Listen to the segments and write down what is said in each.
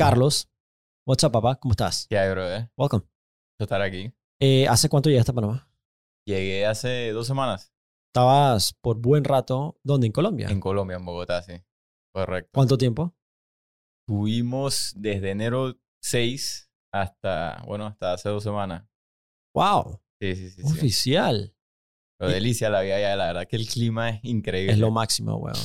Carlos. What's up, papá? ¿Cómo estás? ¿Qué hay, brother? Welcome. Gusto estar aquí. Eh, ¿Hace cuánto llegaste a Panamá? Llegué hace dos semanas Estabas por buen rato, ¿dónde? ¿En Colombia? en Colombia, en Bogotá, sí. Correcto. ¿Cuánto tiempo? Tuvimos desde enero 6 hasta, bueno, hasta hace dos semanas. ¡Wow! Sí, sí, sí. sí. Oficial. Pero delicia la vida allá, la verdad que el clima es increíble. Es lo máximo, weón.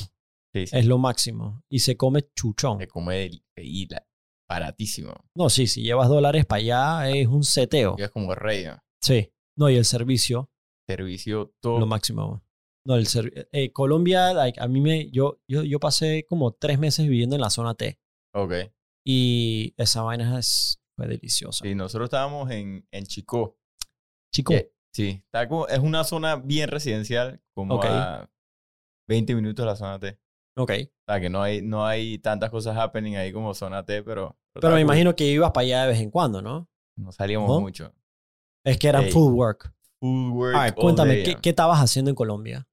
Sí, sí. Es lo máximo. Y se come chuchón. Se come y la- baratísimo. No, sí, si llevas dólares para allá es un seteo. Es como rey, ¿no? Sí. No, y el servicio, Servicio todo. lo máximo. No, el eh, Colombia, like, a mí me. Yo, yo, yo pasé como tres meses viviendo en la zona T. Ok. Y esa vaina es, fue deliciosa. Sí, nosotros estábamos en, en. Chico, que- sí, está como, es una zona bien residencial, como a 20 minutos de la zona T. ok. O sea, que no hay, no hay tantas cosas happening ahí como zona T, pero... Pero me imagino que ibas para allá de vez en cuando, ¿no? No salíamos ¿No? mucho. Es que eran Ey. full work. Food work cuéntame, ¿qué. ¿qué estabas haciendo en Colombia?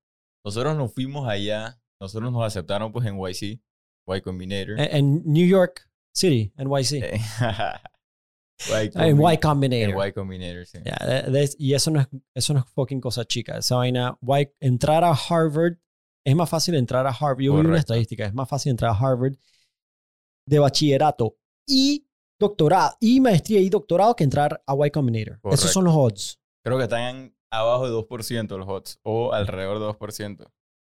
Nosotros nos fuimos allá, nosotros nos aceptaron pues en YC, Y Combinator. En, en New York City, NYC. Eh, Ah, en Y Combinator. en Y Combinator, sí. De- de- y eso no, es, eso no es fucking cosa chica. Esa vaina, Y- entrar a Harvard, es más fácil entrar a Harvard. Yo vi una estadística, es más fácil entrar a Harvard de bachillerato y doctorado, y maestría y doctorado que entrar a Y Combinator. Esos son los odds. Creo que están abajo de 2% los HOTS, o alrededor de 2%.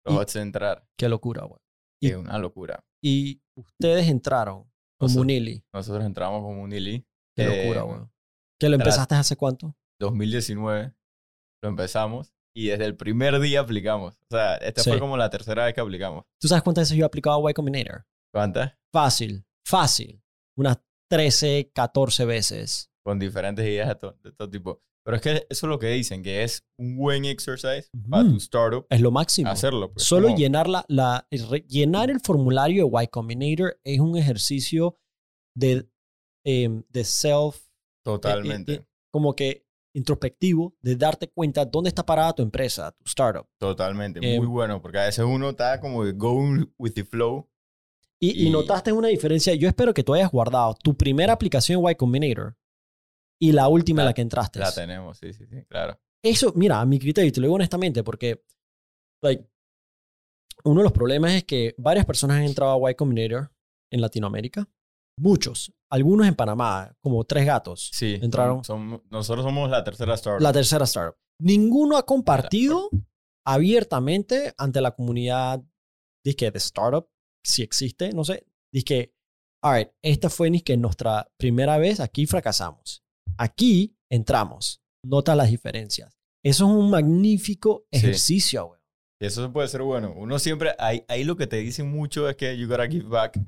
Los Y- HOTS de entrar. Qué locura, güey. Es una locura. Y ustedes entraron como Unili. Nosotros entramos como un ILI. Qué Eh, locura, güey. ¿Que lo empezaste hace cuánto? 2019 lo empezamos y desde el primer día aplicamos. O sea, esta Sí. fue como la tercera vez que aplicamos. ¿Tú sabes cuántas veces yo he aplicado a Y Combinator? ¿Cuántas? Fácil, fácil. Unas 13, 14 veces. Con diferentes ideas de, to- de todo tipo. Pero es que eso es lo que dicen, que es un buen exercise para tu startup Es lo máximo. hacerlo. pues, Solo llenar, la, la- llenar el formulario de Y Combinator es un ejercicio de, em, de self, Totalmente, eh, eh, como que introspectivo, de darte cuenta dónde está parada tu empresa, tu startup. totalmente. eh, muy bueno, porque a veces uno está como going with the flow. Y, y Y- notaste una diferencia. Yo espero que tú hayas guardado tu primera aplicación Y Combinator y la última en La- la que entraste. La tenemos, sí, sí, sí, claro. Eso, mira, a mi criterio, y te lo digo honestamente, porque like, uno de los problemas es que varias personas han entrado a Y Combinator en Latinoamérica. Muchos. Algunos en Panamá, como tres gatos. Sí, Entraron. som- nosotros somos la tercera startup. La tercera startup. Ninguno ha compartido abiertamente ante la comunidad que de startup, si existe, no sé. que, alright, esta fue que nuestra primera vez, aquí fracasamos. Aquí entramos. Nota las diferencias. Eso es un magnífico Sí. ejercicio, güey. Eso puede ser bueno. Uno siempre, ahí, ahí lo que te dicen mucho es que you gotta give back.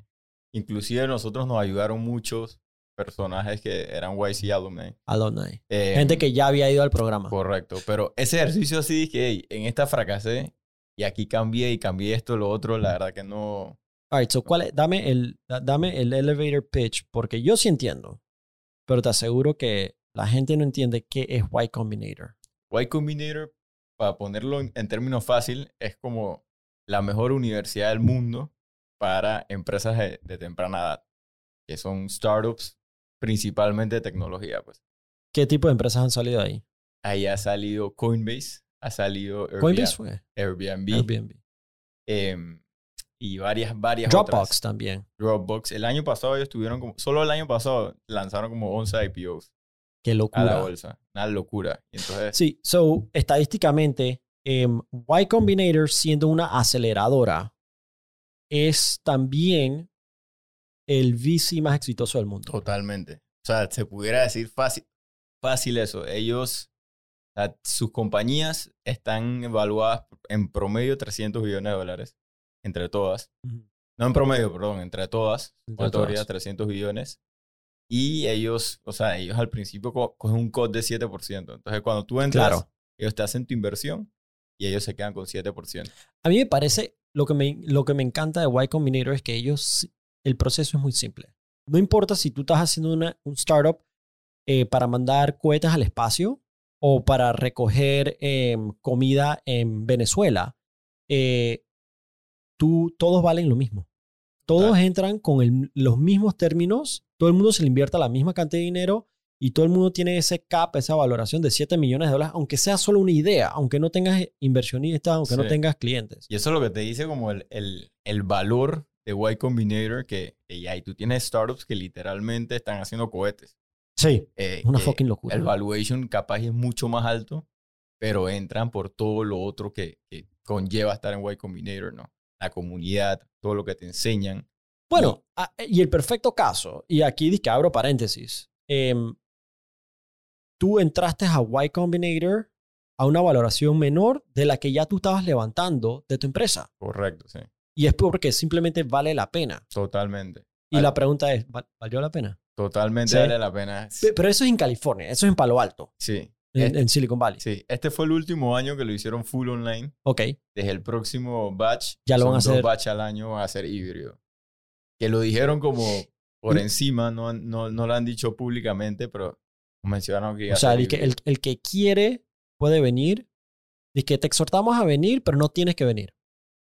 Inclusive nosotros nos ayudaron muchos personajes que eran YC alumni. Alumni. Eh, Gente que ya había ido al programa. Correcto. Pero ese ejercicio así dije, hey, en esta fracasé y aquí cambié y cambié esto, lo otro, la verdad que no... Alright, so ¿cuál es? Dame el, da- dame el elevator pitch, porque yo sí entiendo, pero te aseguro que la gente no entiende qué es Y Combinator. Y Combinator, para ponerlo en, en términos fácil, es como la mejor universidad del mundo para empresas de, de temprana edad, que son startups principalmente de tecnología. Pues. ¿Qué tipo de empresas han salido ahí? Ahí ha salido Coinbase, ha salido Coinbase Airbnb, fue. Airbnb, Airbnb. em, y varias, varias Dropbox otras. también. Dropbox. El año pasado ellos tuvieron como, solo el año pasado lanzaron como 11 IPOs Qué a la locura. bolsa. Una locura. Entonces, Sí, so, estadísticamente, em, Y Combinator siendo una aceleradora es también el VC más exitoso del mundo. totalmente. O sea, se pudiera decir fácil, fácil eso. Ellos, sus compañías están evaluadas en promedio 300 billones de dólares entre todas. No en promedio, perdón, entre todas. Entre todas. 300 billones. Y ellos, o sea, ellos al principio co- cogen un cut de 7%. Entonces, cuando tú entras, Claro. ellos te hacen tu inversión y ellos se quedan con 7%. A mí me parece, lo que me, lo que me encanta de Y Combinator es que ellos, el proceso es muy simple. No importa si tú estás haciendo una, un startup eh, para mandar cohetes al espacio o para recoger em, comida en Venezuela, eh, tú, todos valen lo mismo. Todos entran con el- los mismos términos, todo el mundo se le invierte la misma cantidad de dinero y todo el mundo tiene ese cap, esa valoración de 7 millones de dólares, aunque sea solo una idea, aunque no tengas inversionistas, aunque no Sí. tengas clientes. Y eso es lo que te dice como el, el, el valor de Y Combinator, que, que ya, y tú tienes startups que literalmente están haciendo cohetes. Sí, Eh, una fucking locura. El valuation capaz es mucho más alto, pero entran por todo lo otro que, que conlleva estar en Y Combinator, ¿no? La comunidad, todo lo que te enseñan. Bueno, a- y el perfecto caso, y aquí abro paréntesis, em, tú entraste a Y Combinator a una valoración menor de la que ya tú estabas levantando de tu empresa. Correcto, sí. Y es porque simplemente vale la pena. Totalmente. Y Vale. la pregunta es, ¿val- ¿valió la pena? Totalmente Sí. vale la pena. Pe- Pero eso es en California, eso es en Palo Alto, Sí. en, Este- en Silicon Valley. Sí, este fue el último año que lo hicieron full online. Ok, Desde el próximo batch, Ya lo van a dos hacer. batch al año, van a ser híbrido. Que lo dijeron como por encima, no, no, no lo han dicho públicamente, pero mencionaron que o sea, di que el, el que quiere puede venir, dice que te exhortamos a venir, pero no tienes que venir.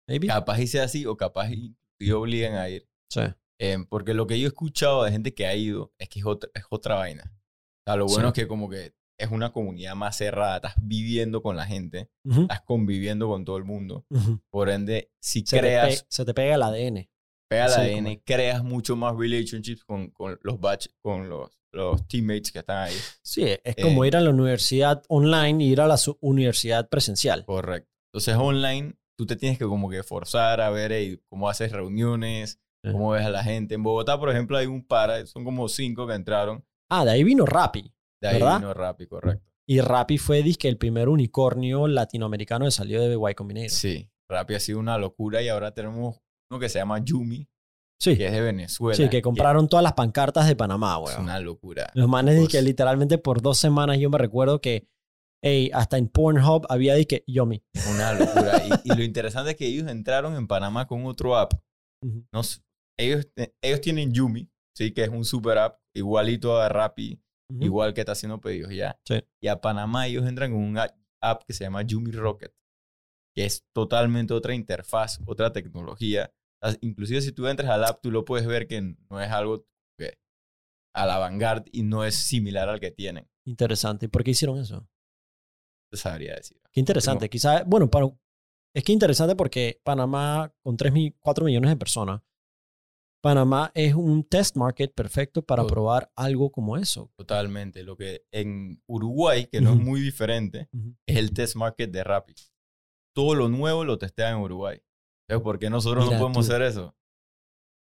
Maybe. Capaz y sea así, o capaz y, y obligan a ir. Sí. Em, porque lo que yo he escuchado de gente que ha ido es que es otra, es otra vaina. O sea, lo bueno Sí. es que como que es una comunidad más cerrada, estás viviendo con la gente, Ujú, estás conviviendo con todo el mundo. ujú. Por ende, si Se, te creas pe- se te pega el ADN. pega Sí, la ADN, como- creas mucho más relationships con, con los batch, con los, los teammates que están ahí. Sí, es como Eh, ir a la universidad online y ir a la universidad presencial. Correcto. Entonces, online, tú te tienes que como que forzar a ver cómo haces reuniones, Sí. cómo ves a la gente. En Bogotá, por ejemplo, hay un par, son como cinco que entraron. Ah, de ahí vino Rappi. De ahí ¿Verdad? vino Rappi, correcto. Y Rappi fue disque el primer unicornio latinoamericano que salió de Y Combinator. Sí, Rappi ha sido una locura y ahora tenemos uno que se llama Yumi, Sí, que es de Venezuela. sí, que compraron todas las pancartas de Panamá, Es weón. una locura. Los manes Pues- que literalmente por dos semanas yo me recuerdo que ey, hasta en Pornhub había que Yomi. Una locura. y, y lo interesante es que ellos entraron en Panamá con otro app. No sé, ellos, eh, ellos tienen Yumi, sí, que es un super app, igualito a Rappi, Ujú. igual que está haciendo pedidos ya. Sí. Y a Panamá ellos entran con un app que se llama Yumi Rocket, que es totalmente otra interfaz, otra tecnología. Inclusive si tú entras al app, tú lo puedes ver que no es algo que a la vanguard y no es similar al que tienen. Interesante. ¿Y por qué hicieron eso? Te sabría decir. Qué interesante. Quizás, bueno, para, es que interesante porque Panamá, con 3, 4 millones de personas, Panamá es un test market perfecto para Tot- probar algo como eso. Totalmente. Lo que en Uruguay, que no es Ujú. muy diferente, Ujú. es el test market de Rappi. Todo lo nuevo lo testean en Uruguay. Entonces, ¿por qué nosotros Mira no podemos tú. hacer eso?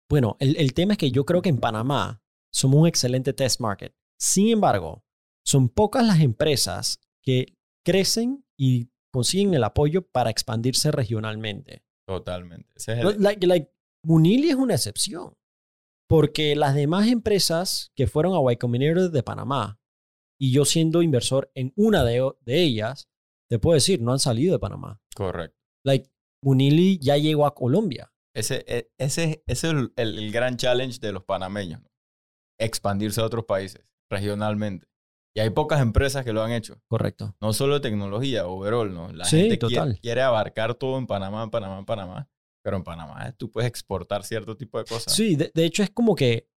Bueno, el, el tema es que yo creo que en Panamá somos un excelente test market. Sin embargo, son pocas las empresas que crecen y consiguen el apoyo para expandirse regionalmente. Totalmente. Ese es el- Like, like, Munili es una excepción. Porque las demás empresas que fueron a Y Combinator de Panamá, y yo siendo inversor en una de, de ellas, te puedo decir, no han salido de Panamá. Correcto. Like, Munili ya llegó a Colombia. Ese, e- ese, ese es el, gran challenge de los panameños. ¿no? Expandirse a otros países, regionalmente. Y hay pocas empresas que lo han hecho. Correcto. No solo tecnología, overall, ¿no? La Sí, gente quiere- total. Quiere, abarcar todo en Panamá, en Panamá, en Panamá. Pero en Panamá eh, tú puedes exportar cierto tipo de cosas. Sí, de, de hecho es como que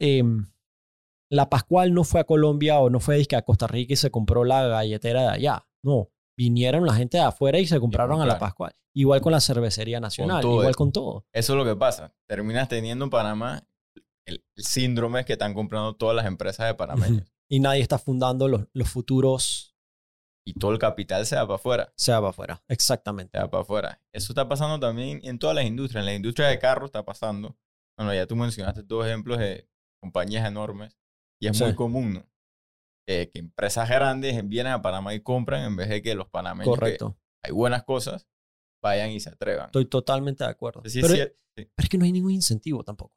em, la Pascual no fue a Colombia o no fue a Costa Rica y se compró la galletera de allá. No, vinieron la gente de afuera y se compraron a la. Pascual. Igual con la cervecería nacional, todo igual eso. con todo. Eso es lo que pasa. Terminas teniendo en Panamá el, el síndrome que están comprando todas las empresas de panameños. Y nadie está fundando los, los futuros y todo el capital se va para afuera. sea para afuera. Exactamente. Se va para afuera. Eso está pasando también en todas las industrias. En la industria de carros está pasando. Bueno, ya tú mencionaste dos ejemplos de compañías enormes. Y es Sí. muy común, ¿no? Eh, que empresas grandes vienen a Panamá y compran en vez de que los panameños, que Correcto. hay buenas cosas, vayan y se atrevan. Estoy totalmente de acuerdo. Sí, pero, sí. pero es que no hay ningún incentivo tampoco.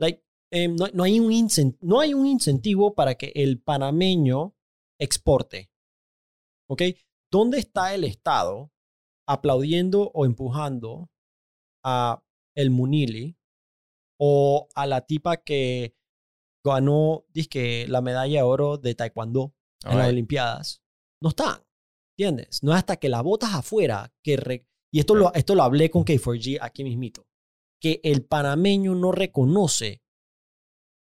Like, em, no, no hay un incen- no hay un incentivo para que el panameño exporte. ¿Ok? ¿Dónde está el Estado aplaudiendo o empujando a el Munili o a la tipa que ganó dizque, la medalla de oro de Taekwondo en las. Olimpiadas? No están. ¿Entiendes? No es hasta que la botas afuera que... re- y esto lo, esto lo hablé con K4G aquí mismito. que el panameño no reconoce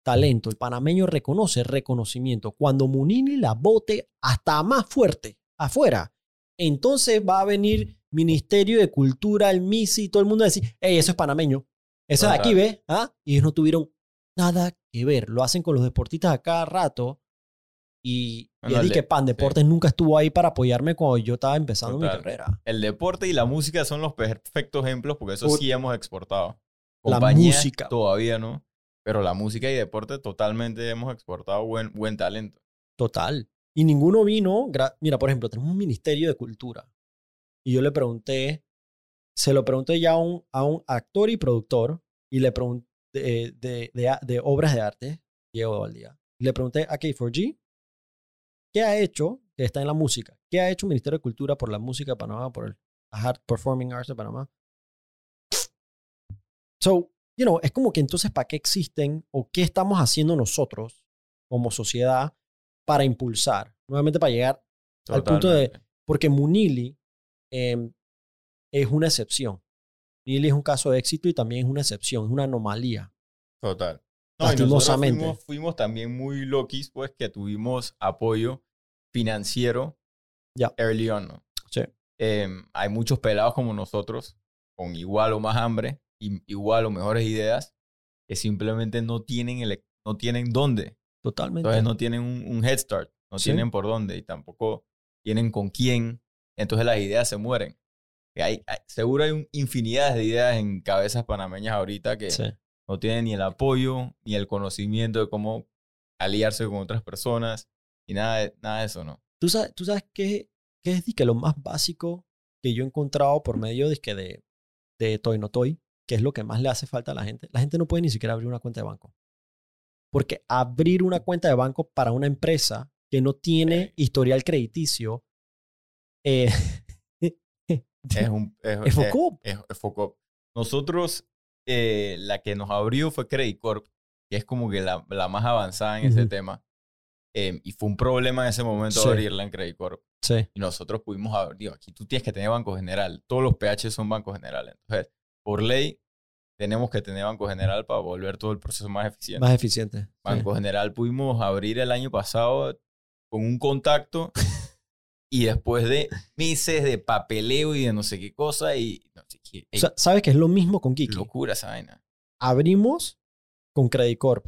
talento, el panameño reconoce reconocimiento. Cuando Munini la bote hasta más fuerte afuera, entonces va a venir Ministerio de Cultura, el MISI, todo el mundo a decir, hey, eso es panameño. Eso es de aquí, ¿ves? ¿Ah? Y ellos no tuvieron nada que ver. Lo hacen con los deportistas a cada rato. Y, y que Pan Deportes nunca estuvo ahí para apoyarme cuando yo estaba empezando mi carrera. El deporte y la música son los perfectos ejemplos porque eso sí hemos exportado. la música. Todavía no. Pero la música y deporte totalmente hemos exportado buen, buen talento. Total. Y ninguno vino. Mira, por ejemplo, tenemos un ministerio de cultura. Y yo le pregunté, se lo pregunté ya a un, a un actor y productor, y le pregunté de, de, de, obras de arte, Diego día. Y le pregunté a K4G, ¿qué ha hecho, que está en la música, qué ha hecho el Ministerio de Cultura por la música de Panamá, por el Art Performing Arts de Panamá? So, you know, es como que entonces, ¿para qué existen o qué estamos haciendo nosotros como sociedad para impulsar? Nuevamente para llegar al punto de, porque Munili em, es una excepción. Munili es un caso de éxito y también es una excepción, es una anomalía. Total. Lastimosamente. Fuimos, fuimos, también muy loquis, pues, que tuvimos apoyo financiero ya. early on, ¿no? Sí. Em, hay muchos pelados como nosotros, con igual o más hambre, igual o mejores ideas, que simplemente no tienen, el, no tienen dónde. Totalmente. Entonces no tienen un, head start, no tienen por dónde y tampoco tienen con quién. Entonces las ideas se mueren. Hay, seguro hay infinidad de ideas en cabezas panameñas ahorita que no tienen ni el apoyo ni el conocimiento de cómo aliarse con otras personas y nada de, nada de eso, ¿no? ¿Tú sabes, tú sabes qué, qué es que lo más básico que yo he encontrado por medio de, de, de Toy No Toy? que es lo que más le hace falta a la gente, la gente no puede ni siquiera abrir una cuenta de banco. Porque abrir una cuenta de banco para una empresa que no tiene historial crediticio eh, es un es, Nosotros, eh, la que nos abrió fue Credit Corp, que es como que la, la más avanzada en ese tema. Em, y fue un problema en ese momento abrirla en Credit Corp. Sí. Y nosotros pudimos abrir, aquí tú tienes que tener banco general. Todos los PH son bancos generales. Entonces, por ley, tenemos que tener Banco General para volver todo el proceso más eficiente. Más eficiente. Banco General pudimos abrir el año pasado con un contacto y después de meses de papeleo y de no sé qué cosa y no sé qué. ¿Sabes que es lo mismo con Kiki? Locura esa vaina. Abrimos con Credit Corp.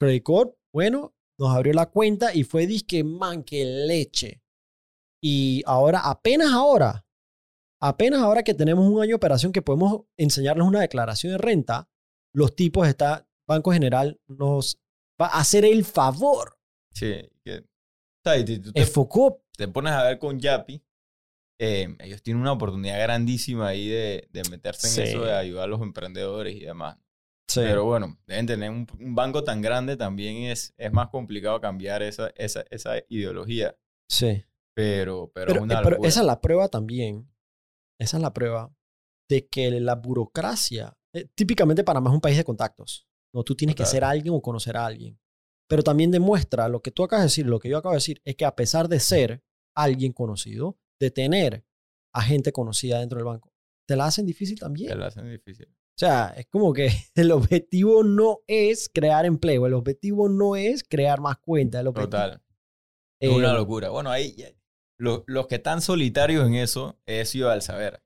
Credit Corp, bueno, nos abrió la cuenta y fue disque man, que leche. Y ahora, apenas ahora, Apenas ahora que tenemos un año de operación que podemos enseñarles una declaración de renta, los tipos está Banco General nos va a hacer el favor. Sí, que, te, Enfocó. Te pones a ver con Yapi. Eh, ellos tienen una oportunidad grandísima ahí de, de meterse en eso, de ayudar a los emprendedores y demás. Sí. Pero bueno, deben tener un, banco tan grande también es, es más complicado cambiar esa, esa, esa ideología. Sí. Pero, pero, pero, eh, pero esa es la prueba también esa es la prueba de que la burocracia, eh, típicamente Panamá es un país de contactos. No, tú tienes que ser alguien o conocer a alguien. Pero también demuestra lo que tú acabas de decir, lo que yo acabo de decir, es que a pesar de ser alguien conocido, de tener a gente conocida dentro del banco, te la hacen difícil también. Te la hacen difícil. O sea, es como que el objetivo no es crear empleo, el objetivo no es crear más cuentas. Total. Es una eh, locura. Bueno, ahí los que están solitarios en eso es Ciudad del Saber.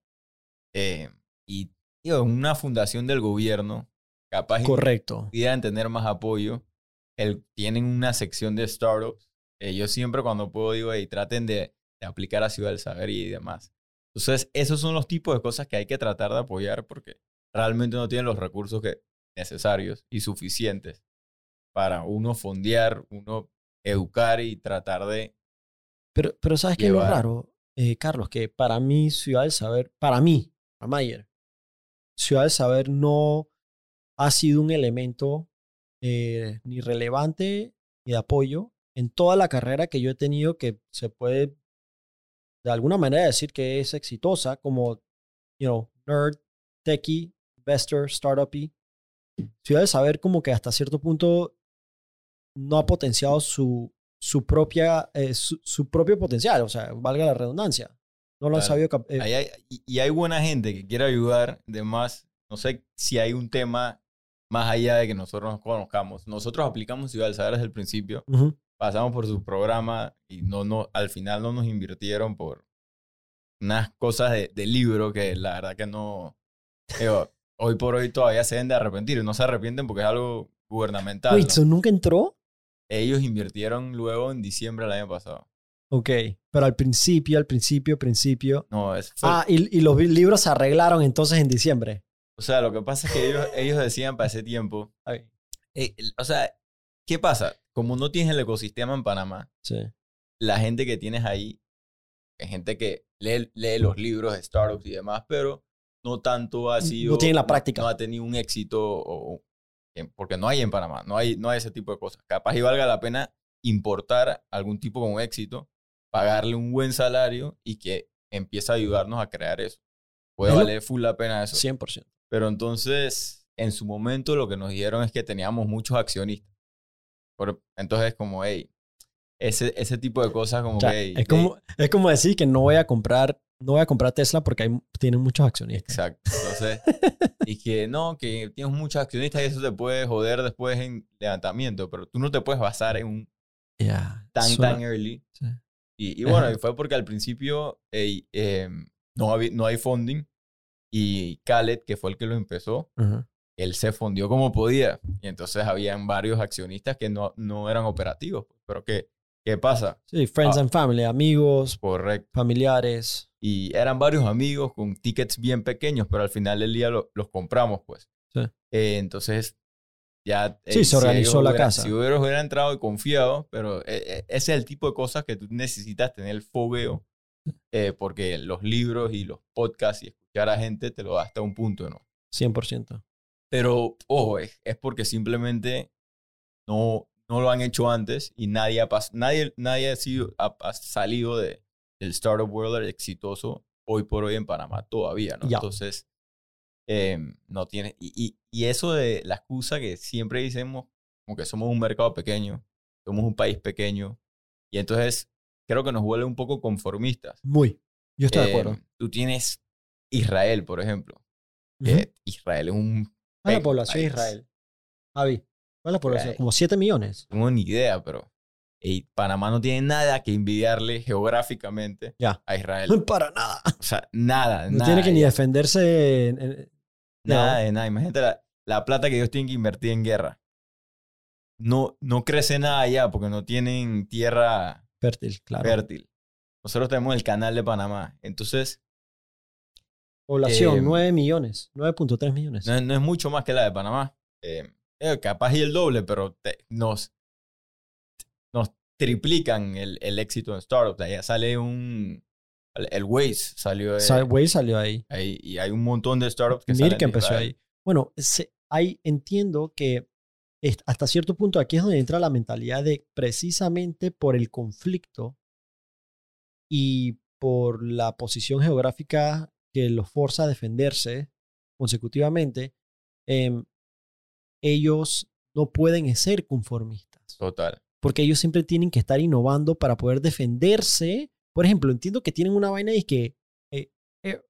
Eh, y digo, una fundación del gobierno, capaz Correcto. pudieran tener más apoyo. El, tienen una sección de startups. Eh, yo siempre cuando puedo digo, hey, traten de, de, aplicar a Ciudad del Saber y demás. Entonces, esos son los tipos de cosas que hay que tratar de apoyar porque realmente no tienen los recursos que, necesarios y suficientes para uno fondear, uno educar y tratar de pero, pero ¿sabes qué es lo raro, eh, Carlos? Que para mí, Ciudad del Saber, para mí, para Mayer, Ciudad del Saber no ha sido un elemento eh, ni relevante ni de apoyo en toda la carrera que yo he tenido que se puede de alguna manera decir que es exitosa como, you know, nerd, techie, investor, startupy. Ciudad del Saber como que hasta cierto punto no ha potenciado su, su, propia, eh, su, propio potencial, o sea, valga la redundancia. No lo han sabido. Eh, y hay buena gente que quiere ayudar, además, no sé si hay un tema más allá de que nosotros nos conozcamos. Nosotros aplicamos Ciudad del Saber desde el principio, pasamos por su programa y no, no, al final no nos invirtieron por unas cosas de, de libro que la verdad que no... digo, hoy por hoy todavía se deben de arrepentir y no se arrepienten porque es algo gubernamental. Wait, ¿no? ¿so nunca entró? Ellos invirtieron luego en diciembre del año pasado. Ok, pero al principio, al principio, principio. No, es fue- Ah, y, y los libros se arreglaron entonces en diciembre. O sea, lo que pasa es que ellos, ellos decían para ese tiempo. Ay, eh, o sea, ¿qué pasa? Como no tienes el ecosistema en Panamá, Sí. la gente que tienes ahí es gente que lee, lee los libros de startups y demás, pero no tanto ha No sido. tiene la práctica. No, ha tenido un éxito o- porque no hay en Panamá, no hay, no hay ese tipo de cosas. Capaz y valga la pena importar algún tipo con éxito, pagarle un buen salario y que empiece a ayudarnos a crear eso. Puede Es valer full la pena eso. 100%. Pero entonces, en su momento lo que nos dijeron es que teníamos muchos accionistas. Por- entonces, como, hey, ese, ese tipo de cosas como O sea, que... hey, es, como, es como decir que no voy a comprar, no voy a comprar Tesla porque hay, tienen muchos accionistas. Exacto. Entonces, y que no, que tienes muchos accionistas y eso te puede joder después en levantamiento, pero tú no te puedes basar en un Ya. tan, suena- tan early. sí. Y, y bueno, y fue porque al principio ey, em, no, había- no hay funding y Khaled, que fue el que lo empezó, él se fundió como podía. Y entonces habían varios accionistas que no, no eran operativos. Pero ¿qué, qué pasa? Sí, friends Ah. and family, amigos, Correcto. familiares. Y eran varios amigos con tickets bien pequeños, pero al final del día lo- los compramos, pues. Sí. Eh, entonces, ya... Sí, eh, se organizó la casa. Si hubiera, hubiera entrado y confiado, pero eh, ese es el tipo de cosas que tú necesitas tener el fogueo, eh, porque los libros y los podcasts y escuchar a gente te lo da hasta un punto, ¿no? 100%. Pero, ojo, es, es porque simplemente no, no lo han hecho antes y nadie ha, nadie, nadie ha, sido, ha, ha salido de, del Startup World exitoso hoy por hoy en Panamá todavía, ¿no? Ya. Entonces, eh, no tiene... Y, y, y eso de la excusa que siempre decimos, como que somos un mercado pequeño, somos un país pequeño, y entonces creo que nos vuelve un poco conformistas. Muy. Yo estoy de Eh, acuerdo. Tú tienes Israel, por ejemplo. Que Israel es un... ¿Cuál es la población de. Israel? Javi, ¿cuál es la población? Como 7 millones. No tengo ni idea, pero ey, Panamá no tiene nada que envidiarle geográficamente Ya. a Israel. Para nada. O sea, nada, No nada. tiene que ni defenderse. en- en- Nada de nada. Imagínate la, la plata que ellos tienen que invertir en guerra. No, no crece nada allá porque no tienen tierra fértil, claro. fértil. Nosotros tenemos el canal de Panamá. Entonces, Población, Eh, 9 millones. 9.3 millones. no, no es mucho más que la de Panamá. Eh, eh, capaz y el doble, pero te- nos, nos triplican el, el éxito en startups. Allá sale un... El, Waze salió de Sideway salió ahí. ahí y hay un montón de startups que Mir salen que empezó ahí. Bueno, se- hay, entiendo que hasta cierto punto aquí es donde entra la mentalidad de precisamente por el conflicto y por la posición geográfica que los forza a defenderse consecutivamente, em, ellos no pueden ser conformistas Total. porque ellos siempre tienen que estar innovando para poder defenderse. Por ejemplo, entiendo que tienen una vaina y que eh, Air,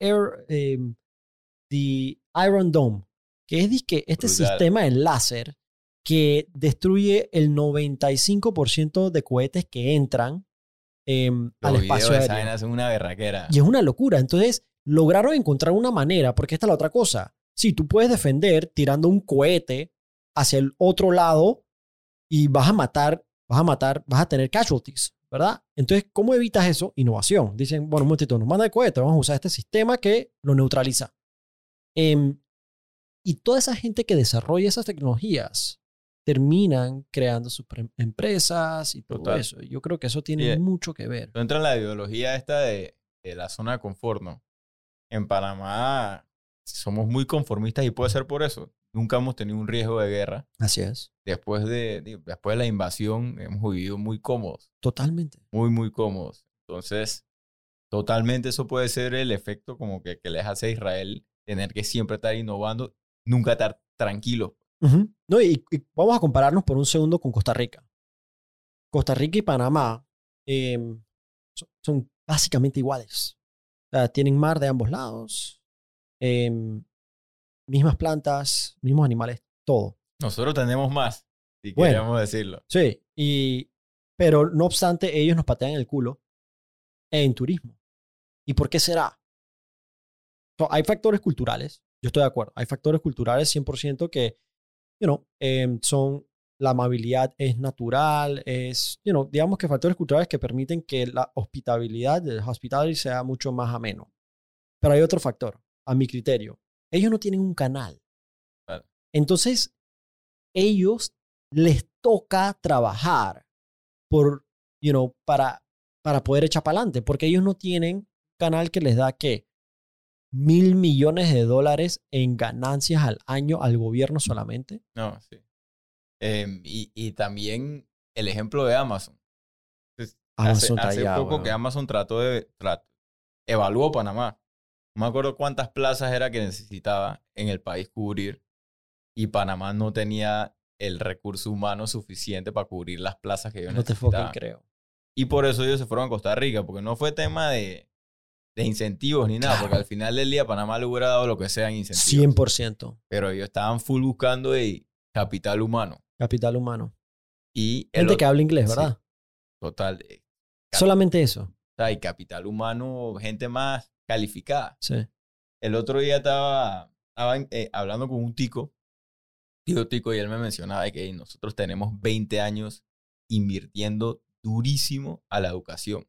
Air, em, the Iron Dome, que es dizque este Brutal. sistema de láser que destruye el 95% de cohetes que entran em, al espacio aéreo. son una berraquera. Y es una locura. Entonces, lograron encontrar una manera, porque esta es la otra cosa. Sí, tú puedes defender tirando un cohete hacia el otro lado y vas a matar, vas a matar, vas a tener casualties, ¿verdad? Entonces, ¿cómo evitas eso? Innovación. Dicen, bueno, un momentito, nos manda el cohete, vamos a usar este sistema que lo neutraliza. Em, y toda esa gente que desarrolla esas tecnologías terminan creando sus pre- empresas y todo Total. eso. Yo creo que eso tiene Sí. mucho que ver. Entra en la ideología esta de, de la zona de confort, ¿no? En Panamá somos muy conformistas y puede ser por eso. Nunca hemos tenido un riesgo de guerra. Así es. Después de, de- después de la invasión hemos vivido muy cómodos, Totalmente. muy, muy cómodos. Entonces, totalmente eso puede ser el efecto como que, que les hace a Israel tener que siempre estar innovando, nunca estar tranquilo. No, y, y vamos a compararnos por un segundo con Costa Rica. Costa Rica y Panamá em, son, son básicamente iguales. O sea, tienen mar de ambos lados. em, mismas plantas, mismos animales, todo. Nosotros tenemos más, si Bueno. queríamos decirlo. Sí, y, pero no obstante, ellos nos patean el culo en turismo. ¿Y por qué será? So, hay factores culturales, yo estoy de acuerdo, hay factores culturales 100% que, you know, em, son, la amabilidad es natural, es, you know, digamos que factores culturales que permiten que la hospitabilidad, el hospitality sea mucho más ameno. Pero hay otro factor, a mi criterio, ellos no tienen un canal. Entonces, ellos les toca trabajar por, you know, para, para poder echar para adelante, porque ellos no tienen canal que les da que mil millones de dólares en ganancias al año al gobierno solamente. No, sí. Em, y, y también el ejemplo de Amazon. Pues, hace Amazon hace allá, poco que. Amazon trató de... trat- evaluó Panamá. No me acuerdo cuántas plazas era que necesitaba en el país cubrir. Y Panamá no tenía el recurso humano suficiente para cubrir las plazas que ellos No te fucking necesitaban. creo. Y por eso ellos se fueron a Costa Rica, porque no fue tema de, de incentivos ni nada, porque al final del día Panamá le hubiera dado lo que sea en incentivos. 100% Pero ellos estaban full buscando de capital humano. capital humano. Y el Gente otro- que habla inglés, sí. ¿verdad? total, eh, Solamente eso. o sea, y capital humano, gente más calificada. Sí. El otro día estaba, estaba eh, hablando con un tico, tío tico, y él me mencionaba que nosotros tenemos 20 años invirtiendo durísimo a la educación.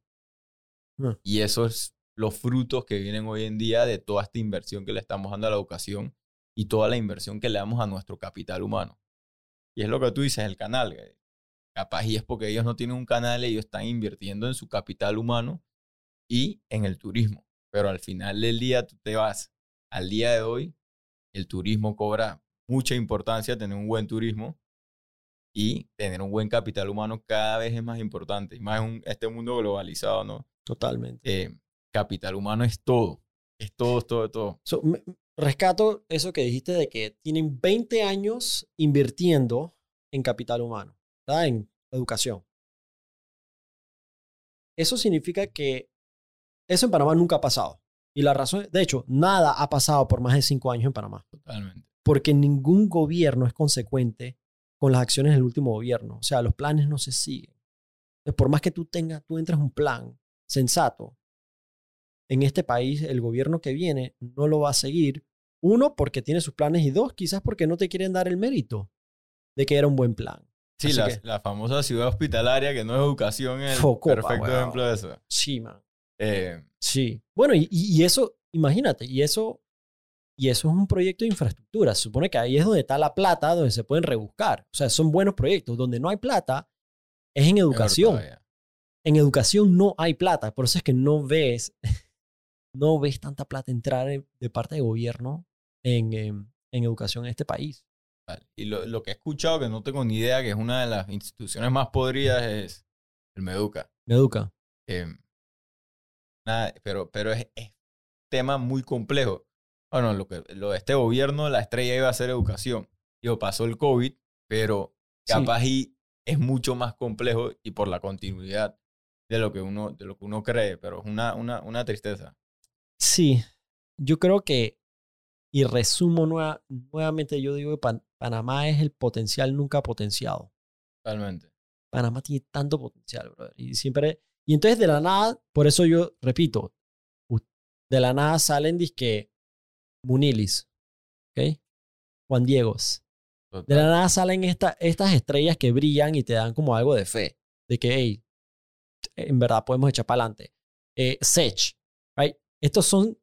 Ah. Y eso es los frutos que vienen hoy en día de toda esta inversión que le estamos dando a la educación y toda la inversión que le damos a nuestro capital humano. Y es lo que tú dices, el canal. eh, Capaz y es porque ellos no tienen un canal, ellos están invirtiendo en su capital humano y en el turismo. Pero al final del día tú te vas al día de hoy, el turismo cobra mucha importancia, tener un buen turismo y tener un buen capital humano cada vez es más importante. Y más en un- este mundo globalizado, ¿no? Totalmente. Eh, capital humano es todo. Es todo, es todo, es todo. So, me- rescato eso que dijiste de que tienen 20 años invirtiendo en capital humano, ¿verdad? en educación. Eso significa que eso en Panamá nunca ha pasado. Y la razón, de hecho, nada ha pasado por más de cinco años en Panamá, Totalmente. porque ningún gobierno es consecuente con las acciones del último gobierno. O sea, los planes no se siguen. Entonces, por más que tú tengas, tú entres un plan sensato, en este país el gobierno que viene no lo va a seguir. Uno, porque tiene sus planes y dos, quizás porque no te quieren dar el mérito de que era un buen plan. Sí, la, que- la famosa ciudad hospitalaria que no es educación es el Focopa, perfecto ejemplo de eso. Sí, man. Eh, Sí. Bueno, y, eso, imagínate, y eso, y eso es un proyecto de infraestructura. Se supone que ahí es donde está la plata, donde se pueden rebuscar. O sea, son buenos proyectos. Donde no hay plata es en educación. En educación no hay plata. Por eso es que no ves, no ves tanta plata entrar en- de parte del gobierno en, em, en educación en este país. Vale. Y lo, lo que he escuchado, que no tengo ni idea, que es una de las instituciones más podridas, es el Meduca. Me educa. Eh, nada, pero pero es, es tema muy complejo. Bueno, lo, que, lo de este gobierno, la estrella iba a ser educación. Digo, pasó el COVID, pero Sí. capaz y es mucho más complejo y por la continuidad de lo que uno, de lo que uno cree, pero es una, una, una tristeza. Sí, yo creo que, y resumo nueva- nuevamente, yo digo que Pan- Panamá es el potencial nunca potenciado. Totalmente. Panamá tiene tanto potencial, brother. Y siempre, y entonces de la nada, por eso yo repito, de la nada salen disque Munilis, ¿ok? Juan Diegos. De la nada salen esta- estas estrellas que brillan y te dan como algo de fe, de que, hey, en verdad podemos echar para adelante. Eh, Sech, right? Estos son,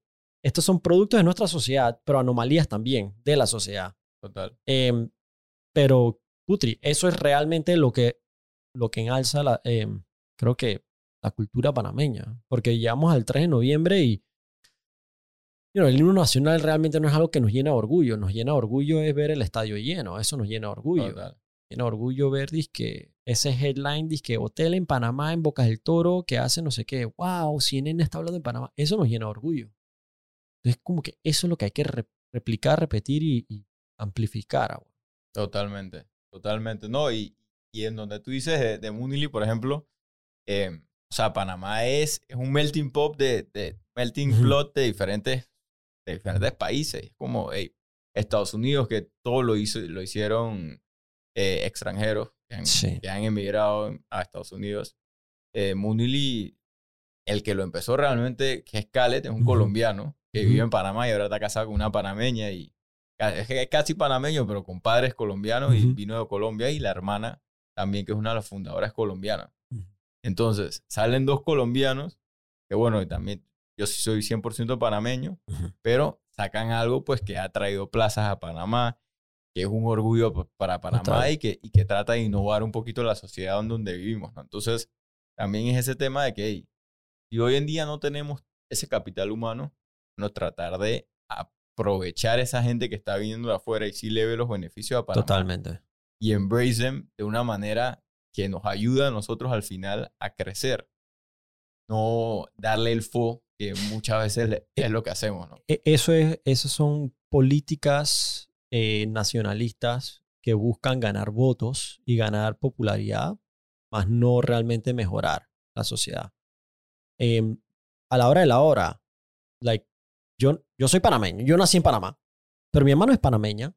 estos son productos de nuestra sociedad, pero anomalías también de la sociedad. Total. Em, pero, Putri, eso es realmente lo que, lo que enalza, la, em, creo que, la cultura panameña. Porque llegamos al 3 de noviembre y you know, el himno nacional realmente no es algo que nos llena de orgullo. Nos llena de orgullo es ver el estadio lleno. Eso nos llena de orgullo. Total. De orgullo ver que ese headline, que hotel en Panamá, en Bocas del Toro, que hace no sé qué. Wow, CNN está hablando de Panamá. Eso nos llena de orgullo. Entonces, como que eso es lo que hay que re- replicar, repetir y, y amplificar. ah, Totalmente, totalmente. No, y, y en donde tú dices de, de Munili, por ejemplo, eh, o sea, Panamá es, es un melting pot de, de melting plot de diferentes, de diferentes países. Es como, hey, Estados Unidos, que todo lo, hizo, lo hicieron eh, extranjeros que han, Sí. que han emigrado a Estados Unidos. Eh, Munili, el que lo empezó realmente, que es Khaled, es un colombiano que Ujú. vive en Panamá y ahora está casado con una panameña y es casi panameño, pero con padres colombianos y vino de Colombia y la hermana también, que es una de las fundadoras colombiana. Entonces, salen dos colombianos, que bueno, y también yo sí soy 100% panameño, pero sacan algo pues que ha traído plazas a Panamá, que es un orgullo pa- para Panamá y que, y que trata de innovar un poquito la sociedad en donde vivimos. ¿no? Entonces, también es ese tema de que hey, si hoy en día no tenemos ese capital humano, no tratar de aprovechar esa gente que está viniendo de afuera y sí le ve los beneficios a Panamá Totalmente. y embrace them de una manera que nos ayuda a nosotros al final a crecer. No darle el fo que muchas veces es lo que hacemos, ¿no? E- Eso es, esas son políticas eh, nacionalistas que buscan ganar votos y ganar popularidad, más no realmente mejorar la sociedad. Em, a la hora de la hora, like, yo, yo soy panameño, yo nací en Panamá, pero mi hermano es panameña.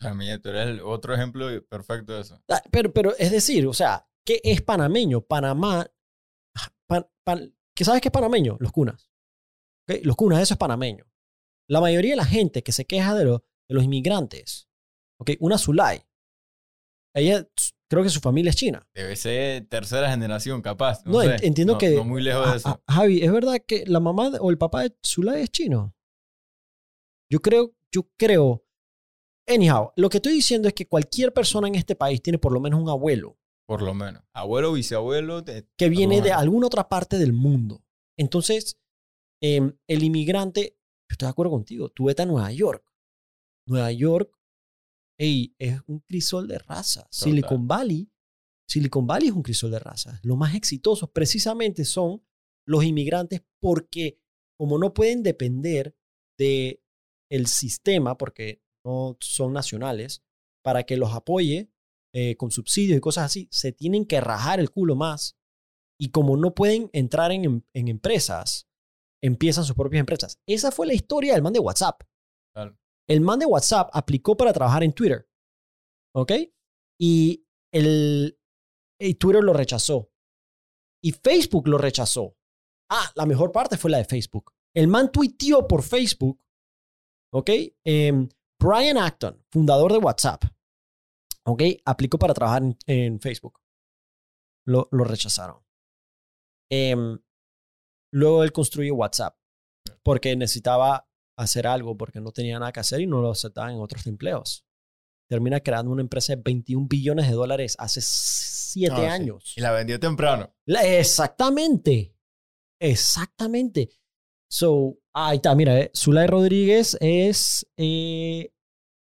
A mí, tú eres el otro ejemplo perfecto de eso. Ah, Pero, pero es decir, o sea, ¿qué es panameño? Panamá, pan- pan- ¿qué sabes qué es panameño? Los cunas. ¿Ok? Los cunas, eso es panameño. La mayoría de la gente que se queja de, lo- de los inmigrantes, ¿ok? Una Zulay, ella, creo que su familia es china. Debe ser tercera generación, capaz. No, No, sé. ent- entiendo No- que- No muy lejos Ah, de eso. ah, Javi, ¿es verdad que la mamá o el papá de Zulay es chino? Yo creo, yo creo. Anyhow, lo que estoy diciendo es que cualquier persona en este país tiene por lo menos un abuelo Por lo menos. Abuelo, bisabuelo. de- que viene de alguna otra parte del mundo. Entonces, em, el inmigrante, yo estoy de acuerdo contigo, tú vete a Nueva York. Nueva York, es un crisol de razas. Silicon Valley, Silicon Valley es un crisol de razas. Los más exitosos precisamente son los inmigrantes porque como no pueden depender de el sistema, porque no son nacionales, para que los apoye eh, con subsidios y cosas así, se tienen que rajar el culo más. Y como no pueden entrar en, em- en empresas, empiezan sus propias empresas. Esa fue la historia del man de WhatsApp. Claro. El man de WhatsApp aplicó para trabajar en Twitter. ¿Ok? Y, el, Twitter lo rechazó. Y Facebook lo rechazó. Ah, la mejor parte fue la de Facebook. El man tuiteó por Facebook. ¿Ok? Em, Brian Acton, fundador de WhatsApp. ¿Ok? Aplicó para trabajar en, Facebook. Lo, lo rechazaron. Em, luego él construyó WhatsApp porque necesitaba hacer algo porque no tenía nada que hacer y no lo aceptaban en otros empleos. Termina creando una empresa de 21 billones de dólares hace 7 Ah, sí. años. Y la vendió temprano. La- exactamente. Exactamente. So, ahí está, mira, eh, Zulay Rodríguez es, eh,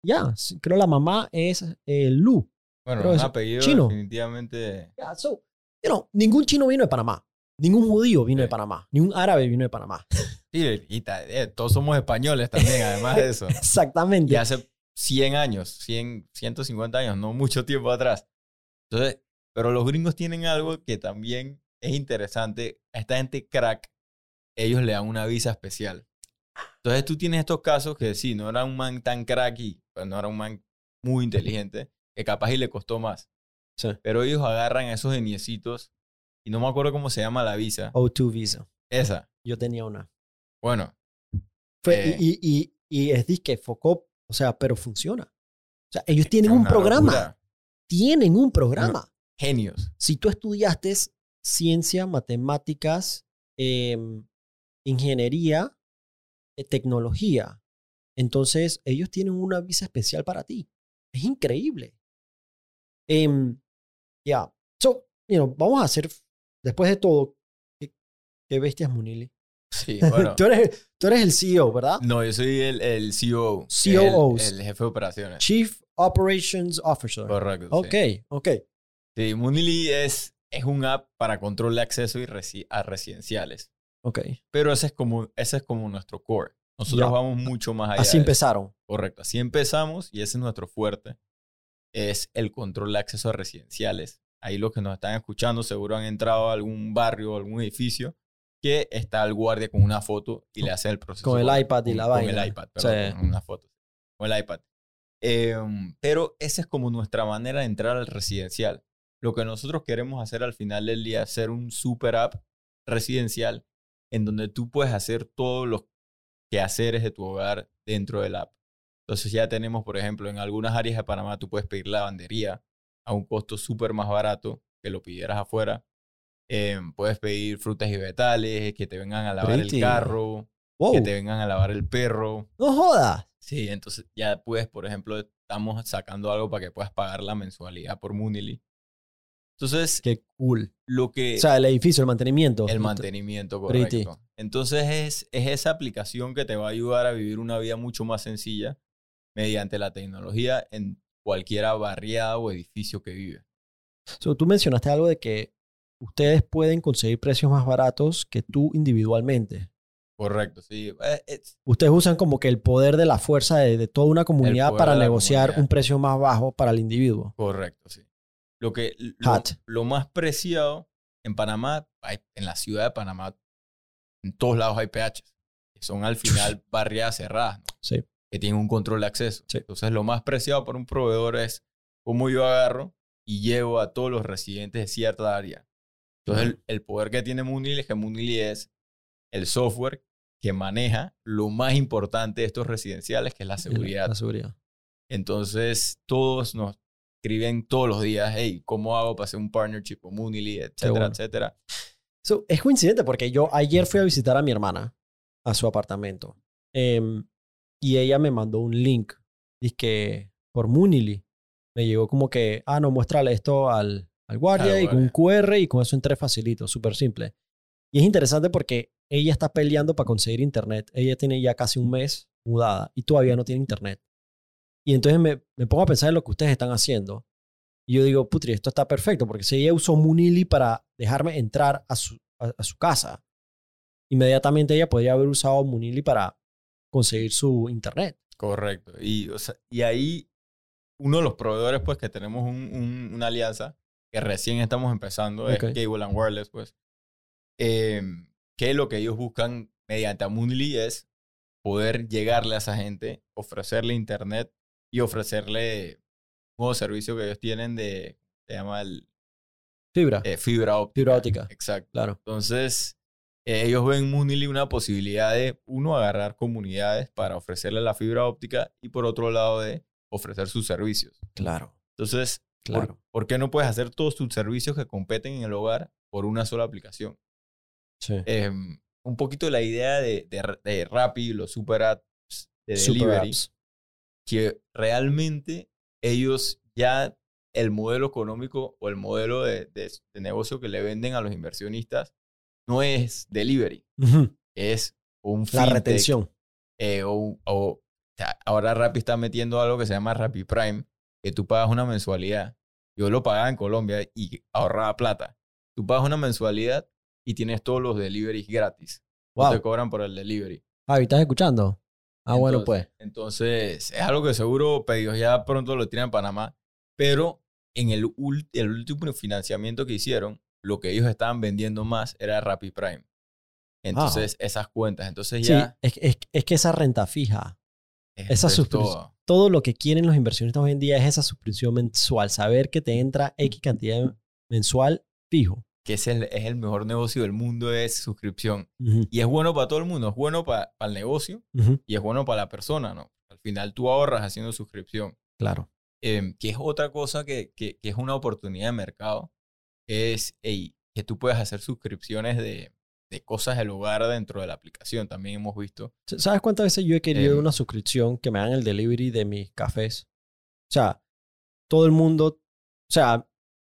ya, sí, creo la mamá es eh, Lu. Bueno, un apellido chino. definitivamente. Ya, so, you know, ningún chino vino de Panamá. Ningún judío vino de Sí. Panamá. Ningún árabe vino de Panamá. Sí, y eh, todos somos españoles también, además de eso. Exactamente. Y hace 100 años, 100, 150 años, no mucho tiempo atrás. Entonces, pero los gringos tienen algo que también es interesante. A esta gente crack, ellos le dan una visa especial. Entonces tú tienes estos casos que sí, no era un man tan crack y pues, no era un man muy inteligente, que capaz y le costó más. Sí. Pero ellos agarran esos geniecitos y no me acuerdo cómo se llama la visa. O2 Visa. Esa. Yo tenía una. Bueno, Fue, Eh. y, y, y es disque Focop, o sea, pero funciona. O sea, ellos tienen un programa. locura. Tienen un programa. Genios. Si tú estudiaste ciencia, matemáticas, em, ingeniería, eh, tecnología, entonces ellos tienen una visa especial para ti. Es increíble. Em, Ya. So, you know, vamos a hacer, después de todo, ¿qué, qué bestias Munili? Sí, bueno. tú, eres, tú eres el CEO, ¿verdad? No, yo soy el, el CEO. COOs. El, el jefe de operaciones. Chief Operations Officer. Correcto. sí. Ok, ok. Sí, Munili es, es un app para control de acceso y resi- a residenciales. Ok. Pero ese es como, ese es como nuestro core. Nosotros Ya. vamos mucho más allá. Así empezaron. Correcto. Así empezamos y ese es nuestro fuerte. Es el control de acceso a residenciales. Ahí los que nos están escuchando seguro han entrado a algún barrio o algún edificio que está el guardia con una foto y le hace el proceso. Con el con- iPad y con- la con vaina. el iPad, perdón, Sí. con una foto. o el iPad. Em, pero esa es como nuestra manera de entrar al residencial. Lo que nosotros queremos hacer al final del día es hacer un super app residencial en donde tú puedes hacer todos los quehaceres de tu hogar dentro del app. Entonces ya tenemos, por ejemplo, en algunas áreas de Panamá tú puedes pedir lavandería a un costo súper más barato que lo pidieras afuera. Em, puedes pedir frutas y vegetales, que te vengan a lavar el carro, que te vengan a lavar el perro. No jodas. Sí, entonces ya puedes, por ejemplo, estamos sacando algo para que puedas pagar la mensualidad por Munili. Entonces, qué cool. Lo que o sea, el edificio, el mantenimiento. El mantenimiento, correcto. Entonces es, es esa aplicación que te va a ayudar a vivir una vida mucho más sencilla mediante la tecnología en cualquier barriada o edificio que vive. tú mencionaste algo de que ustedes pueden conseguir precios más baratos que tú individualmente. Correcto, sí. Eh, ustedes usan como que el poder de la fuerza de, toda una comunidad para negociar un precio más bajo para el individuo. Correcto, sí. Lo que lo, más preciado en Panamá, en la ciudad de Panamá, en todos lados hay PHs, que son al final barriadas cerradas, sí. Que tienen un control de acceso. Entonces, lo más preciado para un proveedor es cómo yo agarro y llevo a todos los residentes de cierta área. Entonces, el, poder que tiene Munili es que Munili es el software que maneja lo más importante de estos residenciales, que es la seguridad. La seguridad. Entonces, todos nos escriben todos los días, hey, ¿cómo hago para hacer un partnership con Munili, etcétera, etcétera? es coincidente porque yo ayer fui a visitar a mi hermana a su apartamento em, y ella me mandó un link, que por Munili. Me llegó como que, ah, no, muéstrale esto al, al guardia y con un QR y con eso entré facilito, súper simple. Y es interesante porque ella está peleando para conseguir internet. Ella tiene ya casi un mes mudada y todavía no tiene internet. Y entonces me, me pongo a pensar en lo que ustedes están haciendo. Y yo digo, putri, esto está perfecto, porque si ella usó Munili para dejarme entrar a su, a, su casa, inmediatamente ella podría haber usado Munili para conseguir su internet. Correcto. Y, y ahí uno de los proveedores, pues, que tenemos un, una alianza, que recién estamos empezando, es Cable and Wireless, pues. Eh, que lo que ellos buscan mediante Munili es poder llegarle a esa gente, ofrecerle internet y ofrecerle un nuevo servicio que ellos tienen de, se llama el... Fibra. Eh, fibra óptica. Fibra óptica. Exacto. Claro. Entonces, eh, ellos ven Munili una posibilidad de, uno, agarrar comunidades para ofrecerle la fibra óptica y por otro lado de ofrecer sus servicios. Claro. Entonces, claro. ¿por, qué no puedes hacer todos tus servicios que competen en el hogar por una sola aplicación? Sí. Em, un poquito la idea de, de, de Rappi, los super apps de delivery, que realmente ellos ya el modelo económico o el modelo de, de, negocio que le venden a los inversionistas no es delivery, es un La retención. Eh, o, o ahora Rappi está metiendo algo que se llama Rappi Prime, que tú pagas una mensualidad. Yo lo pagaba en Colombia y ahorraba plata. Tú pagas una mensualidad y tienes todos los deliveries gratis. Wow. te cobran por el delivery. Ah, ¿estás escuchando? Ah, bueno, pues. Entonces, es algo que seguro pedidos ya pronto lo tienen en Panamá, pero en el, el último financiamiento que hicieron, lo que ellos estaban vendiendo más era Rappi Prime. Entonces, esas cuentas. Entonces ya. Sí, es, es, que esa renta fija, esa suscripción, todo lo que quieren los inversionistas hoy en día es esa suscripción mensual, saber que te entra X cantidad mensual fijo que es el, es el mejor negocio del mundo, es suscripción. Y es bueno para todo el mundo, es bueno para, el negocio y es bueno para la persona, ¿no? Al final tú ahorras haciendo suscripción. Claro. Em, que es otra cosa que, que, es una oportunidad de mercado, es que tú puedes hacer suscripciones de, de, cosas del hogar dentro de la aplicación, también hemos visto. ¿Sabes cuántas veces yo he querido una suscripción que me hagan el delivery de mis cafés? O sea, todo el mundo, o sea,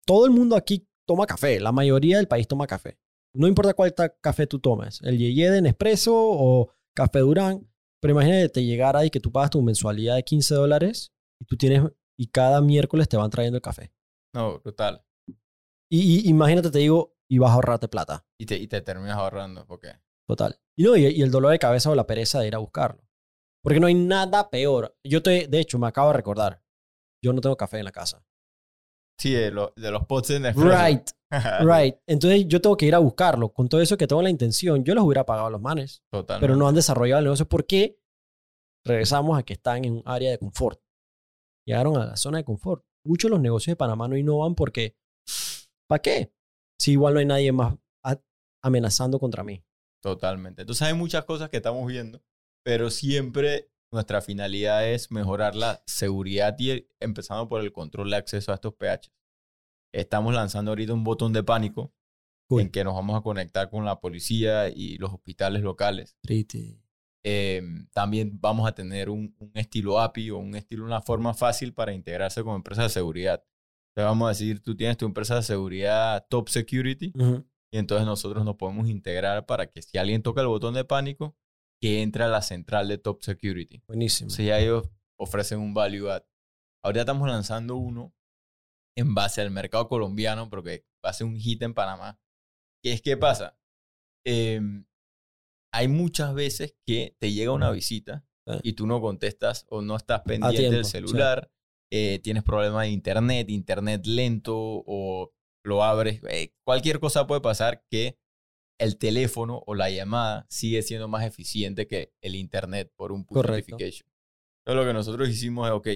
todo el mundo aquí toma café. La mayoría del país toma café. No importa cuál café tú tomes, el Yeye de Nespresso o Café Durán. Pero imagínate te llegara y que tú pagas tu mensualidad de 15 dólares y tú tienes y cada miércoles te van trayendo el café. No, brutal. Y, imagínate, te digo, y vas a ahorrarte plata. Y te, y te terminas ahorrando, ok. Total. Y no, y, el dolor de cabeza o la pereza de ir a buscarlo. Porque no hay nada peor. Yo te, de hecho, me acabo de recordar. Yo no tengo café en la casa. Sí, de, los pots de Right, right. Entonces yo tengo que ir a buscarlo. Con todo eso que tengo la intención, yo los hubiera pagado a los manes. Total. Pero no han desarrollado el negocio. ¿Por qué? regresamos a que están en un área de confort. Llegaron a la zona de confort. Muchos de los negocios de Panamá no innovan porque, ¿para qué? Si igual no hay nadie más amenazando contra mí. Totalmente. Entonces hay muchas cosas que estamos viendo, pero siempre nuestra finalidad es mejorar la seguridad y empezando por el control de acceso a estos PH. Estamos lanzando ahorita un botón de pánico Cool. en que nos vamos a conectar con la policía y los hospitales locales. Triste. Eh, también vamos a tener un, un estilo API o un estilo, una forma fácil para integrarse con empresas de seguridad. Te vamos a decir, tú tienes tu empresa de seguridad Top Security y entonces nosotros nos podemos integrar para que si alguien toca el botón de pánico, que entre a la central de Top Security. Buenísimo. Entonces ya ellos ofrecen un value add. Ahorita estamos lanzando uno en base al mercado colombiano porque va a ser un hit en Panamá. ¿Qué es qué pasa? Em, hay muchas veces que te llega una visita y tú no contestas o no estás pendiente tiempo, del celular, eh, tienes problemas de internet, internet lento o lo abres, eh, cualquier cosa puede pasar que el teléfono o la llamada sigue siendo más eficiente que el internet por un push Correcto. notification. Entonces lo que nosotros hicimos es, ok,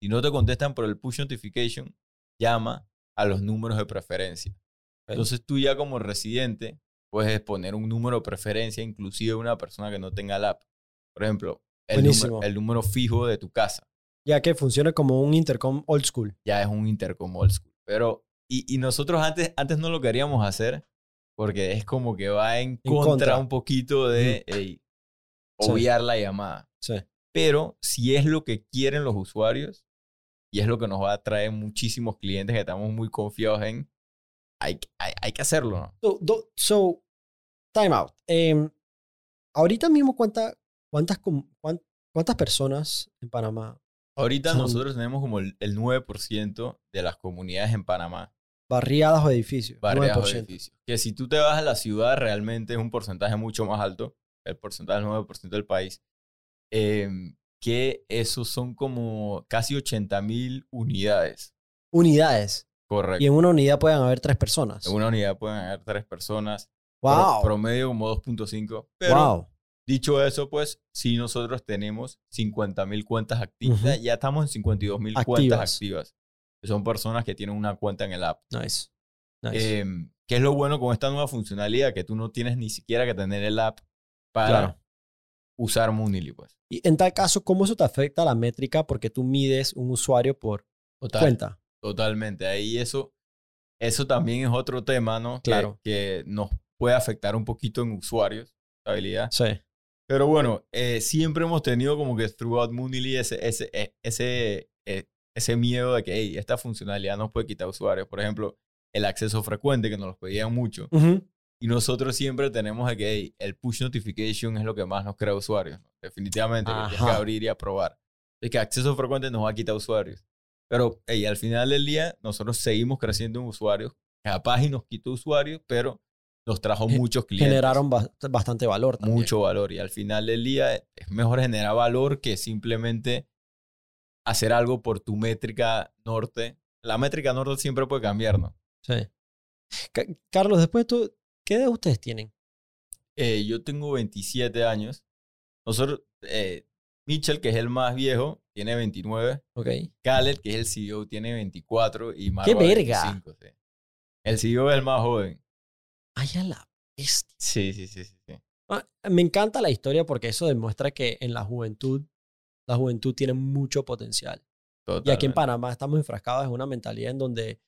si no te contestan por el push notification, llama a los números de preferencia. Entonces tú ya como residente puedes poner un número de preferencia, inclusive una persona que no tenga el app. Por ejemplo, el, Buenísimo. número, el número fijo de tu casa Ya que funciona como un intercom old school. ya es un intercom old school. Pero, y, y nosotros antes, antes no lo queríamos hacer porque es como que va en, En contra, contra. un poquito de ey, Sí. obviar la llamada. Sí. Pero si es lo que quieren los usuarios y es lo que nos va a traer muchísimos clientes que estamos muy confiados en, hay, hay, hay que hacerlo, ¿no? So, do- so, time out. Em, ahorita mismo, ¿cuánta, cuántas, ¿cuántas personas en Panamá Ahorita Son- nosotros tenemos como el, el 9% de las comunidades en Panamá, barriadas o edificios? barriadas o 9%. edificios. Que si tú te vas a la ciudad, realmente es un porcentaje mucho más alto, el porcentaje del 9% del país. em, que esos son como casi 80 mil unidades. Unidades. Correcto. Y en una unidad pueden haber tres personas. En una unidad pueden haber tres personas. pro- wow. promedio como 2.5. Pero wow. Dicho eso, pues si nosotros tenemos 50 mil cuentas activas, ya estamos en 52 mil Activas. cuentas activas. Que son personas que tienen una cuenta en el app. Nice. Nice. Em, ¿Qué es lo bueno con esta nueva funcionalidad? Que tú no tienes ni siquiera que tener el app para Claro. usar Moonily, pues. y en tal caso, ¿cómo eso te afecta a la métrica? Porque tú mides un usuario por Total, cuenta. Totalmente. Ahí eso, eso también es otro tema, ¿no? Que- Claro. Que, nos puede afectar un poquito en usuarios, estabilidad. Sí. Pero bueno, eh, siempre hemos tenido como que throughout Moonily ese, ese, eh, ese, eh, ese miedo de que hey, esta funcionalidad nos puede quitar usuarios. Por ejemplo, el acceso frecuente, que nos lo pedían mucho. Ujú. Y nosotros siempre tenemos de que hey, el push notification es lo que más nos crea usuarios. ¿no? Definitivamente, que tienes que abrir y aprobar. Es que acceso frecuente nos va a quitar usuarios. Pero hey, al final del día, nosotros seguimos creciendo en usuarios. Capaz y nos quitó usuarios, pero nos trajo muchos clientes. Generaron bast- bastante valor también. mucho valor. Y al final del día, es mejor generar valor que simplemente hacer algo por tu métrica norte. La métrica norte siempre puede cambiar, ¿no? Sí. Ca- Carlos, después tú, ¿qué edad ustedes tienen? Eh, yo tengo 27 años. Nosotros, eh, Mitchell, que es el más viejo, tiene 29. Ok. Khaled, que es el CEO, tiene 24. Y Marwa, ¡Qué verga! 25, sí. El CEO es el más joven. Ay, a la bestia. Sí, sí, sí, sí. sí. Ah, Me encanta la historia porque eso demuestra que en la juventud, la juventud tiene mucho potencial. Y aquí en Totalmente. Panamá estamos enfrascados en una mentalidad en donde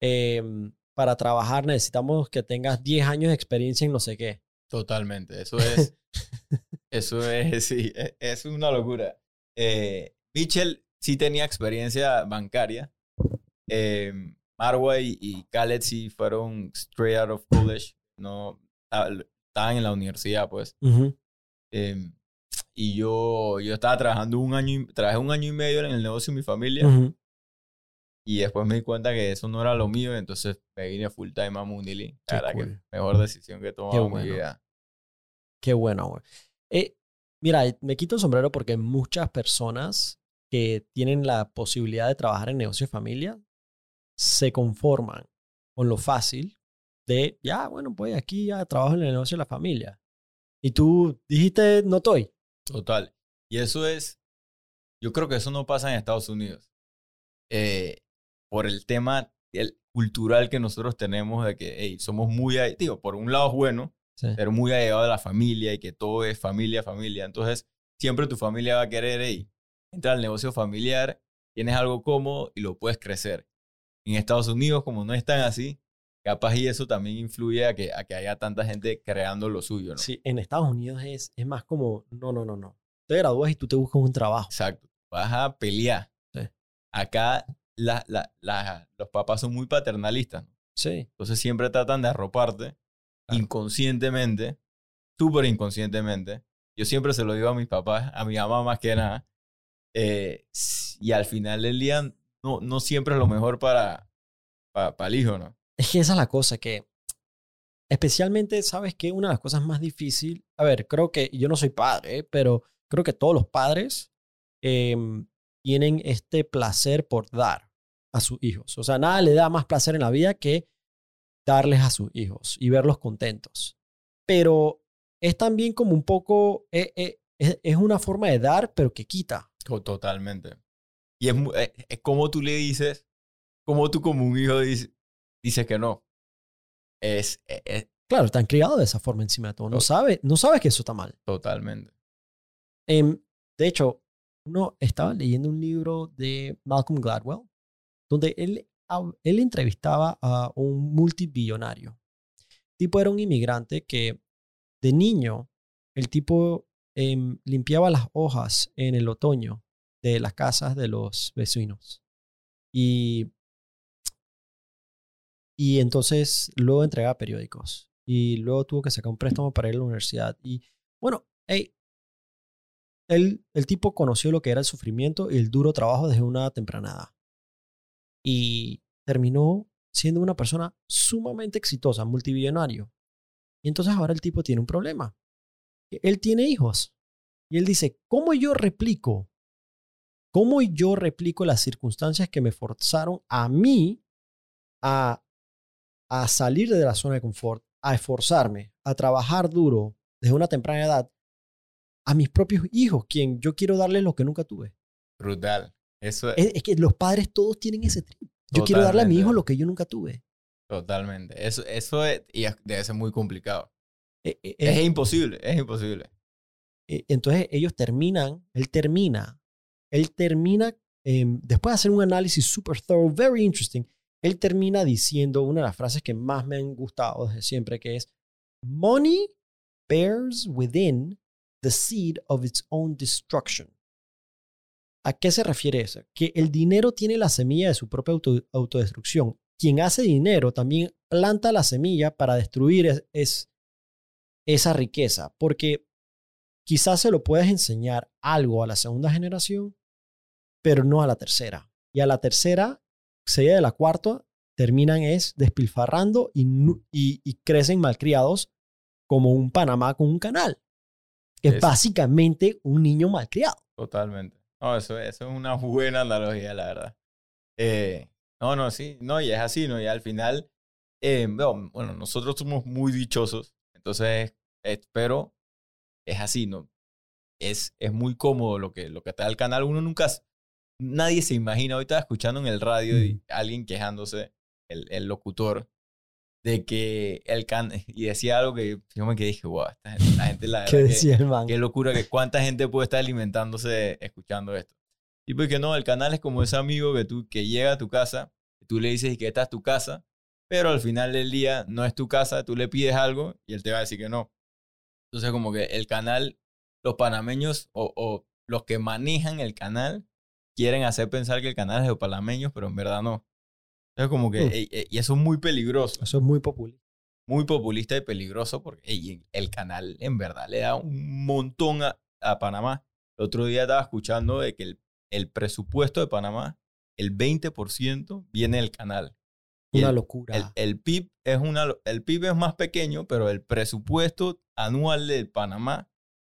em, para trabajar necesitamos que tengas 10 años de experiencia en no sé qué. Totalmente. Eso es. eso es, sí. e- Es una locura. Eh, Mitchell sí tenía experiencia bancaria. Eh, Marwa y, Khaled sí fueron straight out of college. No, estaban en la universidad, pues. Ujú. Eh, y yo, yo estaba trabajando un año, y- trabajé un año y medio en el negocio de mi familia. Ujú. Y después me di cuenta que eso no era lo mío. Entonces me vine full time a. Qué La verdad que cool. mejor decisión que he tomado en bueno. mi vida. Qué bueno, güey. Eh, mira, me quito el sombrero porque muchas personas que tienen la posibilidad de trabajar en negocios de familia se conforman con lo fácil de, ya, bueno, pues aquí ya trabajo en el negocio de la familia. Y tú dijiste, no estoy. Total. Y eso es, yo creo que eso no pasa en Estados Unidos. Eh, por el tema el cultural que nosotros tenemos de que hey, somos muy, digo, por un lado es bueno, pero muy allegado de la familia y que todo es familia, familia. Entonces, siempre tu familia va a querer, hey, entrar al negocio familiar, tienes algo cómodo y lo puedes crecer. En Estados Unidos, como no es tan así, capaz y eso también influye a que, a que haya tanta gente creando lo suyo, ¿no? Sí, en Estados Unidos es, es más como, no, no, no, no. Te gradúas y tú te buscas un trabajo. Exacto. Vas a pelear. Acá la, la, los papás son muy paternalistas. Sí. Entonces siempre tratan de arroparte inconscientemente, súper inconscientemente. Yo siempre se lo digo a mis papás, a mi mamá más que nada. Eh, y al final del día no, no siempre es lo mejor para, para, para el hijo, ¿no? Es que esa es la cosa que, especialmente, ¿sabes qué? Una de las cosas más difíciles, a ver, creo que yo no soy padre, pero creo que todos los padres em, tienen este placer por dar a sus hijos. O sea, nada le da más placer en la vida que darles a sus hijos y verlos contentos. Pero es también como un poco, eh, eh, es, una forma de dar, pero que quita. Totalmente. Y es, eh, es, como tú le dices, como tú como un hijo dices, dice que no. Es, claro, están criados de esa forma encima de todo. No sabes no sabe que eso está mal. Totalmente. Em, de hecho, uno estaba leyendo un libro de Malcolm Gladwell, donde él, él entrevistaba a un multibillonario. El tipo era un inmigrante que de niño, el tipo em, limpiaba las hojas en el otoño de las casas de los vecinos. Y y entonces luego entregaba periódicos. Y luego tuvo que sacar un préstamo para ir a la universidad. Y bueno, hey, él, el tipo conoció lo que era el sufrimiento y el duro trabajo desde una tempranada. Y terminó siendo una persona sumamente exitosa, multimillonario. Y entonces ahora el tipo tiene un problema. Él tiene hijos. Y él dice, ¿cómo yo replico? ¿Cómo yo replico las circunstancias que me forzaron a mí a a salir de la zona de confort, a esforzarme, a trabajar duro desde una temprana edad a mis propios hijos, quien yo quiero darles lo que nunca tuve. Brutal. Eso es, que los padres todos tienen ese trip. Yo quiero darle a mi hijo lo que yo nunca tuve. Totalmente. Eso, eso es, y debe ser muy complicado. E, e, es, es, imposible, es imposible. E, entonces ellos terminan, él termina, él termina, em, después de hacer un análisis super thorough, very interesting, él termina diciendo una de las frases que más me han gustado desde siempre, que es, Money bears within the seed of its own destruction. ¿A qué se refiere eso? Que el dinero tiene la semilla de su propia autodestrucción. Quien hace dinero también planta la semilla para destruir es, esa riqueza, porque quizás se lo puedes enseñar algo a la segunda generación, pero no a la tercera. Y a la tercera serie de la cuarta terminan es despilfarrando y, y, crecen malcriados como un Panamá con un canal. es, básicamente un niño malcriado. Totalmente. No, eso, eso es una buena analogía, la verdad. Eh, no, no, sí, no, y es así, ¿no? Y al final, eh, bueno, nosotros somos muy dichosos, entonces, espero, es así, ¿no? Es, es muy cómodo lo que, lo que da el canal. Uno nunca, nadie se imagina, hoy estaba escuchando en el radio y alguien quejándose, el, el locutor, de que el can y decía algo que yo me quedé dije, wow, esta gente, la gente la ¿Qué decía el man? Qué locura que cuánta gente puede estar alimentándose escuchando esto. Y porque no, el canal es como ese amigo que tú que llega a tu casa, tú le dices que esta es tu casa, pero al final del día no es tu casa, tú le pides algo y él te va a decir que no. Entonces como que el canal, los panameños o, o los que manejan el canal quieren hacer pensar que el canal es de palameños, pero en verdad no. Es como que, y eso es muy peligroso. Eso es muy populista. Muy populista y peligroso porque el canal en verdad le da un montón a, a, Panamá. El otro día estaba escuchando de que el, el presupuesto de Panamá, el 20% viene del canal. Una locura. El, el, PIB es una, el PIB es más pequeño, pero el presupuesto anual de Panamá,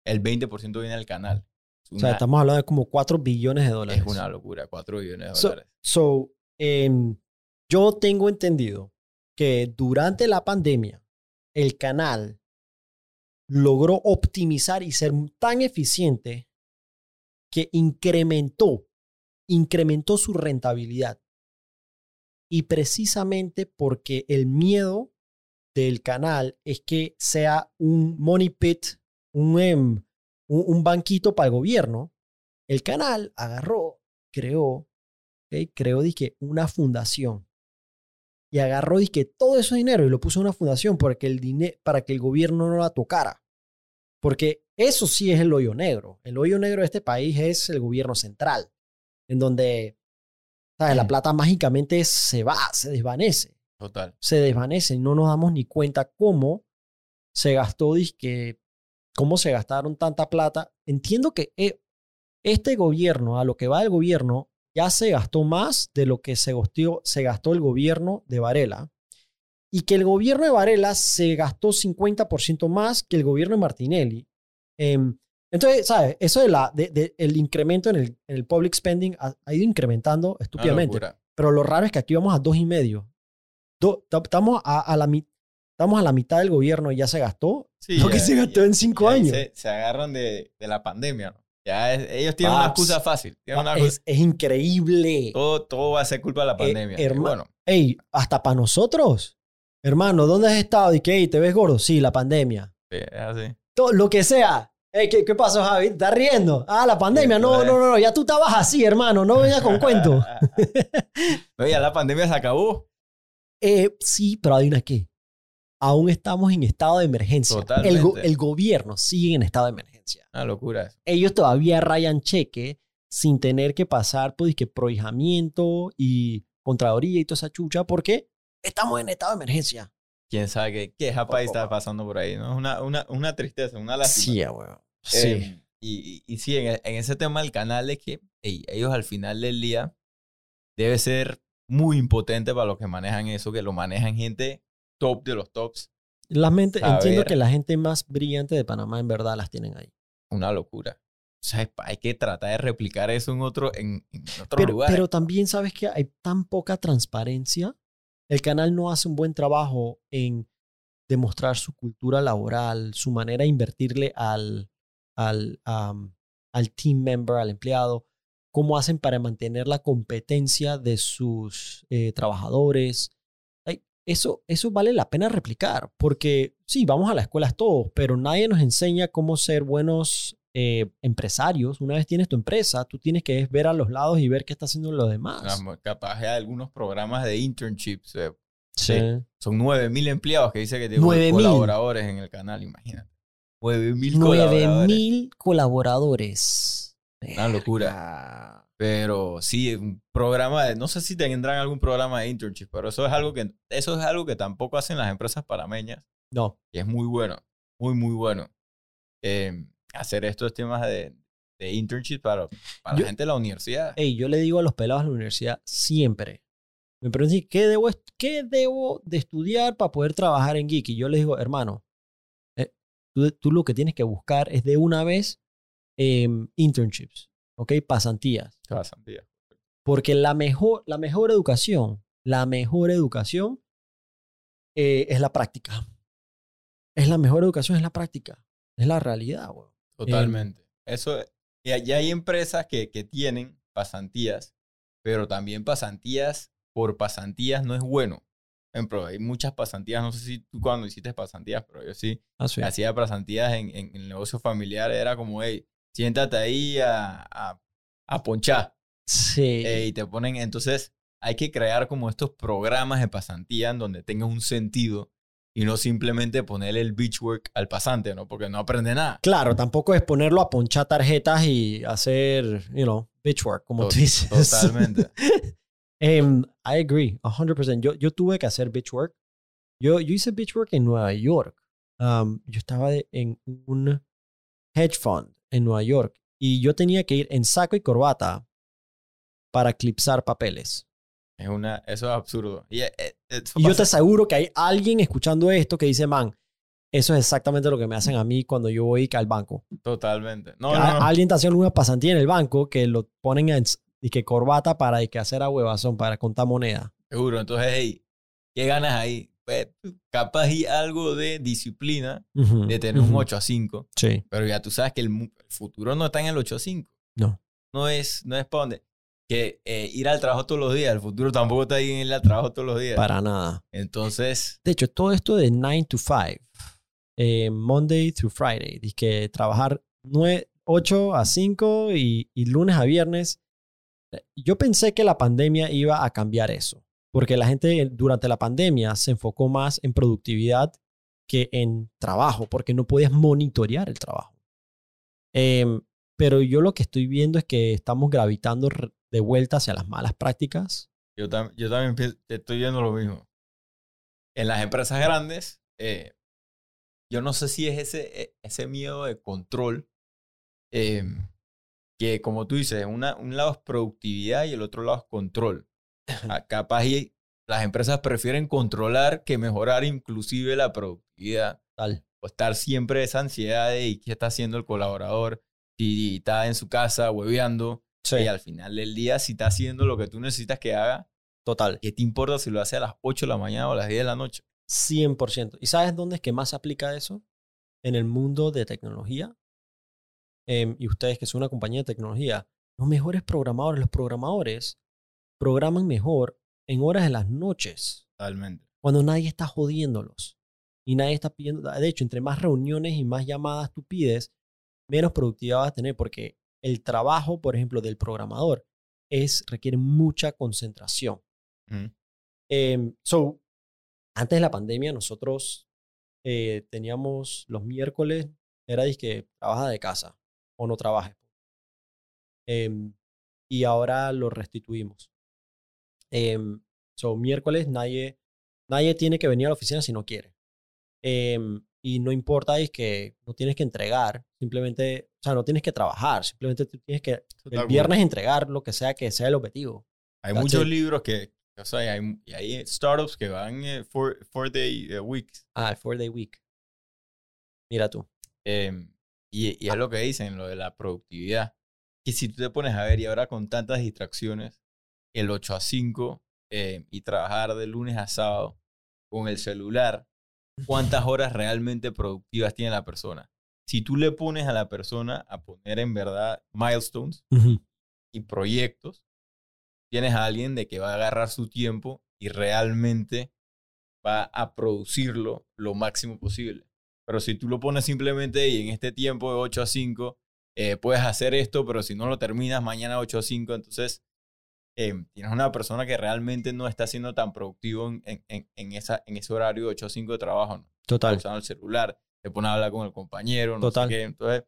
el 20% viene del canal. O sea, estamos hablando de como 4 billones de dólares. Es una locura, 4 billones de dólares. So, em, yo tengo entendido que durante la pandemia, el canal logró optimizar y ser tan eficiente que incrementó, incrementó su rentabilidad. Y precisamente porque el miedo del canal es que sea un money pit, un, em, un, un banquito para el gobierno, el canal agarró, creó, ¿okay? creó dije, una fundación y agarró dije, todo ese dinero y lo puso en una fundación para que, el para que el gobierno no la tocara. Porque eso sí es el hoyo negro. El hoyo negro de este país es el gobierno central, en donde ¿sabes? la plata mágicamente se va, se desvanece Total. se desvanece y no nos damos ni cuenta cómo se gastó, dizque, cómo se gastaron tanta plata. Entiendo que eh, este gobierno, a lo que va el gobierno, ya se gastó más de lo que se gastó, se gastó el gobierno de Varela. Y que el gobierno de Varela se gastó 50% más que el gobierno de Martinelli. Em, entonces, ¿sabes? Eso de la, de- de- el incremento en el, en el public spending ha, ha ido incrementando estúpidamente. Pero lo raro es que aquí vamos a dos y medio. Do- ta- estamos, a, a la, estamos a la mitad del gobierno y ya se gastó Sí, lo que se gastó ya- en cinco años. Se, se agarran de, de la pandemia, ¿no? Ya es- ellos tienen una excusa fácil. Una es, es increíble. todo, todo va a ser culpa de la Eh, pandemia. Y herma- bueno, Ey, hasta para nosotros. Hermano, ¿dónde has estado? Y que, "Ey, ¿te ves gordo? Sí, la pandemia. sí, es así. Todo, lo que sea. Ey, ¿qué, ¿Qué pasó, Javi? ¿Estás riendo? Ah, la pandemia. No, pues. no, no, no. Ya tú estabas así, hermano. No vengas con cuentos. no, ya la pandemia se acabó. Eh, sí, pero adivina qué. Aún estamos en estado de emergencia. El, go- Totalmente. el gobierno sigue en estado de emergencia. Una locura. ellos todavía rayan cheque sin tener que pasar por que prohijamiento y contraloría y toda esa chucha porque estamos en estado de emergencia. Quién sabe qué, qué país está pasando por ahí, ¿no? Es una, una, una tristeza, una lástima. Sí, weón. Sí. Eh, y, y, y sí, en, en ese tema del canal es que ellos al final del día debe ser muy impotente para los que manejan eso, que lo manejan gente top de los tops. Las mente- saber. entiendo que la gente más brillante de Panamá en verdad las tienen ahí. Una locura. O sea, hay que tratar de replicar eso en otro, en, en otro Pero, lugar. pero también sabes que hay tan poca transparencia. El canal no hace un buen trabajo en demostrar su cultura laboral, su manera de invertirle al, al, al team member, al empleado, cómo hacen para mantener la competencia de sus eh, trabajadores. Eso, eso vale la pena replicar, porque sí, vamos a las escuelas todos, pero nadie nos enseña cómo ser buenos eh, empresarios. Una vez tienes tu empresa, tú tienes que ver a los lados y ver qué está haciendo los demás. Capaz hay algunos programas de internships. eh, Sí. Son 9000 empleados que dice que tiene 9,000. colaboradores en el canal, imagínate. 9000 Nueve colaboradores. mil colaboradores. Una locura. Pero sí, un programa de, no sé si tendrán algún programa de internship, pero eso es algo que, eso es algo que tampoco hacen las empresas panameñas No. y es muy bueno, muy, muy bueno. Eh, hacer estos temas de, de internship para, para Yo- la gente de la universidad. Ey, yo le digo a los pelados de la universidad siempre. Me preguntan qué debo, qué debo de estudiar para poder trabajar en Geek. Y yo les digo, hermano, eh, tú, tú lo que tienes que buscar es de una vez em, internships, ¿ok? Pasantías. Pasantía. Porque la mejor, la mejor educación, la mejor educación eh, es la práctica. Es la mejor educación, es la práctica. Es la realidad, weón. Totalmente. Eso, y ya hay empresas que, que tienen pasantías, pero también pasantías por pasantías no es bueno. Ejemplo, hay muchas pasantías, no sé si tú cuando hiciste pasantías, pero yo sí, es. hacía pasantías en, en el negocio familiar, era como, hey, siéntate ahí a, a, a ponchar. Sí. eh, y te ponen, entonces hay que crear como estos programas de pasantía en donde tenga un sentido y no simplemente ponerle el beach work al pasante, ¿no? Porque no aprende nada. Claro, tampoco es ponerlo a ponchar tarjetas y hacer, you know, bitch work, como tú dices. Totalmente. Em, I agree, 100%. Yo, yo tuve que hacer bitch work. Yo, yo hice bitch work en Nueva York. Um, yo estaba en un hedge fund en Nueva York y yo tenía que ir en saco y corbata para clipsar papeles. Es una, eso es absurdo. Y, eh, eh, Y yo te aseguro que hay alguien escuchando esto que dice, man, eso es exactamente lo que me hacen a mí cuando yo voy al banco. Totalmente. No, no, no. Alguien está haciendo una pasantía en el banco que lo ponen en y que corbata para y que hacer a huevazón para contar moneda. Seguro. Entonces, hey, ¿qué ganas ahí? Pues, capaz y algo de disciplina de tener un Ujú. 8 a 5. Sí, Pero ya tú sabes que el, el futuro no está en el 8 a 5. no. no es, no es para donde. Que eh, ir al trabajo todos los días, el futuro tampoco está ahí en ir al trabajo todos los días. Para nada. Entonces, De hecho, todo esto de 9 to 5, eh, Monday through Friday, dice que trabajar 9, 8 a 5 y, y lunes a viernes. eh, Yo pensé que la pandemia iba a cambiar eso, porque la gente durante la pandemia se enfocó más en productividad que en trabajo, porque no podías monitorear el trabajo. Em, pero yo lo que estoy viendo es que estamos gravitando de vuelta hacia las malas prácticas. yo, tam- yo también estoy viendo lo mismo. En las empresas grandes, eh, yo no sé si es ese, eh, ese miedo de control, eh, que como tú dices, una, un lado es productividad y el otro lado es control. Capaz y las empresas prefieren controlar que mejorar inclusive la productividad. Tal. O estar siempre esa ansiedad de ¿y qué está haciendo el colaborador, si está en su casa hueveando, y al final del día, si está haciendo lo que tú necesitas que haga, total. ¿qué te importa si lo hace a las 8 de la mañana o a las 10 de la noche? 100%. ¿Y sabes dónde es que más se aplica eso? En el mundo de tecnología. Em, y ustedes que son una compañía de tecnología, los mejores programadores, los programadores programan mejor en horas de las noches, Totalmente. cuando nadie está jodiéndolos. Y nadie está pidiendo, de hecho, entre más reuniones y más llamadas tú pides, menos productividad vas a tener, porque el trabajo, por ejemplo, del programador es, requiere mucha concentración. Em, so, antes de la pandemia, nosotros eh, teníamos los miércoles, era que trabaja de casa o no trabajes. Em, y ahora lo restituimos. Em, so, miércoles nadie, nadie tiene que venir a la oficina si no quiere. Em, y no importa, es que no tienes que entregar, simplemente, o sea, no tienes que trabajar, simplemente tú tienes que el viernes entregar lo que sea que sea el objetivo. Hay That's muchos it. libros que, o sea, hay, y hay startups que van eh, four, four day eh, weeks. Ah, four day week. Mira tú. Eh, y, y es lo que dicen, lo de la productividad. Que si tú te pones a ver, y ahora con tantas distracciones, el 8 a 5 eh, y trabajar de lunes a sábado con el celular, ¿cuántas horas realmente productivas tiene la persona? Si tú le pones a la persona a poner en verdad milestones y proyectos, tienes a alguien de que va a agarrar su tiempo y realmente va a producirlo lo máximo posible. Pero si tú lo pones simplemente y en este tiempo de 8 a 5, eh, puedes hacer esto, pero si no lo terminas mañana 8 a 5, entonces eh, tienes una persona que realmente no está siendo tan productivo en, en- en- esa, en ese horario de 8 a 5 de trabajo. ¿no? Está Total. usando el celular, te pone a hablar con el compañero, no Total. sé qué. Entonces,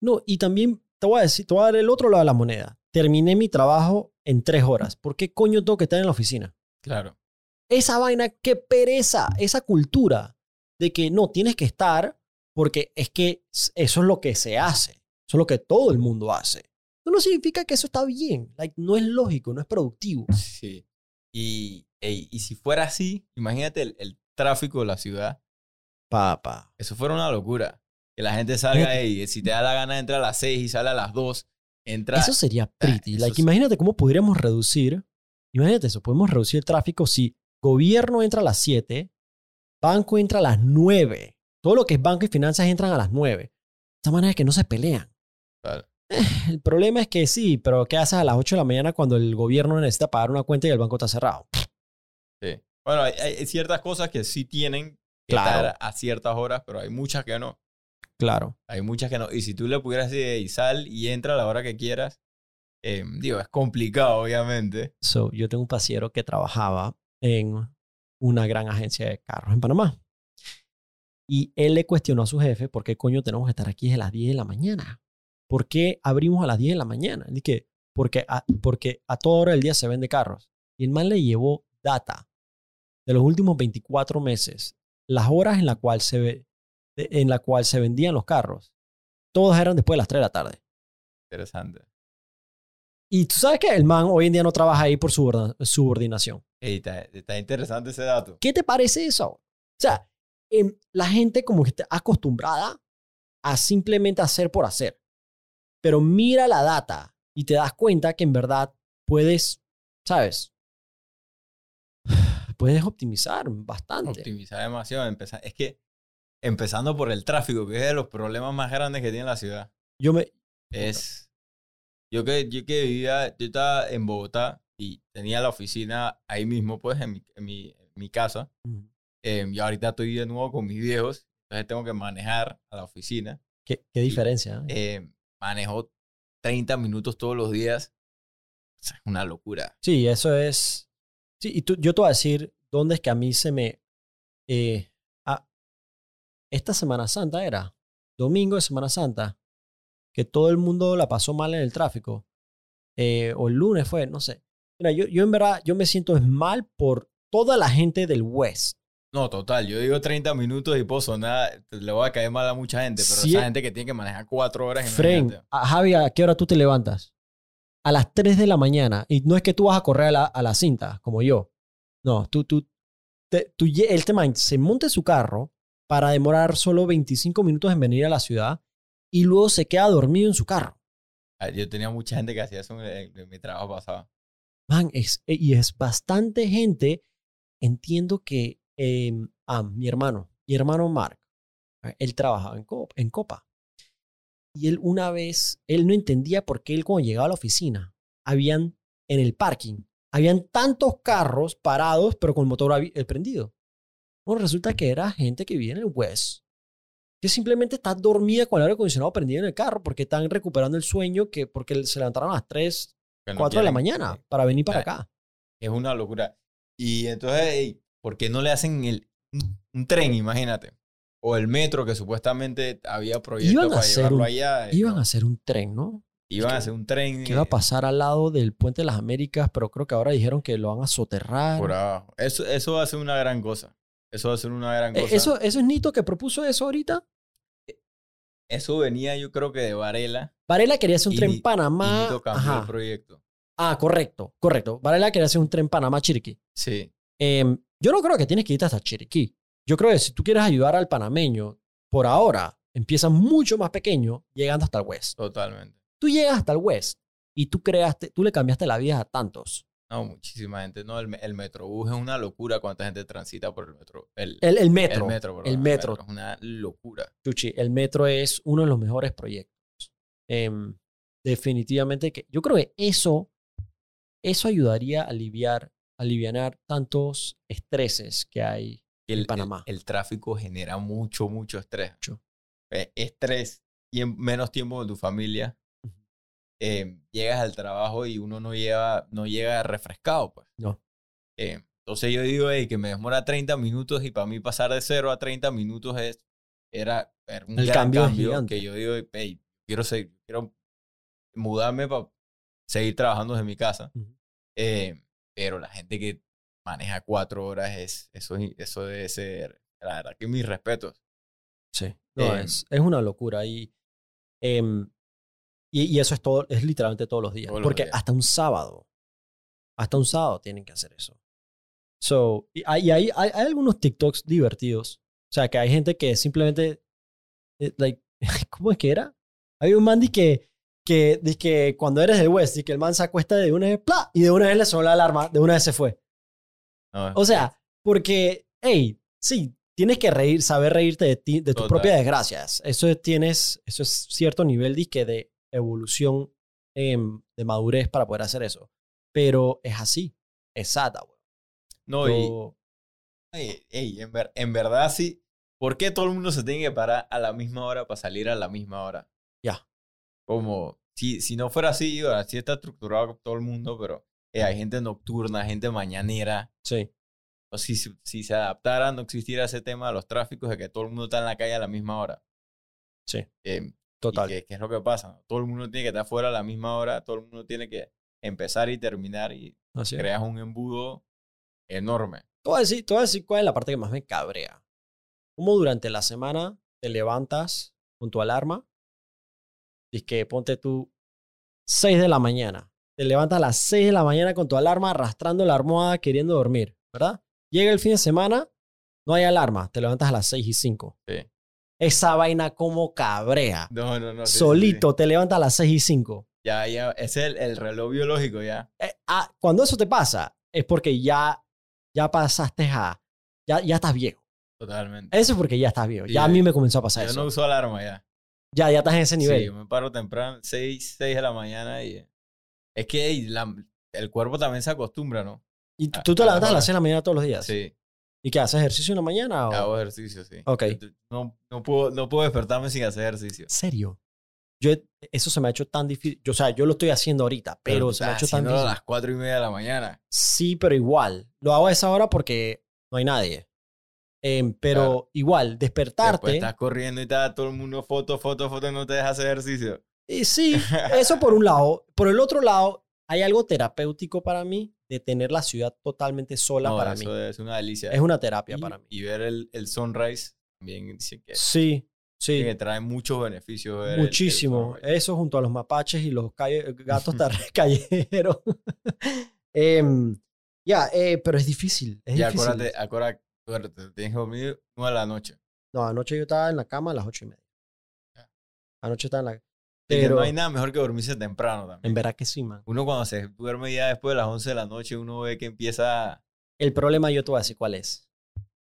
No, y también te voy a decir, te voy a dar el otro lado de la moneda. Terminé mi trabajo en tres horas. ¿Por qué coño tengo que estar en la oficina? claro, Esa vaina, qué pereza, esa cultura de que no tienes que estar porque es que eso es lo que se hace. Eso es lo que todo el mundo hace. Eso no significa que eso está bien. Like, no es lógico, no es productivo. sí. Y, ey, y si fuera así, imagínate el, el tráfico de la ciudad. Papá. Eso fuera una locura. Que la gente salga y si te da la gana entra a las 6 y sale a las 2, entra... Eso sería pretty. eso Like, sí. imagínate cómo podríamos reducir. Imagínate eso, podemos reducir el tráfico si gobierno entra a las 7, banco entra a las 9. Todo lo que es banco y finanzas entran a las 9. De esta manera que no se pelean. El problema es que sí, pero ¿qué haces a las 8 de la mañana cuando el gobierno necesita pagar una cuenta y el banco está cerrado? Sí. Bueno, hay, hay ciertas cosas que sí tienen que Claro. estar a ciertas horas, pero hay muchas que no. Claro. Hay muchas que no. Y si tú le pudieras decir, y sal y entra a la hora que quieras, eh, digo, es complicado, obviamente. So, yo tengo un pasiero que trabajaba en una gran agencia de carros en Panamá. Y él le cuestionó a su jefe por qué coño tenemos que estar aquí desde las 10 de la mañana. ¿Por qué abrimos a las 10 de la mañana? Él Dice, porque a, porque a toda hora del día se vende carros. Y el man le llevó data de los últimos 24 meses, las horas en la cual se, ve- en la cual se vendían los carros. Todas eran después de las 3 de la tarde. Interesante. Y tú sabes que el man hoy en día no trabaja ahí por subordina- subordinación. Ey, está, está interesante ese dato. ¿Qué te parece eso? O sea, em, la gente como que está acostumbrada a simplemente hacer por hacer. Pero mira la data y te das cuenta que en verdad puedes, ¿sabes? Puedes optimizar bastante. Optimizar demasiado. Empezar, es que empezando por el tráfico, que es de los problemas más grandes que tiene la ciudad, Yo me, es Yo que, yo que vivía, yo estaba en Bogotá y tenía la oficina ahí mismo, pues, en mi, en mi, en mi casa. Eh, yo ahorita estoy de nuevo con mis viejos, entonces tengo que manejar a la oficina. ¿Qué, qué diferencia? eh? Eh, manejo 30 minutos todos los días. Es una locura. Sí, eso es. Sí, y tú, yo te voy a decir dónde es que a mí se me. eh, ah, esta Semana Santa era. Domingo de Semana Santa. Que todo el mundo la pasó mal en el tráfico. eh, o el lunes fue, no sé. Mira, yo, yo en verdad, yo me siento mal por toda la gente del West. No, total. Yo digo 30 minutos y puedo sonar, le voy a caer mal a mucha gente, pero Sí, esa gente que tiene que manejar cuatro horas. Fren, imagínate. a- Javi, ¿a qué hora tú te levantas? A las 3 de la mañana. Y no es que tú vas a correr a la, a la cinta, como yo. No, tú, tú, te, tú el tema se monta en su carro para demorar solo 25 minutos en venir a la ciudad y luego se queda dormido en su carro. Ah, Yo tenía mucha gente que hacía eso en, en mi trabajo pasado. Man, es, e, y es bastante gente. Entiendo que eh, ah, mi hermano, mi hermano Mark, eh, él trabajaba en, Copa, en Copa. Y él una vez, él no entendía por qué él cuando llegaba a la oficina, habían en el parking, habían tantos carros parados, pero con el motor eh, prendido. Bueno, resulta que era gente que vivía en el West, que simplemente está dormida con el aire acondicionado prendido en el carro porque están recuperando el sueño que porque se levantaron a las 3, que no 4 de la mañana para venir para Ah, acá. Es una locura. Y entonces, ¿por qué no le hacen el, un, tren, imagínate? O el metro, que supuestamente había Iban a para llevarlo un- allá. eh, Iban no. a hacer un tren, ¿no? Iban a hacer un tren Que iba a eh, pasar al lado del puente de las Américas, pero creo que ahora dijeron que lo van a soterrar. por abajo. Eso, eso va a ser una gran cosa. Eso va a ser una gran Eh, cosa. Eso, eso es Nito que propuso eso ahorita. Eso venía, yo creo que de Varela. Varela quería hacer un Y tren y Panamá. Nito cambió Ajá. el proyecto. Ah, correcto, correcto. Varela quería hacer un tren Panamá Chiriquí. Sí. Em, yo no creo que tienes que irte hasta Chiriquí. Yo creo que si tú quieres ayudar al panameño, por ahora empieza mucho más pequeño, llegando hasta el West. Totalmente. Tú llegas hasta el West y tú creaste, tú le cambiaste la vida a tantos. No, muchísima gente. No, el, el metrobús es una locura cuánta gente transita por el metro. El, El, el metro. el metro, perdón, el metro. Es una locura. Chuchi, el metro es uno de los mejores proyectos. Em, definitivamente que yo creo que eso, eso ayudaría a aliviar, alivianar tantos estreses que hay. El, En Panamá. El, el tráfico genera mucho, mucho estrés. Mucho. Eh, estrés y en menos tiempo con tu familia. Eh, llegas al trabajo y uno no, lleva, no llega refrescado, pues. No. Eh, entonces yo digo, "Ey, que me demora 30 minutos y para mí pasar de 0 a 30 minutos es, era, era un El gran cambio cambio gigante. que yo digo, "Ey, quiero, seguir, quiero mudarme para seguir trabajando desde mi casa. Eh, pero la gente que maneja cuatro horas, es, eso, eso debe ser, la verdad que mis respetos. Sí. No, Em, es, es una locura. Y, em, y, y eso es todo, es literalmente todos los días. Todos los porque días. hasta un sábado, hasta un sábado tienen que hacer eso. So, y hay, y hay, hay, hay algunos TikToks divertidos. O sea, que hay gente que simplemente, eh, like, ¿cómo es que era? Hay un man di que, que, que cuando eres del West, y que el man se acuesta de una vez, ¡pla! y de una vez le sonó la alarma, de una vez se fue. ¿no? O sea, porque, hey, sí, tienes que reír, saber reírte de ti, de tus propias desgracias. Eso es- tienes, eso es cierto nivel disque de evolución, em, de madurez para poder hacer eso. Pero es así, es sata, güey. no, y, Yo- ey, ey, en, ver- en verdad sí, ¿por qué todo el mundo se tiene que parar a la misma hora para salir a la misma hora? Ya. Como, si, si no fuera así, bueno, así está estructurado todo el mundo, pero eh, hay gente nocturna, gente mañanera. Sí, O si, si, se adaptara, no existiera ese tema de los tráficos, de que todo el mundo está en la calle a la misma hora. sí, Eh, total. ¿Y qué, es lo que pasa? Todo el mundo tiene que estar fuera a la misma hora, todo el mundo tiene que empezar y terminar y Así es. creas un embudo enorme. Te voy, a decir, te voy a decir cuál es la parte que más me cabrea. Cómo durante la semana te levantas con tu alarma. Y que ponte tú 6 de la mañana. Te levantas a las 6 de la mañana con tu alarma arrastrando la almohada queriendo dormir, ¿verdad? Llega el fin de semana, no hay alarma. Te levantas a las 6 y 5. Sí. Esa vaina como cabrea. No, no, no. sí, sí, sí. Solito te levantas a las 6 y 5. Ya, ya, es el, el reloj biológico ya. Eh, ah, cuando eso te pasa, es porque ya, ya pasaste a. Ya, ya estás viejo. Totalmente. Eso es porque ya estás viejo. Sí, Ya a yo- mí me comenzó a pasar Yo eso. no uso alarma ya. Ya, ya estás en ese nivel. Sí, yo me paro temprano, 6, 6 de la mañana y... Es que ey, la- el cuerpo también se acostumbra, ¿no? ¿Y tú a- tú te levantas a la las 6 de la mañana todos los días? Sí, ¿Y qué haces ejercicio en la mañana? O... hago ejercicio, sí. Ok. No, no, puedo, no puedo despertarme sin hacer ejercicio. ¿En serio? Yo, eso se me ha hecho tan difícil. Yo, o sea, yo lo estoy haciendo ahorita, pero, tú se me ha hecho tan haciéndolo a difícil. las 4 y media de la mañana. Sí, pero igual. Lo hago a esa hora porque no hay nadie. Em, pero Claro. igual, Después despertarte. estás corriendo y está todo el mundo foto, foto, foto y no te dejas hacer ejercicio. Y sí, eso por un lado. Por el otro lado, hay algo terapéutico para mí de tener la ciudad totalmente sola No, para eso mí. es una delicia. Es una terapia y, para mí. y ver el, el sunrise también dice que, Sí, sí. que trae muchos beneficios. ver el- el Muchísimo. Eso junto a los mapaches y los calle- gatos callejeros. Em, ya, eh, pero es difícil. Es Y difícil. acuérdate, acuérdate, acuérdate, tienes que dormir 9 de la noche. No, anoche yo estaba en la cama a las ocho y media. Ya. Anoche estaba en la... Pero no hay nada mejor que dormirse temprano también. en verdad que sí, man. Uno cuando se duerme ya después de las 11 de la noche, uno ve que empieza El problema yo te voy a decir cuál es.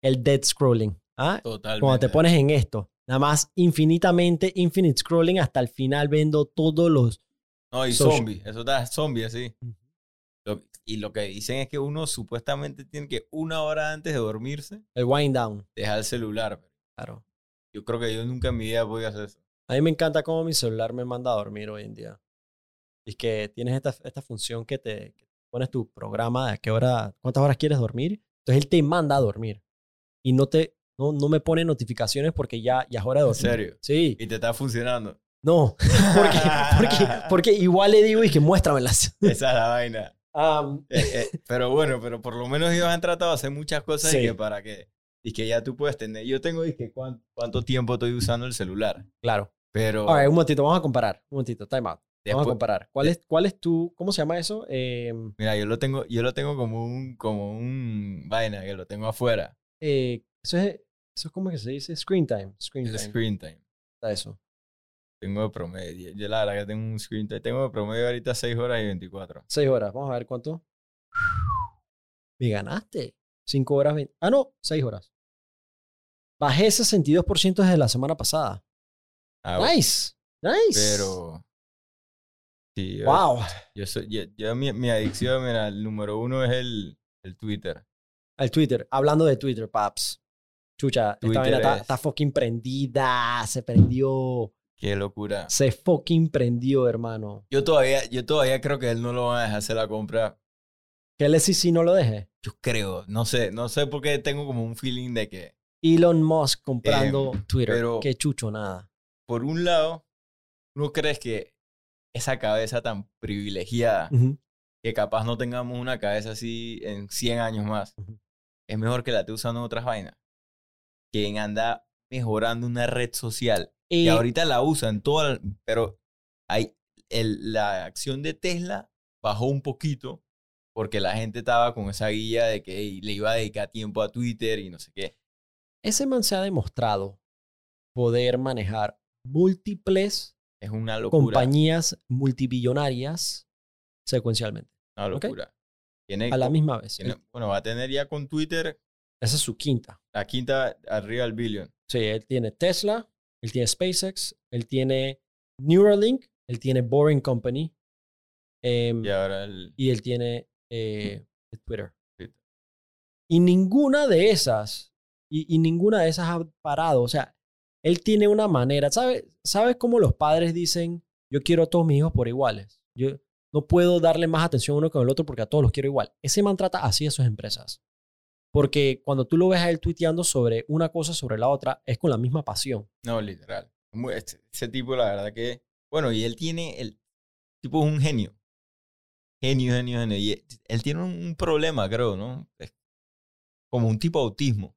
El dead scrolling. ¿ah? totalmente. Cuando te pones en esto. Nada más infinitamente, infinite scrolling hasta el final viendo todos los... No, y social- zombie. Eso está zombie así. Lo- y lo que dicen es que uno supuestamente tiene que una hora antes de dormirse El wind down. dejar el celular. Claro. Yo creo que yo nunca en mi vida he podido hacer eso. A mí me encanta cómo mi celular me manda a dormir hoy en día. Es que tienes esta, esta función que te que pones tu programa de a qué hora, cuántas horas quieres dormir. Entonces él te manda a dormir. Y no te, no, no me pone notificaciones porque ya, ya es hora de ¿En dormir. serio? Sí. Y te está funcionando. No. porque, porque, porque igual le digo y que muéstramelas. Esa es la vaina. Am, Eh, eh, pero bueno, pero por lo menos ellos han tratado de hacer muchas cosas y Sí. que para que y que ya tú puedes tener. Yo tengo y que cuán- cuánto tiempo estoy usando el celular, claro. pero A ver, un momentito, vamos a comparar. Un momentito, time out. Vamos a después- comparar. ¿Cuál es, cuál es tu, cómo se llama eso? Em, mira, yo lo tengo, yo lo tengo como un, como un vaina que lo tengo afuera, eh, eso, es, eso es como que se dice screen time. Screen time. screen time. Está eso. Tengo de promedio, yo la verdad que tengo un screen time, tengo de promedio ahorita 6 horas y 24. Seis horas. Vamos a ver cuánto. Me ganaste. Cinco horas. veinte- Ah, no, seis horas. Bajé 62% desde la semana pasada. Ah, Nice. Nice. Pero sí, yo, Wow. yo soy, yo, yo mi, mi adicción, mira, el número uno es el, el Twitter. Al Twitter. Hablando de Twitter, paps. Chucha, esta Twitter vaina está, es- está fucking prendida. Se prendió. Qué locura. Se fucking prendió, hermano. Yo todavía, yo todavía creo que él no lo va a dejar hacer la compra. Que el SEC no lo deje. Yo creo, no sé, no sé por qué tengo como un feeling de que, Elon Musk comprando Twitter. Em, pero- Qué chucho, nada. por un lado, uno crees que esa cabeza tan privilegiada, que capaz no tengamos una cabeza así en 100 años más, es mejor que la esté usando en otras vainas. Quien anda mejorando una red social, Y que ahorita la usan toda, pero hay, el, la acción de Tesla bajó un poquito porque la gente estaba con esa guía de que le iba a dedicar tiempo a Twitter y no sé qué. ese man se ha demostrado poder manejar múltiples Es una locura. compañías multibillonarias secuencialmente, Una locura. Tiene, a la misma vez. tiene- bueno, va a tener ya con Twitter esa es su quinta. La quinta arriba del billion. Sí, él tiene Tesla, él tiene SpaceX, él tiene Neuralink, él tiene Boring Company em, Y ahora el... y él tiene eh, Twitter. Twitter. Y ninguna de esas, y, y ninguna de esas ha parado. O sea, él tiene una manera, ¿sabes? ¿Sabes cómo los padres dicen, yo quiero a todos mis hijos por iguales? Yo no puedo darle más atención uno que al otro porque a todos los quiero igual. Ese man trata así a sus empresas. Porque cuando tú lo ves a él tuiteando sobre una cosa sobre la otra, es con la misma pasión. No, literal. Ese, tipo, la verdad que... Bueno, y él tiene... El tipo es un genio. Genio, genio, genio. Y él, él tiene un, problema, creo, ¿no? Es como un tipo de autismo.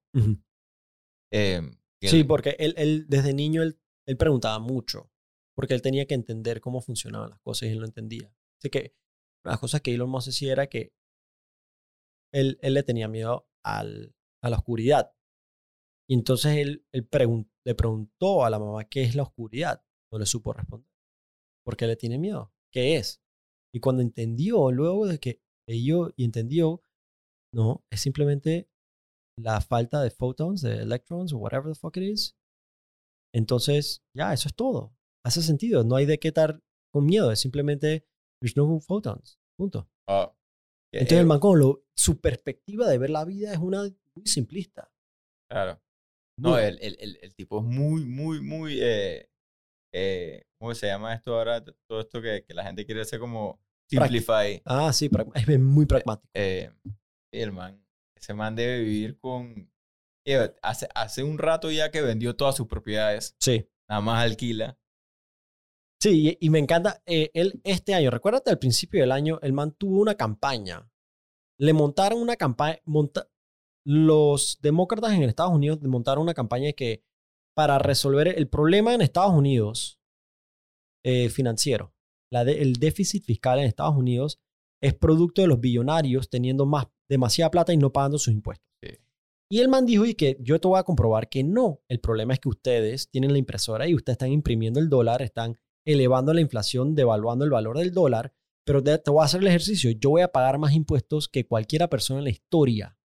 Eh, que Sí, él- porque él, él desde niño él, él preguntaba mucho, porque él tenía que entender cómo funcionaban las cosas y él no entendía. Así que las cosas que Elon Musk decía era que él, él le tenía miedo al, a la oscuridad. Y entonces él, él pregun- le preguntó a la mamá qué es la oscuridad. No le supo responder. Porque le tiene miedo. ¿Qué es? Y cuando entendió, luego de que leyó y entendió, no, es simplemente la falta de photons, de electrons, whatever the fuck it is. Entonces, ya, eso es todo. hace sentido. No hay de qué estar con miedo. Es simplemente, there's no photons. Punto. Ah, Entonces eh, el man lo- su perspectiva de ver la vida es una muy simplista. Claro. No, el, el, el, el tipo es muy, muy, muy. Eh, eh, ¿Cómo se llama esto ahora? Todo esto que, que la gente quiere hacer como simplify. Ah, sí, es muy pragmático. Eh, y el man, ese man debe vivir con. hace, hace un rato ya que vendió todas sus propiedades, Sí. nada más alquila. Sí, y, me encanta, eh, él este año, recuérdate al principio del año, el man tuvo una campaña. Le montaron una campaña, monta- los demócratas en Estados Unidos montaron una campaña de que para resolver el problema en Estados Unidos eh, financiero, la de- el déficit fiscal en Estados Unidos es producto de los billonarios teniendo más, demasiada plata y no pagando sus impuestos. Sí. Y el man dijo y que yo te voy a comprobar que no. El problema es que ustedes tienen la impresora y ustedes están imprimiendo el dólar, están elevando la inflación, devaluando el valor del dólar, pero te, te voy a hacer el ejercicio. Yo voy a pagar más impuestos que cualquiera persona en la historia.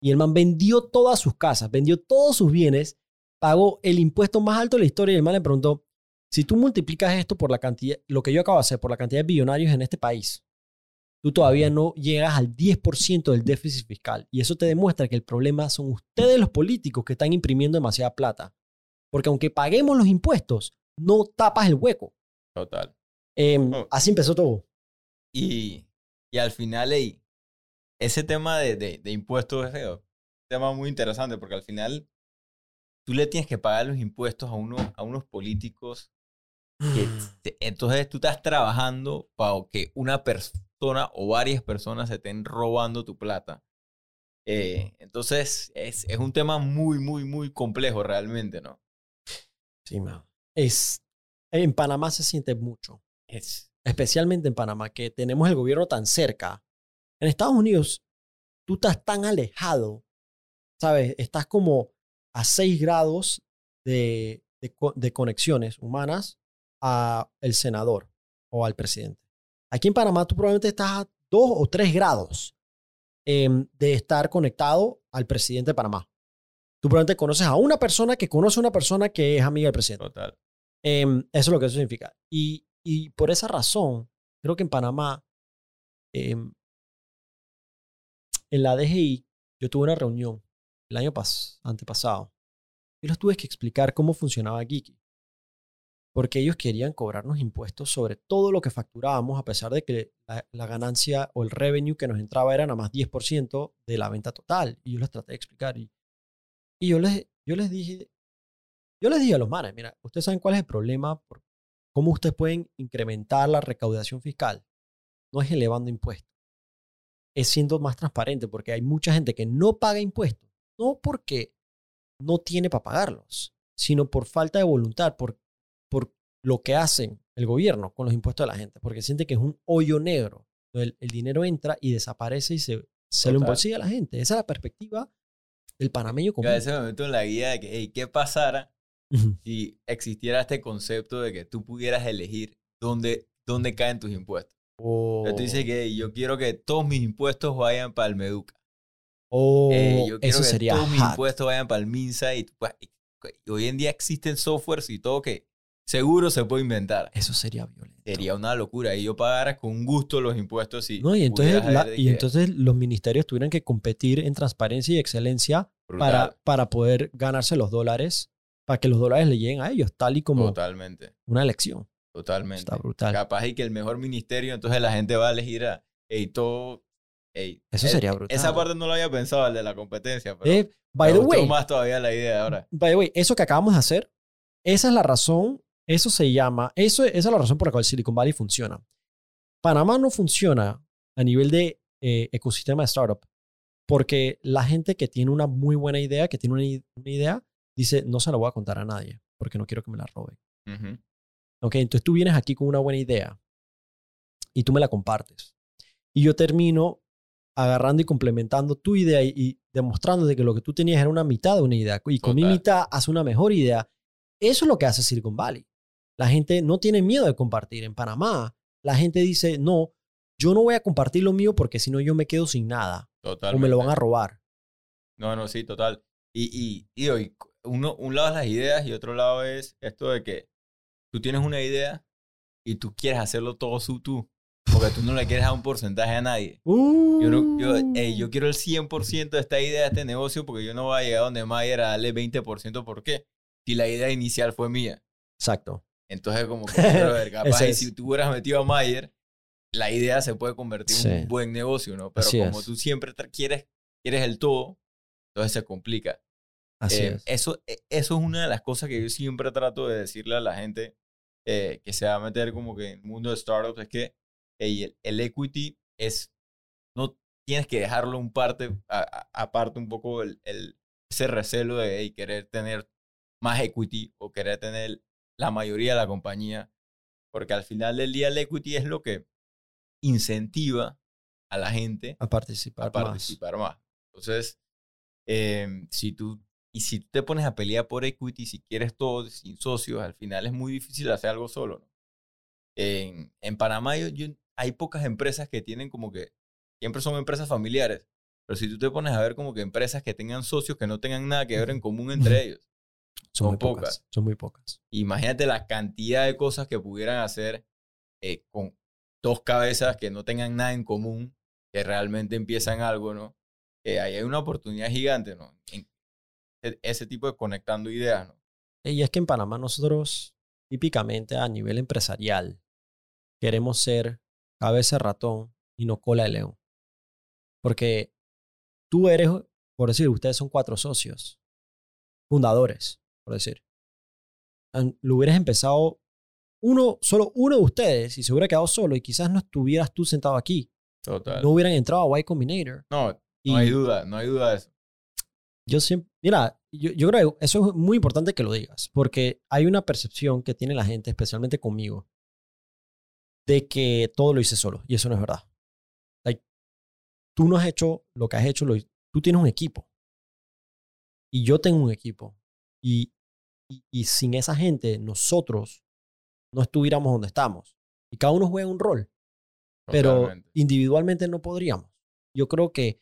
Y el man vendió todas sus casas, vendió todos sus bienes, pagó el impuesto más alto de la historia y el man le preguntó, si tú multiplicas esto por la cantidad, lo que yo acabo de hacer, por la cantidad de billonarios en este país, tú todavía no llegas al 10% del déficit fiscal. Y eso te demuestra que el problema son ustedes los políticos que están imprimiendo demasiada plata. Porque aunque paguemos los impuestos, no tapas el hueco. Total. Em, Oh. Así empezó todo. Y, y al final, ey, ese tema de, de, de impuestos es un tema muy interesante porque al final tú le tienes que pagar los impuestos a, uno, a unos políticos que te- entonces tú estás trabajando para que una persona o varias personas se estén robando tu plata. Eh, entonces es, es un tema muy, muy, muy complejo realmente, ¿no? Sí, man. Es, en Panamá se siente mucho. Es, especialmente en Panamá, que tenemos el gobierno tan cerca. En Estados Unidos, tú estás tan alejado, ¿sabes? Estás como a 6 grados de, de, de conexiones humanas a el senador o al presidente. Aquí en Panamá tú probablemente estás a 2 o 3 grados em, de estar conectado al presidente de Panamá. Tú probablemente conoces a una persona que conoce a una persona que es amiga del presidente. total. Em, eso es lo que eso significa. Y, por esa razón, creo que en Panamá, em, en la DGI, yo tuve una reunión el año pas antepasado. Y les tuve que explicar cómo funcionaba Geeky. Porque ellos querían cobrarnos impuestos sobre todo lo que facturábamos, a pesar de que la, la ganancia o el revenue que nos entraba era nada más 10% de la venta total. Y yo les traté de explicar. Y, y yo, les, yo les dije, yo les dije a los manes, mira, ustedes saben cuál es el problema, por cómo ustedes pueden incrementar la recaudación fiscal. No es elevando impuestos, es siendo más transparente, porque hay mucha gente que no paga impuestos, no porque no tiene para pagarlos, sino por falta de voluntad, por, por lo que hacen el gobierno con los impuestos de la gente, porque siente que es un hoyo negro. El, el dinero entra y desaparece y se, se lo embolsilla a la gente. Esa es la perspectiva del panameño Yo común. a veces me meto en la guía de que, hey, ¿qué pasara Ujú. si existiera este concepto de que tú pudieras elegir dónde, dónde caen tus impuestos? O, Pero tú dices que "Hey, yo quiero que todos mis impuestos vayan para el Meduca. o Eh, yo quiero eso que sería todos mis hot. impuestos vayan para el Minsa. Y, pues, y- hoy en día existen softwares y todo que seguro se puede inventar. Eso sería violento. Sería una locura. Y yo pagara con gusto los impuestos y No, y entonces, la- y que- entonces los ministerios tuvieran que competir en transparencia y excelencia brutal, para, para poder ganarse los dólares, para que los dólares le lleguen a ellos, tal y como Totalmente. una elección. Totalmente. Está brutal. Capaz y que el mejor ministerio, entonces la gente va a elegir a ey, todo. ey, Eso eh, sería brutal. Esa parte no lo había pensado, el de la competencia. Pero Eh, by me the way, más todavía la idea ahora. by the way, eso que acabamos de hacer, esa es la razón, eso se llama, eso, esa es la razón por la cual Silicon Valley funciona. Panamá no funciona a nivel de eh, ecosistema de startup porque la gente que tiene una muy buena idea, que tiene una, una idea, dice, no se la voy a contar a nadie porque no quiero que me la roben. Ujú. Ok, entonces tú vienes aquí con una buena idea y tú me la compartes. Y yo termino agarrando y complementando tu idea y, y demostrándote que lo que tú tenías era una mitad de una idea. Y con mi mitad hace una mejor idea. Eso es lo que hace Silicon Valley. La gente no tiene miedo de compartir. En Panamá, la gente dice, no, yo no voy a compartir lo mío porque si no yo me quedo sin nada Totalmente. o me lo van a robar. No, no, sí, total. Y, y, y hoy, uno, un lado es las ideas y otro lado es esto de que tú tienes una idea y tú quieres hacerlo todo su tú, porque tú no le quieres dar un porcentaje a nadie. Yo, no- yo, yo quiero el 100% de esta idea, de este negocio, porque yo no voy a llegar donde Mayer a darle 20%. ¿Por qué? Si la idea inicial fue mía. Exacto. Entonces, como que, brother, capaz, y si tú hubieras metido a Mayer, la idea se puede convertir en un buen negocio, ¿no? Pero Así como es. tú siempre quieres, quieres el todo, entonces se complica. Así Eh, es. Eso, eh, eso es una de las cosas que yo siempre trato de decirle a la gente eh, que se va a meter como que en el mundo de startups, es que ey, el, el equity es, no tienes que dejarlo un parte, aparte un poco el, el- ese recelo de ey, querer tener más equity o querer tener la mayoría de la compañía, porque al final del día el equity es lo que incentiva a la gente A participar, a participar más. Entonces, eh, si tú, y si tú te pones a pelear por equity, si quieres todo sin socios, al final es muy difícil hacer algo solo. ¿no? En, en Panamá yo- yo- hay pocas empresas que tienen como que, siempre son empresas familiares, pero si tú te pones a ver como que empresas que tengan socios que no tengan nada que ver en común entre ellos. Son, muy pocas. pocas. Son muy pocas. imagínate la cantidad de cosas que pudieran hacer eh, con dos cabezas que no tengan nada en común, que realmente empiezan algo, ¿no? Que ahí hay una oportunidad gigante, ¿no? En ese tipo de conectando ideas, ¿no? Y es que en Panamá nosotros, típicamente a nivel empresarial, queremos ser cabeza de ratón y no cola de león. Porque tú eres, por decir, ustedes son cuatro socios, fundadores, por decir. Lo hubieras empezado uno, solo uno de ustedes y se hubiera quedado solo y quizás no estuvieras tú sentado aquí. Total. No hubieran entrado a Y Combinator. No, no hay duda, no hay duda de eso. Yo siempre, mira, yo, yo creo que eso es muy importante que lo digas, porque hay una percepción que tiene la gente, especialmente conmigo, de que todo lo hice solo, y eso no es verdad. Like, tú no has hecho lo que has hecho, lo, tú tienes un equipo, y yo tengo un equipo, y, y, y sin esa gente, nosotros no estuviéramos donde estamos, y cada uno juega un rol. Pero individualmente no podríamos. Yo creo que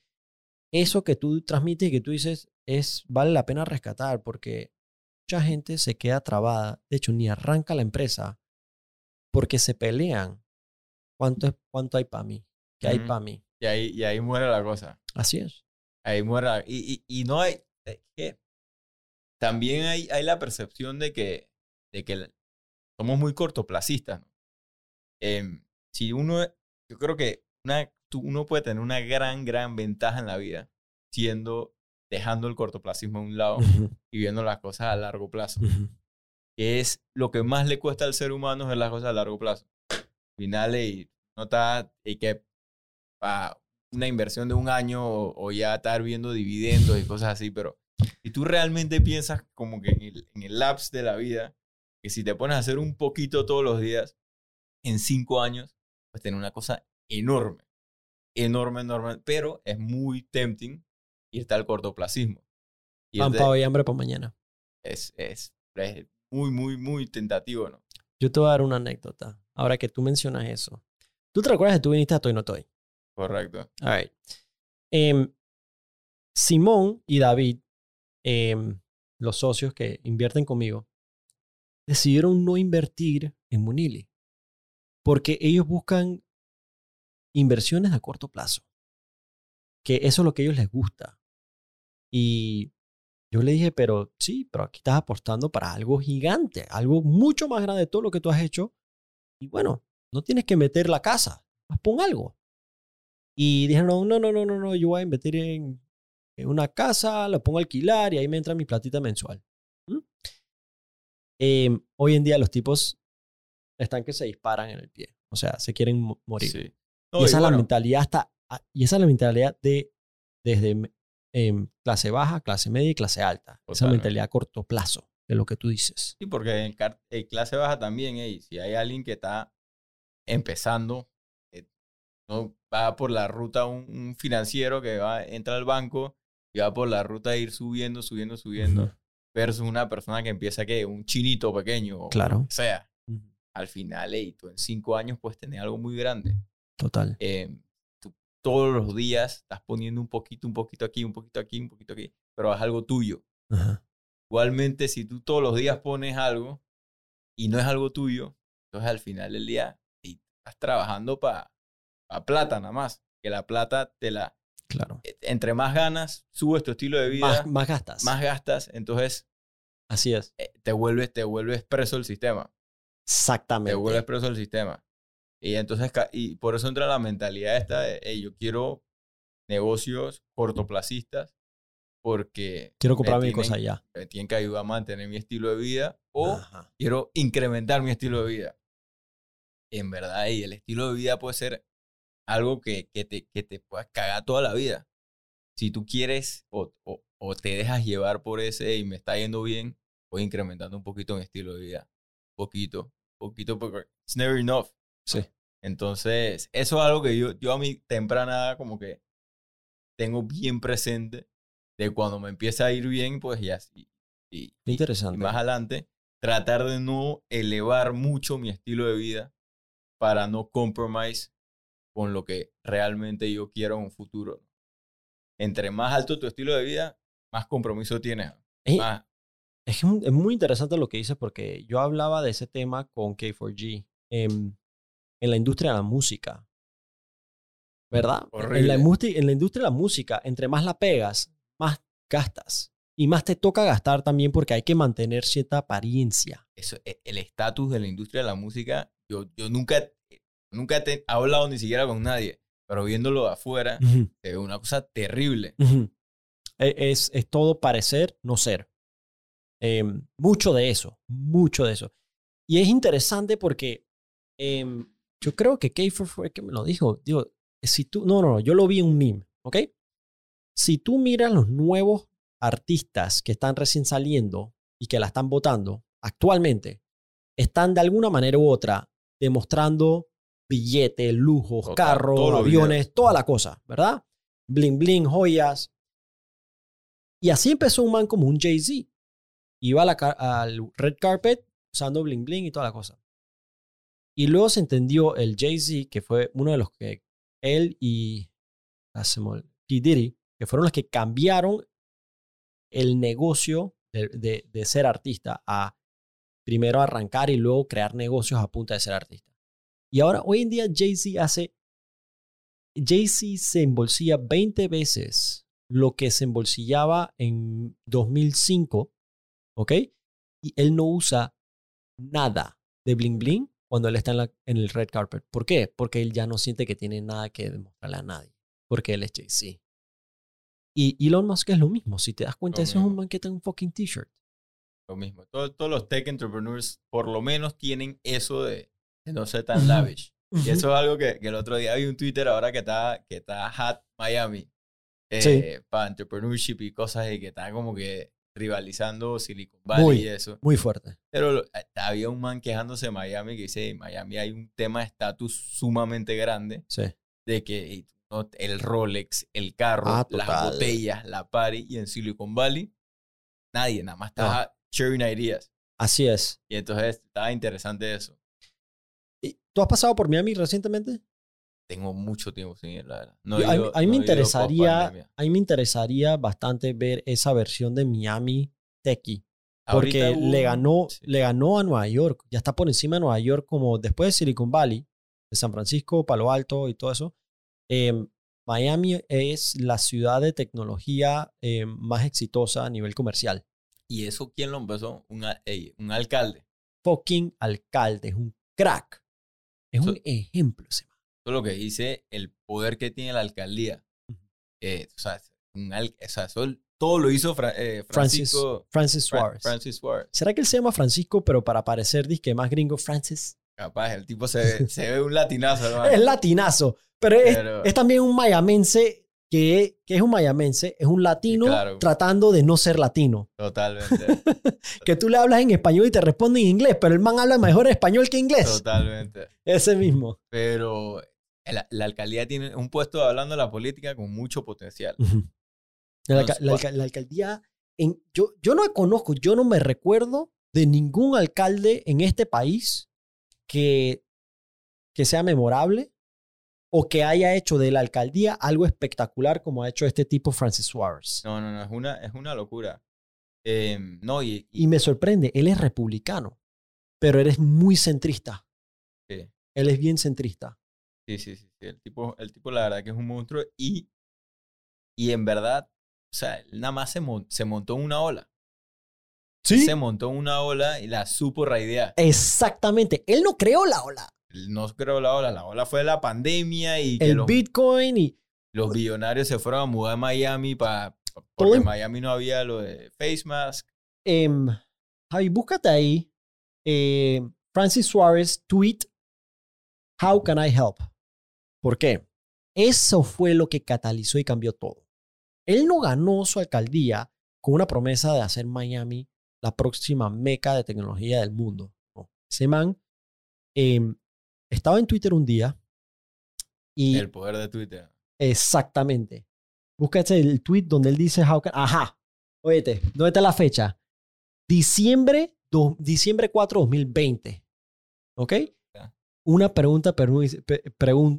eso que tú transmites y que tú dices es vale la pena rescatar porque mucha gente se queda trabada, de hecho ni arranca la empresa porque se pelean. ¿Cuánto, es, cuánto hay para mí? ¿Qué hay para mí? Y ahí, y ahí muere la cosa. Así es. Ahí muere. la- Y, y, y no hay. es que también hay, hay la percepción de que, de que somos muy cortoplacistas. ¿no? Em, si uno. Yo creo que una, tú- uno puede tener una gran, gran ventaja en la vida siendo. Dejando el cortoplacismo a un lado y viendo las cosas a largo plazo. Que es lo que más le cuesta al ser humano es las cosas a largo plazo. Al final, y no está. Y que. ah, una inversión de un año o, o ya estar viendo dividendos y cosas así, pero si tú realmente piensas como que en el, en el lapse de la vida, que si te pones a hacer un poquito todos los días, en cinco años, pues tener una cosa enorme, enorme, enorme, pero es muy tempting irte al cortoplacismo. Pan Irte- pa' hoy, hambre para mañana. es, es, es muy, muy, muy tentativo, ¿no? Yo te voy a dar una anécdota. Ahora que tú mencionas eso. ¿Tú te recuerdas que tú viniste a Toy No Toy? Correcto. All right. Em, Simón y David, em, los socios que invierten conmigo, decidieron no invertir en Munili porque ellos buscan inversiones a corto plazo, que eso es lo que a ellos les gusta. Y yo le dije, pero sí, pero aquí estás apostando para algo gigante, algo mucho más grande de todo lo que tú has hecho. Y bueno, no tienes que meter la casa, más pon algo. Y dijeron, no, no, no, no, no, no, yo voy a invertir en, en una casa, la pongo a alquilar y ahí me entra mi platita mensual. ¿Mm? Em, hoy en día los tipos están que se disparan en el pie, o sea, se quieren mo- morir. Sí. y esa es la mentalidad hasta, ah, y esa es la mentalidad de desde em, clase baja, clase media y clase alta. Esa Totalmente. mentalidad a corto plazo de lo que tú dices. Sí, porque en, en clase baja también, ey, si hay alguien que está empezando, eh, no va por la ruta un, un financiero que va, entra al banco y va por la ruta de ir subiendo, subiendo, subiendo, Ujú. versus una persona que empieza que un chinito pequeño, Claro. sea. Al final, ey, tú en cinco años puedes tener algo muy grande. Total. Eh, tú todos los días estás poniendo un poquito, un poquito aquí, un poquito aquí, un poquito aquí, pero es algo tuyo. Ajá. Igualmente, si tú todos los días pones algo, y no es algo tuyo, entonces al final del día estás trabajando para plata nada más. Que la plata te la... Claro. e- Entre más ganas, subes tu estilo de vida, Más, más gastas. más gastas, entonces Así es. eh, te vuelves, te vuelves preso del sistema. Exactamente. Te vuelves preso del sistema. Y entonces, y por eso entra la mentalidad esta de, "Ey, yo quiero negocios cortoplacistas porque Quiero comprar mi cosa ya. me tienen que ayudar a mantener mi estilo de vida o Ajá. quiero incrementar mi estilo de vida. En verdad, y el estilo de vida puede ser algo que, que, te, que te pueda cagar toda la vida. Si tú quieres o, o, o te dejas llevar por ese y me está yendo bien, voy incrementando un poquito mi estilo de vida. Poquito, poquito, porque it's never enough. Sí. Entonces, eso es algo que yo, yo a mi temprana como que tengo bien presente de cuando me empieza a ir bien, pues ya. Y, y- interesante. y más adelante, tratar de no elevar mucho mi estilo de vida para no compromise con lo que realmente yo quiero en un futuro. Entre más alto tu estilo de vida, más compromiso tienes. Eh, Más, Es, es muy interesante lo que dices porque yo hablaba de ese tema con K4G em, en la industria de la música. ¿Verdad? En la, en la industria de la música, entre más la pegas, más gastas. Y más te toca gastar también porque hay que mantener cierta apariencia. eso, e- el estatus de la industria de la música, yo, yo nunca, nunca te he hablado ni siquiera con nadie, pero viéndolo de afuera, ve una cosa terrible. E- Es, es todo parecer, no ser. Em, mucho de eso, mucho de eso. Y es interesante porque em, yo creo que K4 fue el que me lo dijo. Digo, si tú, no, no, no, yo lo vi en un meme, ¿ok? Si tú miras los nuevos artistas que están recién saliendo y que la están votando actualmente, están de alguna manera u otra demostrando billetes, lujos, Total, carros, aviones, toda la cosa, ¿verdad? Bling, bling, joyas. Y así empezó un man como un Jay-Z. Iba a la car- al red carpet usando bling, bling y toda la cosa. Y luego se entendió el Jay-Z, que fue uno de los que él y ah, P. Diddy, que fueron los que cambiaron el negocio de ser artista a primero arrancar y luego crear negocios a punta de ser artista. Y ahora, hoy en día, Jay-Z hace. Jay-Z se embolsilla 20 veces lo que se embolsillaba en 2005, ¿ok? Y él no usa nada de bling bling cuando él está en, la- en el red carpet. ¿Por qué? Porque él ya no siente que tiene nada que demostrarle a nadie. Porque él es Jay-Z. Y Elon Musk es lo mismo. Si te das cuenta, Lo eso es un está en un fucking t-shirt. Lo mismo. Todo- todos los tech entrepreneurs por lo menos tienen eso de, de no ser tan lavish. Y eso es algo que, que el otro día vi un Twitter ahora que está, que está Hat Miami. eh, Sí. Para entrepreneurship y cosas y que está como que rivalizando Silicon Valley Muy. y eso. Muy fuerte. Pero lo- había un man quejándose de Miami que dice, en Miami hay un tema de estatus sumamente grande Sí. de que no, el Rolex, el carro, Ah, las botellas, la party y en Silicon Valley nadie, nada más estaba sharing ideas. Así es. Y entonces estaba interesante eso. ¿Y ¿Tú has pasado por Miami recientemente? Tengo mucho tiempo sin ir, la verdad. No a, mí- ido- a mí no me interesaría, a mí me interesaría bastante ver esa versión de Miami Techie. Porque hubo- le ganó, sí. le ganó a Nueva York. Ya está por encima de Nueva York, como después de Silicon Valley, de San Francisco, Palo Alto y todo eso. eh, Miami es la ciudad de tecnología eh, más exitosa a nivel comercial. ¿Y eso quién lo empezó? Un, ey, un alcalde. Fucking alcalde, es un crack. Es un ejemplo ese. Eso es lo que dice el poder que tiene la alcaldía. Eh, o sea, un al- o sea, eso- todo lo hizo Fra- eh, Francis, Francisco Francis Suárez. Francis Suárez. ¿Será que él se llama Francisco, pero para parecer disque más gringo, Francis? Capaz, el tipo se ve, se ve un latinazo, hermano. Es latinazo, pero es, es también un mayamense que, que es un mayamense, es un latino Claro. tratando de no ser latino. Totalmente. Que tú le hablas en español y te responde en inglés, pero el man habla mejor español que inglés. totalmente. Ese mismo. Pero la, la alcaldía tiene un puesto hablando de la política con mucho potencial. la, Entonces, la alca- la alcaldía, en, yo, yo no conozco, yo no me recuerdo de ningún alcalde en este país que, que sea memorable o que haya hecho de la alcaldía algo espectacular como ha hecho este tipo Francis Suárez. No, no, no, es una, es una locura. Eh, no, y, y Y me sorprende, él es republicano. pero eres muy centrista. Sí. Él es bien centrista. Sí, sí, sí. sí. El, tipo, el tipo, la verdad, que es un monstruo. Y, y en verdad, o sea, él nada más se, mon- se montó en una ola. Se montó en una ola y la supo raidear. Exactamente. Él no creó la ola. Él No creó la ola. La ola fue la pandemia y que El los, Bitcoin y los billonarios se fueron a mudar a Miami para. Porque en- en Miami no había lo de face mask. em, Javi, búscate ahí eh, Francis Suárez tweet How can I help? ¿Por qué? Eso fue lo que catalizó y cambió todo. Él no ganó su alcaldía con una promesa de hacer Miami la próxima meca de tecnología del mundo. No. Ese man em, estaba en Twitter un día y El poder de Twitter. Exactamente. Búscate el tweet donde él dice how can- Ajá. Óyete, ¿dónde está la fecha? Diciembre, do- diciembre 4, 2020. ¿Ok? Una pregunta,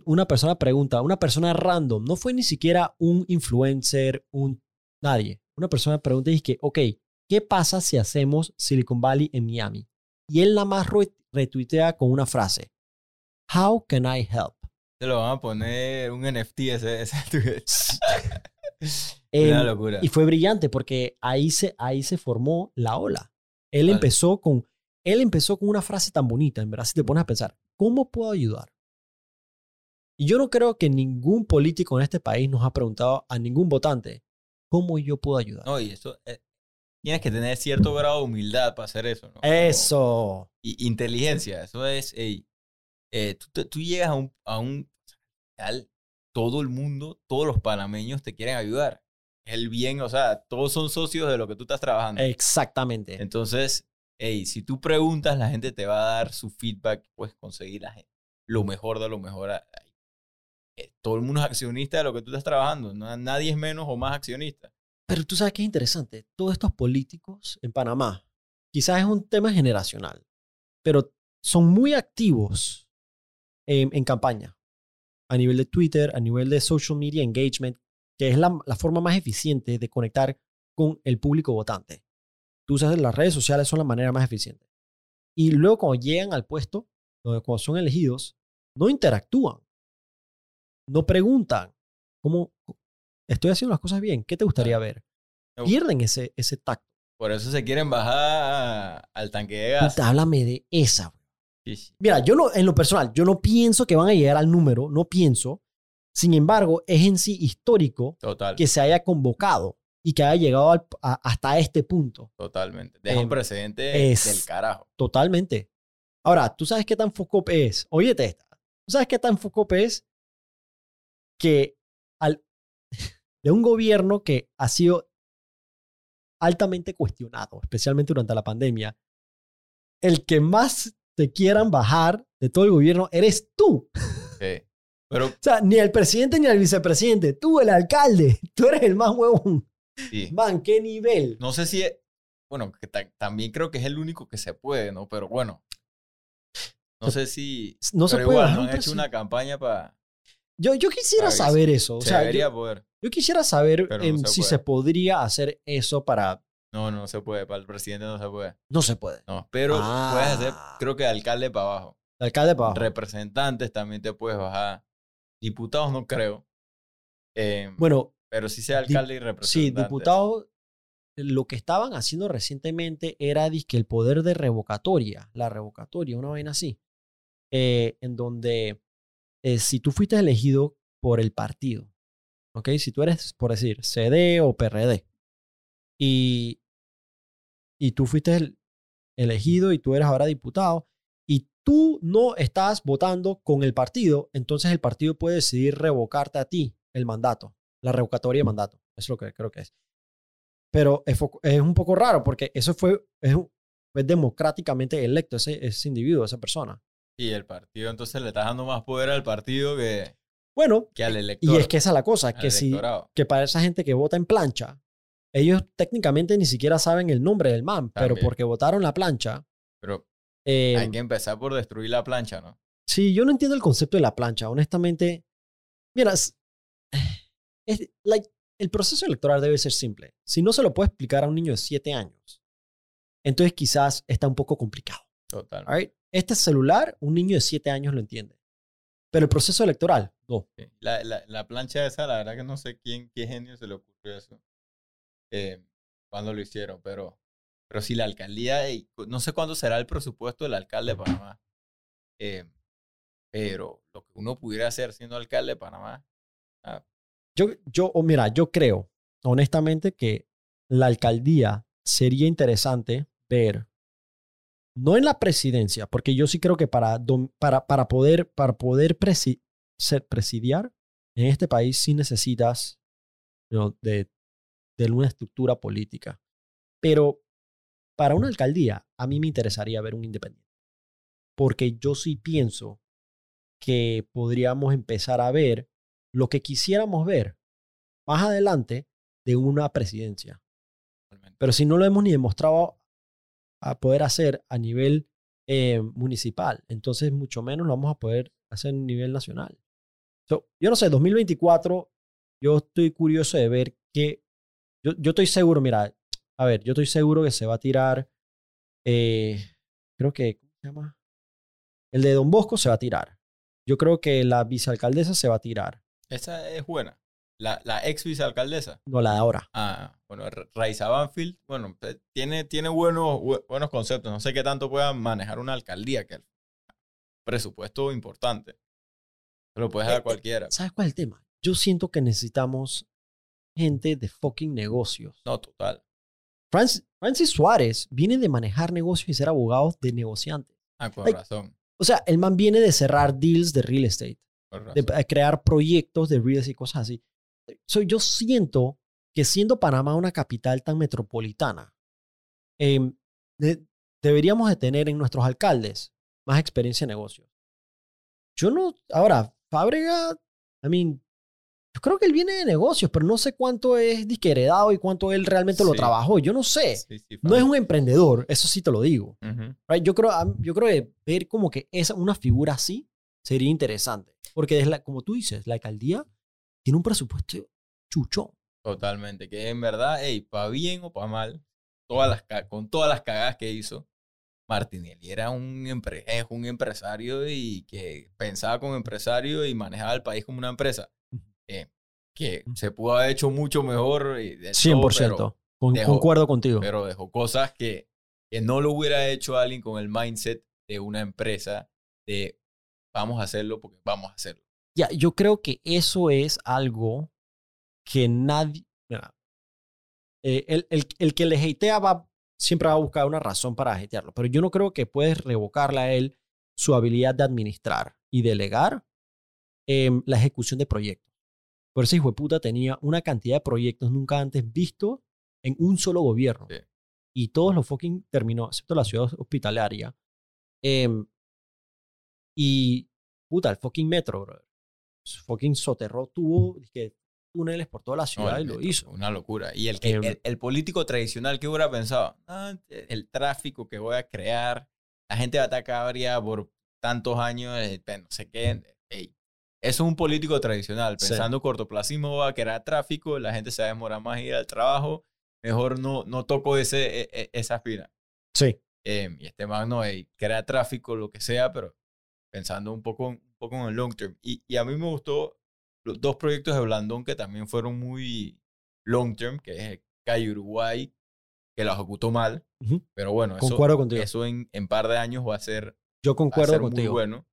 una persona pregunta, una persona random, no fue ni siquiera un influencer, un nadie. Una persona pregunta y dice que, ok, ¿qué pasa si hacemos Silicon Valley en Miami? Y él nada más re- retuitea con una frase. How can I help? Se lo van a poner un NFT ese, Una locura. Y fue brillante porque ahí se, ahí se formó la ola. Él Vale. empezó con él empezó con una frase tan bonita, en verdad, si te pones a pensar, ¿cómo puedo ayudar? Y yo no creo que ningún político en este país nos ha preguntado a ningún votante, ¿cómo yo puedo ayudar? No, y eso. eh, tienes que tener cierto grado de humildad para hacer eso, ¿no? Eso. Y inteligencia, eso es. ey, eh, tú, tú llegas a un. A un al- todo el mundo, todos los panameños te quieren ayudar. El bien, o sea, todos son socios de lo que tú estás trabajando. Exactamente. Entonces, hey, si tú preguntas, la gente te va a dar su feedback, puedes conseguir la gente, lo mejor de lo mejor. eh, Todo el mundo es accionista de lo que tú estás trabajando. nadie es menos o más accionista. Pero tú sabes qué es interesante. Todos estos políticos en Panamá, quizás es un tema generacional, pero son muy activos en, en campaña. A nivel de Twitter, a nivel de social media engagement, que es la, la forma más eficiente de conectar con el público votante. Tú sabes, las redes sociales son la manera más eficiente. Y luego cuando llegan al puesto, cuando son elegidos, no interactúan. No preguntan, ¿cómo estoy haciendo las cosas bien? ¿Qué te gustaría ver? pierden ese, ese tacto. Por eso se quieren bajar al tanque de gas. Puta, háblame de esa. Mira, yo no, en lo personal, yo no pienso que van a llegar al número, no pienso. Sin embargo, es en sí histórico Total, que se haya convocado y que haya llegado al- a- hasta este punto. totalmente. Deja un precedente es- del carajo. Totalmente. Ahora, ¿tú sabes qué tan focope es? Óyete esta. ¿Tú sabes qué tan focope es? Que al, de un gobierno que ha sido altamente cuestionado, especialmente durante la pandemia, el que más te quieran bajar de todo el gobierno eres tú. Sí. Pero O sea, ni el presidente ni el vicepresidente, tú el alcalde, tú eres el más huevón. Sí. Man, qué nivel. No sé si. es- Bueno, que ta- también creo que es el único que se puede, ¿no? Pero bueno. No sé si. No se pero puede igual, bajar no han hecho una campaña para. Yo, yo quisiera saber eso. O Se sea, debería yo, poder. yo quisiera saber no se si puede. se podría hacer eso para... No, no se puede. Para el presidente no se puede. No se puede. No. Pero puedes hacer, Ah. creo que alcalde para abajo. El alcalde para abajo. Representantes también te puedes bajar. Diputados no creo. Eh, Bueno, pero sí sea alcalde y representante. sí, diputados, lo que estaban haciendo recientemente era que el poder de revocatoria, la revocatoria, una vaina así, eh, en donde eh, si tú fuiste elegido por el partido, ¿ok? Si tú eres, por decir, CD o PRD, y, y tú fuiste el- elegido y tú eres ahora diputado, y tú no estás votando con el partido, entonces el partido puede decidir revocarte a ti el mandato, la revocatoria de mandato. Eso es lo que creo que es. Pero es, es un poco raro porque eso fue, es, fue democráticamente electo ese, ese individuo, esa persona. Y el partido, entonces le estás dando más poder al partido que, Bueno, que al elector. y es que esa es la cosa, que si, que para esa gente que vota en plancha, ellos técnicamente ni siquiera saben el nombre del man, pero porque votaron la plancha. Pero eh, hay que empezar por destruir la plancha, ¿no? Sí, yo no entiendo el concepto de la plancha, honestamente. Mira, es- like, el proceso electoral debe ser simple. Si no se lo puede explicar a un niño de 7 años, entonces quizás está un poco complicado. Total. Right? Este celular, un niño de 7 años lo entiende. Pero el proceso electoral, no. La, la, la plancha esa, la verdad que no sé quién, qué genio se le ocurrió eso. Eh, cuando lo hicieron, pero, pero si la alcaldía, no sé cuándo será el presupuesto del alcalde de Panamá. Eh, pero lo que uno pudiera hacer siendo alcalde de Panamá, ah, Yo, yo, o mira, yo creo, honestamente, que la alcaldía sería interesante ver, no en la presidencia, porque yo sí creo que para, para, para poder, para poder presi- ser, presidiar en este país sí necesitas de, de una estructura política. Pero para una alcaldía, a mí me interesaría ver un independiente. Porque yo sí pienso que podríamos empezar a ver lo que quisiéramos ver más adelante de una presidencia. Pero si no lo hemos ni demostrado a poder hacer a nivel eh, municipal, entonces mucho menos lo vamos a poder hacer a nivel nacional. So, yo no sé, 2024, yo estoy curioso de ver qué... Yo, yo estoy seguro, mira, a ver, yo estoy seguro que se va a tirar, eh, creo que, ¿cómo se llama? El de Don Bosco se va a tirar. Yo creo que la vicealcaldesa se va a tirar, Esa es buena. La, la ex vicealcaldesa. no la de ahora. Ah, bueno, Ra- Raiza Banfield, bueno, eh, tiene, tiene buenos, bu- buenos conceptos. No sé qué tanto pueda manejar una alcaldía, que el presupuesto importante. Se lo puedes dar Eh, a cualquiera. ¿Sabes cuál es el tema? Yo siento que necesitamos gente de fucking negocios. No, total. Francis, Francis Suárez viene de manejar negocios y ser abogado de negociantes. Ah, con razón. O sea, el man viene de cerrar deals de real estate, de eh, crear proyectos de estate y cosas así. So, yo siento que siendo Panamá una capital tan metropolitana, em, de- deberíamos de tener en nuestros alcaldes más experiencia en negocios. Yo no, ahora, Fábrega, I mean, yo creo que él viene de negocios, pero no sé cuánto es disque heredado y cuánto él realmente lo Sí. trabajó. Yo no sé. Sí, sí, No es un emprendedor, eso sí te lo digo. Ujú. Right? Yo creo, am- yo creo que ver como que esa, una figura así sería interesante. Porque desde la- como tú dices, la alcaldía tiene un presupuesto chucho. Totalmente. Que en verdad, hey, para bien o para mal, todas las, con todas las cagadas que hizo, Martinelli era un, empre- es un empresario y que pensaba como empresario y manejaba el país como una empresa. Eh, que se pudo haber hecho mucho mejor. y de todo, 100%. Con- dejó- concuerdo contigo. Pero, pero dejó cosas que, que no lo hubiera hecho alguien con el mindset de una empresa de vamos a hacerlo porque vamos a hacerlo. Ya, yo creo que eso es algo que nadie... eh, el, el- el que le hatea va, siempre va a buscar una razón para hatearlo, pero yo no creo que puedes revocarle a él su habilidad de administrar y delegar em, la ejecución de proyectos. Por ese hijo de puta tenía una cantidad de proyectos nunca antes visto en un solo gobierno. Sí. Y todos los fucking terminó, excepto la ciudad hospitalaria. Em, y, puta, el fucking metro, brother. Fucking soterró, tuvo dizque, túneles por toda la No, ciudad el y lo hizo. Una locura. Y el, que, Em, el, el político tradicional que hubiera pensado, "Ah, el tráfico que voy a crear, la gente va a cabría por tantos años, eh, no sé qué. Ey, eso es un político tradicional. Sí. Pensando cortoplacismo, va a crear tráfico, la gente se va a demorar más en ir al trabajo. Mejor no, no toco ese, e- e- esa espina. Sí. Em, y este man no, ey, crea tráfico, lo que sea, pero pensando un poco, un poco en el long term. Y, y a mí me gustó los dos proyectos de Blandón que también fueron muy long term, que es Calle Uruguay, que lo ejecutó mal, Ujú. pero bueno, eso, Concuerdo contigo. eso en, en par de años va a ser, Yo va a concuerdo ser muy contigo. bueno.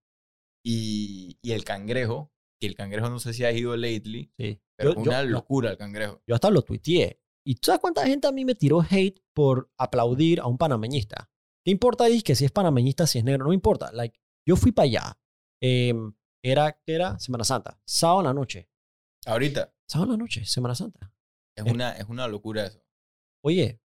Y, y el cangrejo, que el cangrejo no sé si ha ido lately, Sí. pero Yo- una yo- locura el cangrejo. Yo hasta lo tuiteé. ¿Y tú sabes cuánta gente a mí me tiró hate por aplaudir a un panameñista? ¿Qué importa ahí que si es panameñista, si es negro? No importa. Like, yo fui para allá. Em, era, ¿qué era? Semana Santa. Sábado en la noche. Ahorita Sábado en la noche, Semana Santa. es Eh. una, es una locura eso. Oye,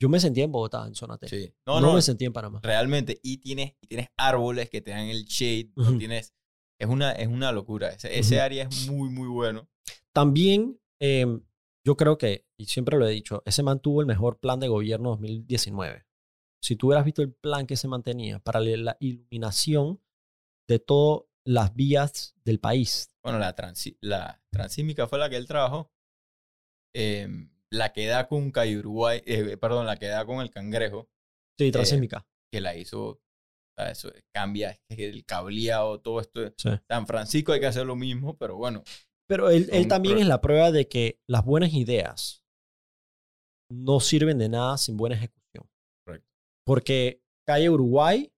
yo me sentía en Bogotá, en zona T. Sí. No, No, no, me sentía en Panamá. realmente. Y tienes, y tienes árboles que te dan el shade. Ujú. tienes, es, una, es una locura. Ese, área es muy, muy bueno. También, em, yo creo que, y siempre lo he dicho, ese mantuvo el mejor plan de gobierno 2019. Si tú hubieras visto el plan que se mantenía para la iluminación de todas las vías del país. Bueno, la, transi- la transímica fue la que él trabajó. Em, la que da con Calle Uruguay, eh, perdón, la que da con el cangrejo. Sí, transísmica. que la hizo, sea, eso cambia el cableado, todo esto. Sí. San Francisco hay que hacer lo mismo, pero bueno, Pero él, él también es la prueba de que las buenas ideas no sirven de nada sin buena ejecución. Porque Calle Uruguay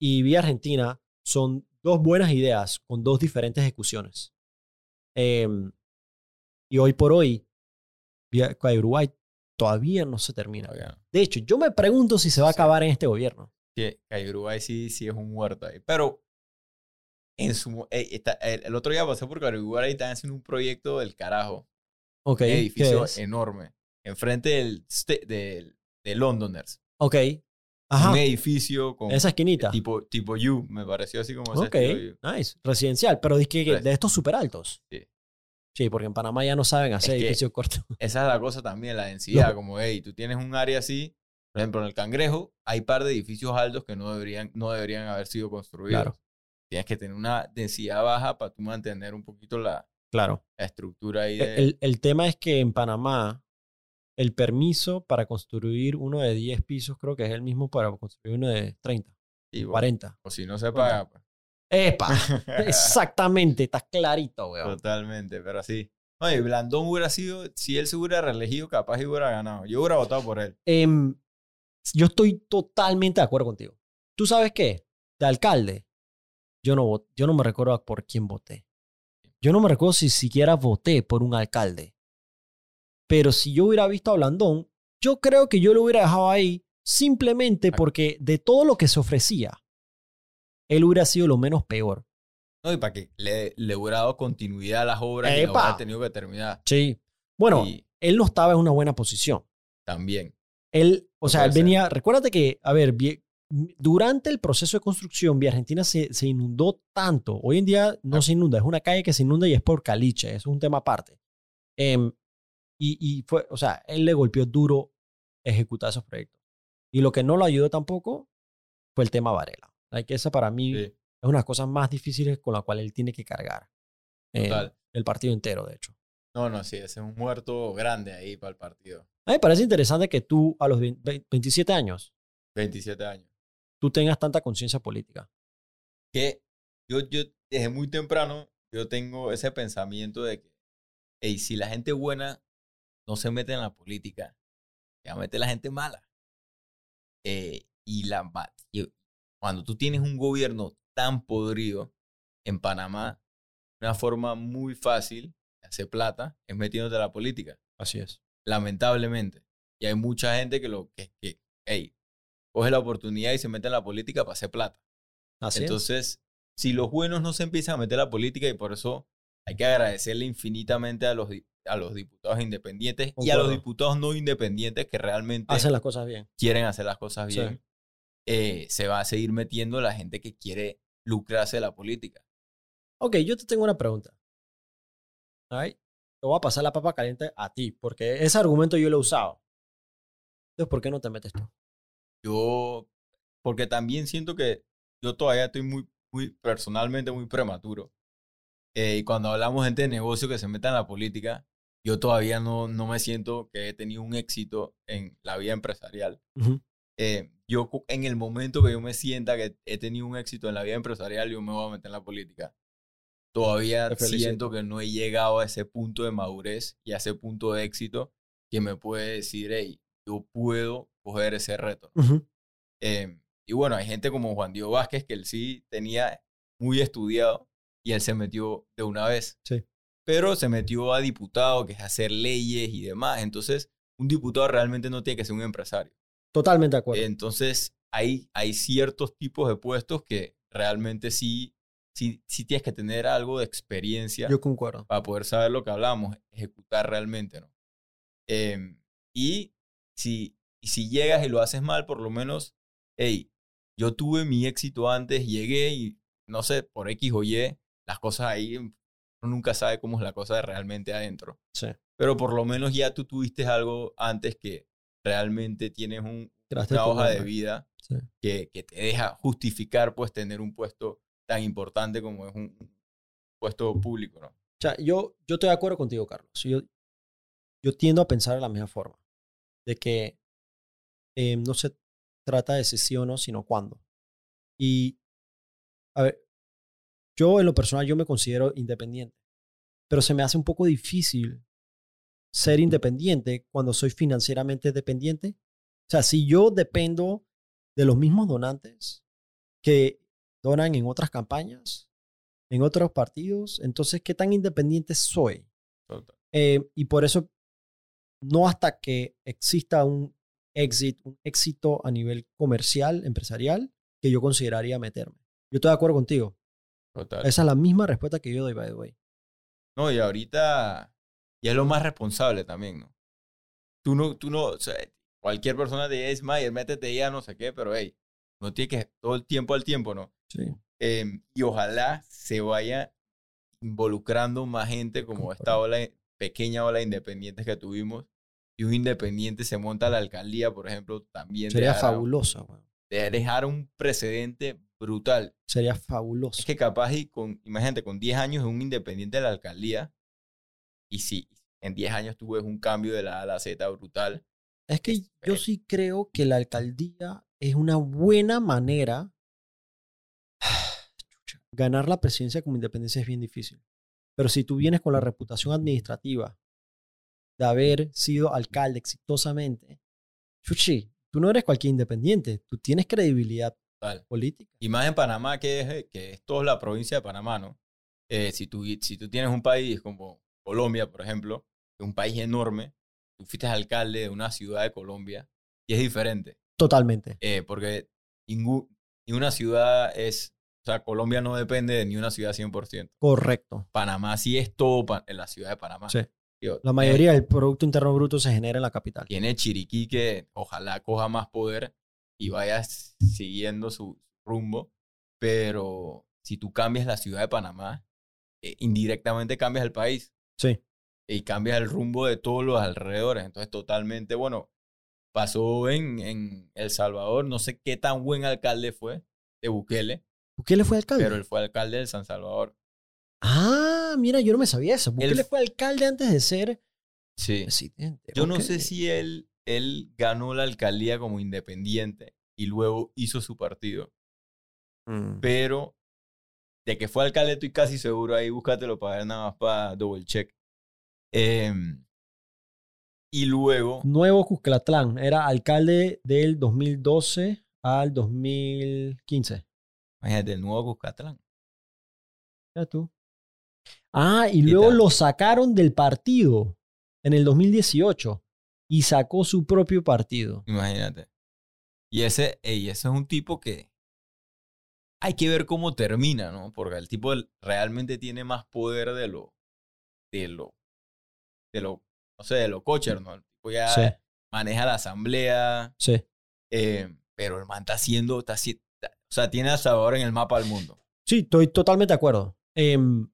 y Vía Argentina son dos buenas ideas con dos diferentes ejecuciones. Em, y hoy por hoy, Vía Calle Uruguay todavía no se termina. no. De hecho, yo me pregunto si se va a Sí. acabar en este gobierno. que Calle Uruguay sí, sí es un muerto ahí. Pero en su, ey, está- el, el otro día pasé por Calle Uruguay y están haciendo un proyecto del carajo. Un ¿qué edificio enorme. Enfrente del, de Londoners. Ok, ajá, Un edificio con esa esquinita. tipo, tipo U, me pareció así como Ok, nice. Residencial, pero dice que Res- de estos súper altos. Sí. Sí, porque en Panamá ya no saben hacer Es que- edificios cortos. Esa es la cosa también, la densidad. Como, hey, tú tienes un área así. Por ejemplo, en el Cangrejo hay par de edificios altos que no deberían, no deberían haber sido construidos. Claro. Tienes que tener una densidad baja para tú mantener un poquito la, Claro. la estructura ahí de... El, el tema es que en Panamá el permiso para construir uno de 10 pisos creo que es el mismo para construir uno de 30, y bueno, 40. O si no se paga, pues. ¡Epa! Exactamente, estás clarito, weón. Totalmente, pero sí. Oye, Blandón hubiera sido, si él se hubiera reelegido, capaz y hubiera ganado. Yo hubiera votado por él. Em, yo estoy totalmente de acuerdo contigo. ¿Tú sabes qué? De alcalde, yo no, yo no me recuerdo por quién voté. Yo no me recuerdo si siquiera voté por un alcalde. Pero si yo hubiera visto a Blandón, yo creo que yo lo hubiera dejado ahí simplemente porque de todo lo que se ofrecía, él hubiera sido lo menos peor. No, y para que le, le hubiera dado continuidad a las obras y ¡Epa! la hubiera tenido que terminar. Sí. Bueno, Y él no estaba en una buena posición. también. Él, o No sea, él puede ser. venía, recuérdate que, a ver, durante el proceso de construcción, Vía Argentina se, se inundó tanto. Hoy en día no Ah. se inunda, es una calle que se inunda y es por caliche, eso es un tema aparte. Em, y, y fue, o sea, él le golpeó duro ejecutar esos proyectos. Y lo que no lo ayudó tampoco fue el tema Varela. Like, esa para mí Sí, es una de las cosas más difíciles con la cual él tiene que cargar. eh, total. el partido entero, de hecho. No, no, sí, ese es un muerto grande ahí para el partido. A mí me parece interesante que tú, a los 20 27 años, 27 años. tú tengas tanta conciencia política. que yo, yo desde muy temprano yo tengo ese pensamiento de que hey, si la gente buena no se mete en la política, se va a meter la gente mala. Eh, y la y cuando tú tienes un gobierno tan podrido en Panamá, una forma muy fácil de hacer plata es metiéndote a la política Así es. lamentablemente. Y hay mucha gente que lo que, que hey, coge la oportunidad y se mete en la política para hacer plata. Así es. Entonces, si los buenos no se empiezan a meter en la política y por eso hay que agradecerle infinitamente a los, a los diputados independientes y a los diputados no independientes que realmente Hacen las cosas bien. quieren hacer las cosas Sí. bien, eh, se va a seguir metiendo la gente que quiere lucrarse de la política. Ok, yo te tengo una pregunta. Right? Te voy a pasar la papa caliente a ti, porque ese argumento yo lo he usado. Entonces, ¿por qué no te metes tú? Yo, porque también siento que yo todavía estoy muy, muy personalmente muy prematuro. Eh, y cuando hablamos de gente de negocio que se meta en la política, yo todavía no, no me siento que he tenido un éxito en la vida empresarial. Eh, yo en el momento que yo me sienta que he tenido un éxito en la vida empresarial, yo me voy a meter en la política. Todavía siento que no he llegado a ese punto de madurez y a ese punto de éxito que me puede decir, hey, yo puedo coger ese reto. Eh, y bueno, hay gente como Juan Diego Vázquez que él sí tenía muy estudiado y él se metió de una vez. Sí. Pero se metió a diputado, que es hacer leyes y demás. Entonces, un diputado realmente no tiene que ser un empresario. Totalmente de acuerdo. Entonces, hay, hay ciertos tipos de puestos que realmente sí, sí, sí tienes que tener algo de experiencia yo concuerdo. para poder saber lo que hablamos, ejecutar realmente, ¿no? Em, y si, si llegas y lo haces mal, por lo menos, hey, yo tuve mi éxito antes, llegué y no sé, por X o Y, las cosas ahí, nunca sabe cómo es la cosa de realmente adentro. Sí. Pero por lo menos ya tú tuviste algo antes que realmente tienes un, una hoja de vida Sí. que, que te deja justificar pues tener un puesto tan importante como es un, puesto público, ¿no? O sea, yo, yo estoy de acuerdo contigo, Carlos. Yo, yo tiendo a pensar de la misma forma. De que, eh, no sé, trata de si sí o no, sino cuándo. Y, a ver, yo en lo personal, yo me considero independiente, pero se me hace un poco difícil ser independiente cuando soy financieramente dependiente. O sea, si yo dependo de los mismos donantes que donan en otras campañas, en otros partidos, entonces, ¿qué tan independiente soy? Eh, y por eso, no hasta que exista un exit, un éxito a nivel comercial, empresarial, que yo consideraría meterme. Yo estoy de acuerdo contigo. Total. Esa es la misma respuesta que yo doy, by the way. No, y ahorita y es lo más responsable también, ¿no? Tú no, tú no, o sea, cualquier persona te dice, Mayer, métete ya, no sé qué, pero hey, no tiene que todo el tiempo al tiempo, ¿no? Sí. Em, y ojalá se vaya involucrando más gente como esta ola, pequeña ola de independientes que tuvimos. Y un independiente se monta a la alcaldía, por ejemplo, también. Sería fabuloso, weón. De dejar un precedente brutal. Sería fabuloso. Es que capaz y con, imagínate, con 10 años es un independiente de la alcaldía. Y si en 10 años tú ves un cambio de la A a la Z brutal. Es que Es- yo sí creo que la alcaldía es una buena manera. Ganar la presidencia como independencia es bien difícil. Pero si tú vienes con la reputación administrativa de haber sido alcalde exitosamente, chuchi, tú no eres cualquier independiente, tú tienes credibilidad política. Y más en Panamá, que es, eh, que es toda la provincia de Panamá, ¿no? Eh, si, tú, si tú tienes un país como Colombia, por ejemplo, que es un país enorme, tú fuiste alcalde de una ciudad de Colombia y es diferente. Totalmente. eh, porque ningú- ni una ciudad es, o sea, Colombia no depende de ni una ciudad 100%. Correcto. Panamá sí es todo en la ciudad de Panamá. Sí. La mayoría del Producto Interno Bruto se genera en la capital. tiene Chiriquí que ojalá coja más poder y vaya siguiendo su rumbo, pero si tú cambias la ciudad de Panamá, eh, indirectamente cambias el país Sí. y cambias el rumbo de todos los alrededores. Entonces, totalmente, bueno, pasó en, en El Salvador, no sé qué tan buen alcalde fue de Bukele, Bukele fue alcalde. pero él fue alcalde de San Salvador. Ah, mira, yo no me sabía eso. Bukele Él- fue alcalde antes de ser Sí. presidente. Yo no sé si él, él ganó la alcaldía como independiente y luego hizo su partido, Mm. pero de que fue alcalde estoy casi seguro, ahí búscatelo para ver nada más para double check. Em, y luego, Nuevo Cuscatlán. Era alcalde del 2012 al 2015. imagínate, el nuevo Cuscatlán. Ya tú. Ah, y ¿Qué luego lo sacaron del partido en el 2018 y sacó su propio partido. Imagínate. Y ese, ey, ese es un tipo que hay que ver cómo termina, ¿no? Porque el tipo realmente tiene más poder de lo, de lo, de lo, no sé, de lo cocher, ¿no? El tipo ya Sí, maneja la asamblea, sí. eh, pero el man está haciendo, está, haci- está- o sea, tiene a Salvador en el mapa del mundo. Sí, estoy totalmente de acuerdo. Em,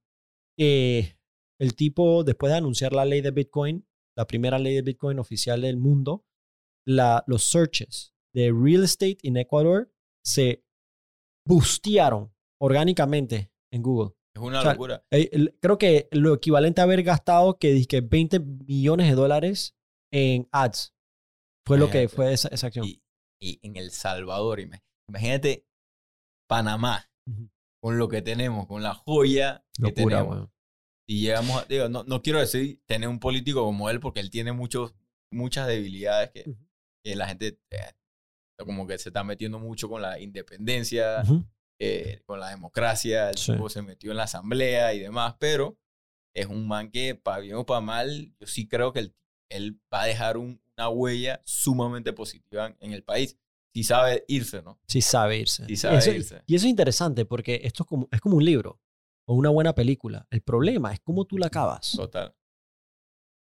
eh, el tipo, después de anunciar la ley de Bitcoin, la primera ley de Bitcoin oficial del mundo, la, los searches de real estate en Ecuador se boostearon orgánicamente en Google. Es una O sea, locura. Eh, creo que lo equivalente a haber gastado que, dizque 20 millones de dólares en ads fue lo que fue esa, esa acción. Y, y en El Salvador, ima- imagínate Panamá. Con lo que tenemos, con la joya que tenemos. Y llegamos a, digo, no, no quiero decir tener un político como él, porque él tiene muchos, muchas debilidades que, que la gente eh, como que se está metiendo mucho con la independencia, eh, con la democracia, el Sí. tipo se metió en la asamblea y demás, pero es un man que, para bien o para mal, yo sí creo que él, él va a dejar un- una huella sumamente positiva en, en el país. Si sabe irse, ¿no? Sí sabe irse. Sí sabe Eso- irse. Y eso es interesante porque esto es como, es como un libro o una buena película. El problema es cómo tú la acabas. Total.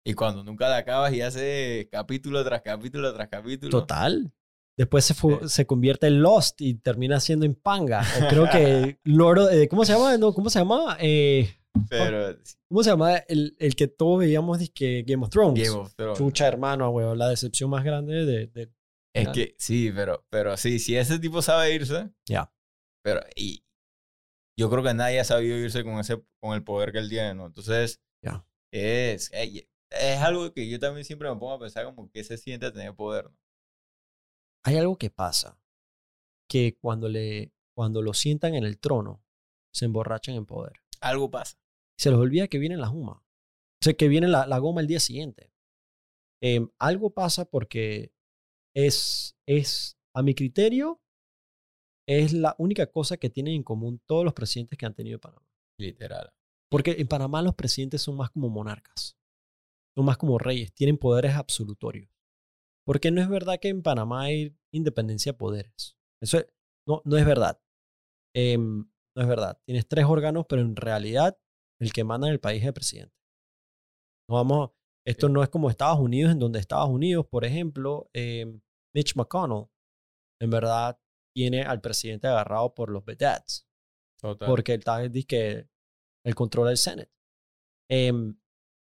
Y cuando nunca la acabas y hace capítulo tras capítulo tras capítulo. Total. Después se, fu- Sí. se convierte en Lost y termina siendo en Panga. O creo que Lord, eh, ¿cómo se llama? No, ¿Cómo se llama? Eh, Pero ¿Cómo se llama el, el que todos veíamos que Game of Thrones? Game of Thrones. Chucha, hermano, weón. La decepción más grande de... de- Es que sí, pero, pero sí, si ese tipo sabe irse. Ya. Pero, y yo creo que nadie ha sabido irse con ese, con el poder que él tiene, ¿no? Entonces, Ya. es, es algo que yo también siempre me pongo a pensar como que se siente tener poder, ¿no? hay algo que pasa, que cuando, le, cuando lo sientan en el trono, se emborrachan en poder. Algo pasa. Se les olvida que viene la goma. O sea, que viene la, la goma el día siguiente. Em, algo pasa porque es, es, a mi criterio, es la única cosa que tienen en común todos los presidentes que han tenido Panamá. Literal. Porque en Panamá los presidentes son más como monarcas, son más como reyes, tienen poderes absolutorios. Porque no es verdad que en Panamá hay independencia de poderes. Eso es- no, no es verdad. Em, no es verdad. Tienes tres órganos, pero en realidad el que manda en el país es el presidente. No vamos, esto no es como Estados Unidos, en donde Estados Unidos, por ejemplo, em, Mitch McConnell, en verdad tiene al presidente agarrado por los vedettes Total. porque el TAG dice que el control del Senate. Em,